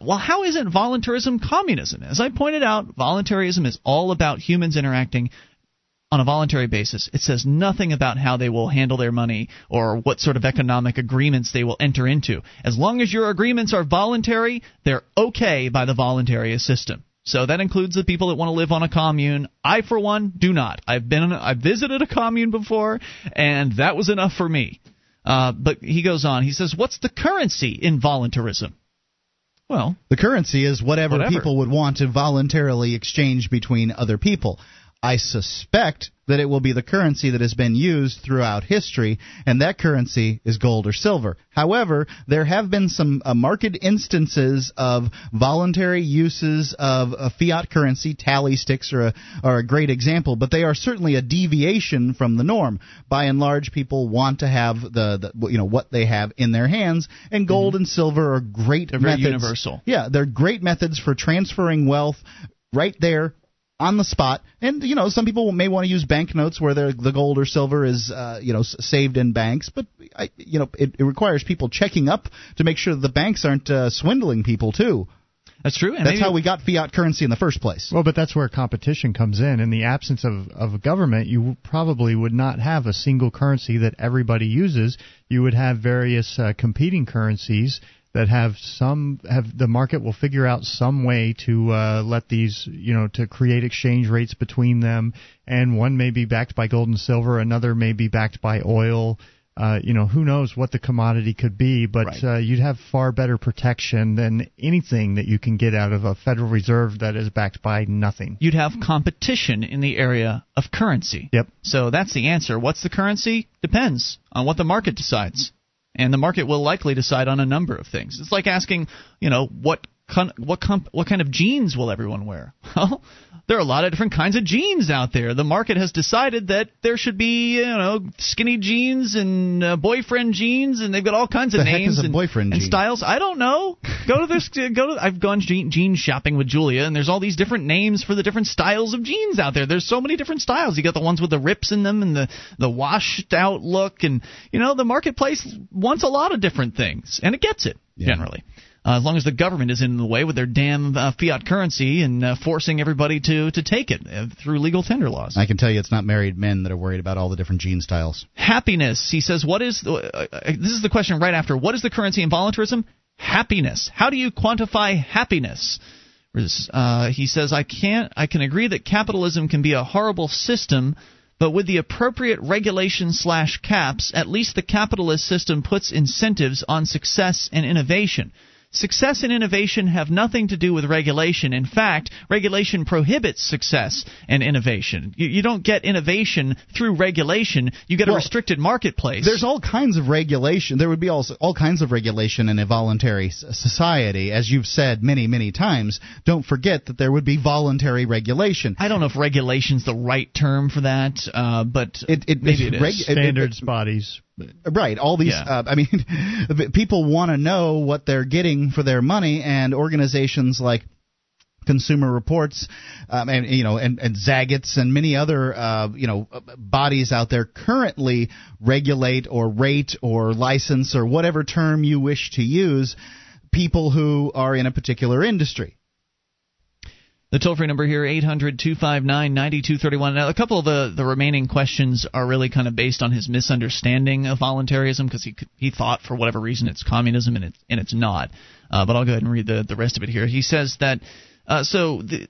well, how isn't voluntarism communism? As I pointed out, voluntarism is all about humans interacting on a voluntary basis. It says nothing about how they will handle their money or what sort of economic agreements they will enter into. As long as your agreements are voluntary, they're okay by the voluntarist system. So that includes the people that want to live on a commune. I, for one, do not. I've been, I've visited a commune before, and that was enough for me. Uh, but he goes on. He says, "What's the currency in voluntarism?" Well, The currency is whatever, Whatever. people would want to voluntarily exchange between other people. I suspect that it will be the currency that has been used throughout history, and that currency is gold or silver. However, there have been some uh, marked instances of voluntary uses of a fiat currency. Tally sticks are a, are a great example, but they are certainly a deviation from the norm. By and large, people want to have the, the you know what they have in their hands, and gold and silver are great Mm-hmm. They're very universal. Yeah, they're great methods for transferring wealth right there on the spot. And you know, some people may want to use banknotes where the gold or silver is uh, you know saved in banks, but I, you know it, it requires people checking up to make sure that the banks aren't uh, swindling people too. That's true. And that's how we got fiat currency in the first place. Well, but that's where competition comes in. In the absence of, of a government, you probably would not have a single currency that everybody uses. You would have various uh, competing currencies that have some have the market will figure out some way to uh, let these you know to create exchange rates between them. And one may be backed by gold and silver another may be backed by oil. Uh, you know who knows what the commodity could be but right. uh, you'd have far better protection than anything that you can get out of a federal reserve that is backed by nothing. You'd have competition in the area of currency. Yep. So that's the answer. What's the currency? Depends on what the market decides and the market will likely decide on a number of things. It's like asking, you know, what con- what comp- what kind of jeans will everyone wear? Well, there are a lot of different kinds of jeans out there. The market has decided that there should be, you know, skinny jeans and uh, boyfriend jeans, and they've got all kinds of the names heck is a and, boyfriend and jean? styles. I don't know. Go to this. Go to. I've gone jean, jean shopping with Julia, and there's all these different names for the different styles of jeans out there. There's so many different styles. You got the ones with the rips in them and the the washed out look, and you know the marketplace wants a lot of different things, and it gets it Yeah. generally. Uh, as long as the government is in the way with their damn uh, fiat currency and uh, forcing everybody to to take it uh, through legal tender laws. I can tell you, it's not married men that are worried about all the different jean styles. Happiness. He says, what is the, uh, uh, this is the question right after. What is the currency in voluntarism? Happiness. How do you quantify happiness? Uh, he says, I can't. I can agree that capitalism can be a horrible system. But with the appropriate regulation slash caps, at least the capitalist system puts incentives on success and innovation. Success and innovation have nothing to do with regulation. In fact, regulation prohibits success and innovation. You, you don't get innovation through regulation. You get a restricted marketplace. There's all kinds of regulation. There would be also all kinds of regulation in a voluntary society, as you've said many, many times. Don't forget that there would be voluntary regulation. I don't know if regulation's the right term for that, uh, but It, it, maybe it is. reg- it- it- standards bodies Right. All these. Yeah. Uh, I mean, people want to know what they're getting for their money, and organizations like Consumer Reports, um, and you know, and, and Zagat's and many other uh, you know bodies out there currently regulate or rate or license or whatever term you wish to use people who are in a particular industry. The toll free number here, 800 259 9231. Now, a couple of the, the remaining questions are really kind of based on his misunderstanding of voluntarism because he, he thought for whatever reason it's communism and, it, and it's not. Uh, but I'll go ahead and read the, the rest of it here. He says that, uh, so the,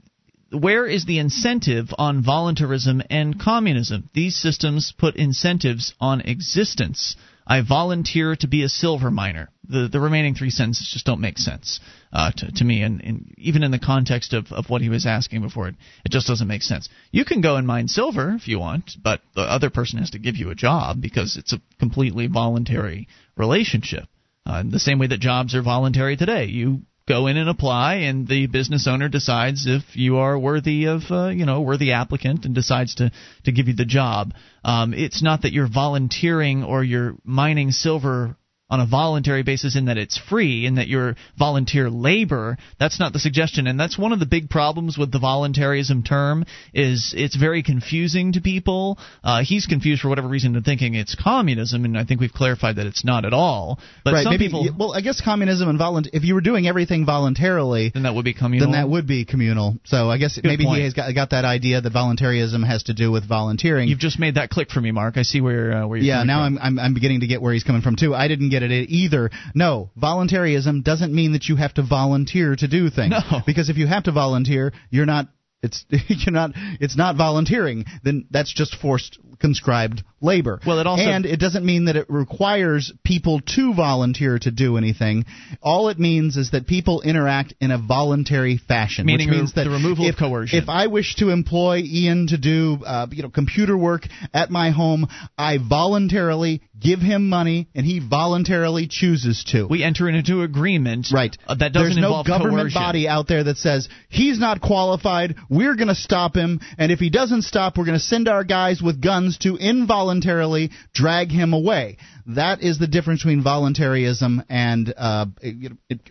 where is the incentive on voluntarism and communism? These systems put incentives on existence. I volunteer to be a silver miner. The the remaining three sentences just don't make sense uh, to, to me, and, and even in the context of, of what he was asking before, it, it just doesn't make sense. You can go and mine silver if you want, but the other person has to give you a job because it's a completely voluntary relationship. Uh, the same way that jobs are voluntary today. You go in and apply, and the business owner decides if you are worthy of, uh, you know, worthy applicant, and decides to to give you the job. Um, it's not that you're volunteering or you're mining silver on a voluntary basis in that it's free in that you're volunteer labor that's not the suggestion and that's one of the big problems with the voluntarism term is it's very confusing to people uh, he's confused for whatever reason to thinking it's communism and i think we've clarified that it's not at all but right. some maybe, people Well, I guess communism and volunt. If you were doing everything voluntarily, then that would be communal then that would be communal. So I guess Good maybe point. he has got, got that idea that voluntarism has to do with volunteering. You've just made that click for me, Mark. I see where uh, where you're yeah, now from. I'm, I'm I'm beginning to get where he's coming from too. I didn't get it either. No, voluntarism doesn't mean that you have to volunteer to do things. No. Because if you have to volunteer, you're not it's you're not it's not volunteering. Then that's just forced conscribed labor. Well, it also- and it doesn't mean that it requires people to volunteer to do anything. All it means is that people interact in a voluntary fashion, Meaning which means the- that the removal of coercion. If I wish to employ Ian to do uh, you know computer work at my home, I voluntarily give him money, and he voluntarily chooses to. we enter into agreement Right. uh, that doesn't There's no government coercion. body out there that says he's not qualified. We're going to stop him, and if he doesn't stop, we're going to send our guys with guns to involuntarily drag him away. That is the difference between voluntarism and uh, it- it-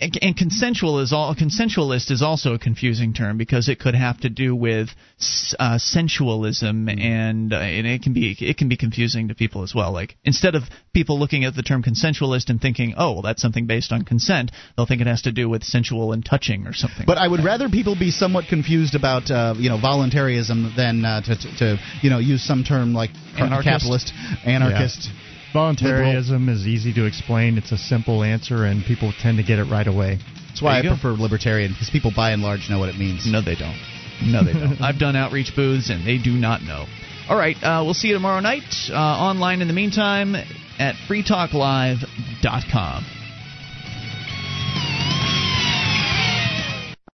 and consensual is all consensualist is also a confusing term because it could have to do with uh, sensualism Mm-hmm. and, uh, and it can be it can be confusing to people as well like instead of people looking at the term consensualist and thinking oh well that's something based on consent they'll think it has to do with sensual and touching or something But I would rather people be somewhat confused about uh, you know voluntarism than uh, to, to to you know use some term like Anarchist. capitalist, anarchist. Voluntarism is easy to explain. It's a simple answer, and people tend to get it right away. That's why I go. prefer libertarian because people by and large know what it means. No, they don't. No, they don't. I've done outreach booths, and they do not know. All right, uh, we'll see you tomorrow night. Uh, online in the meantime at freetalklive.com.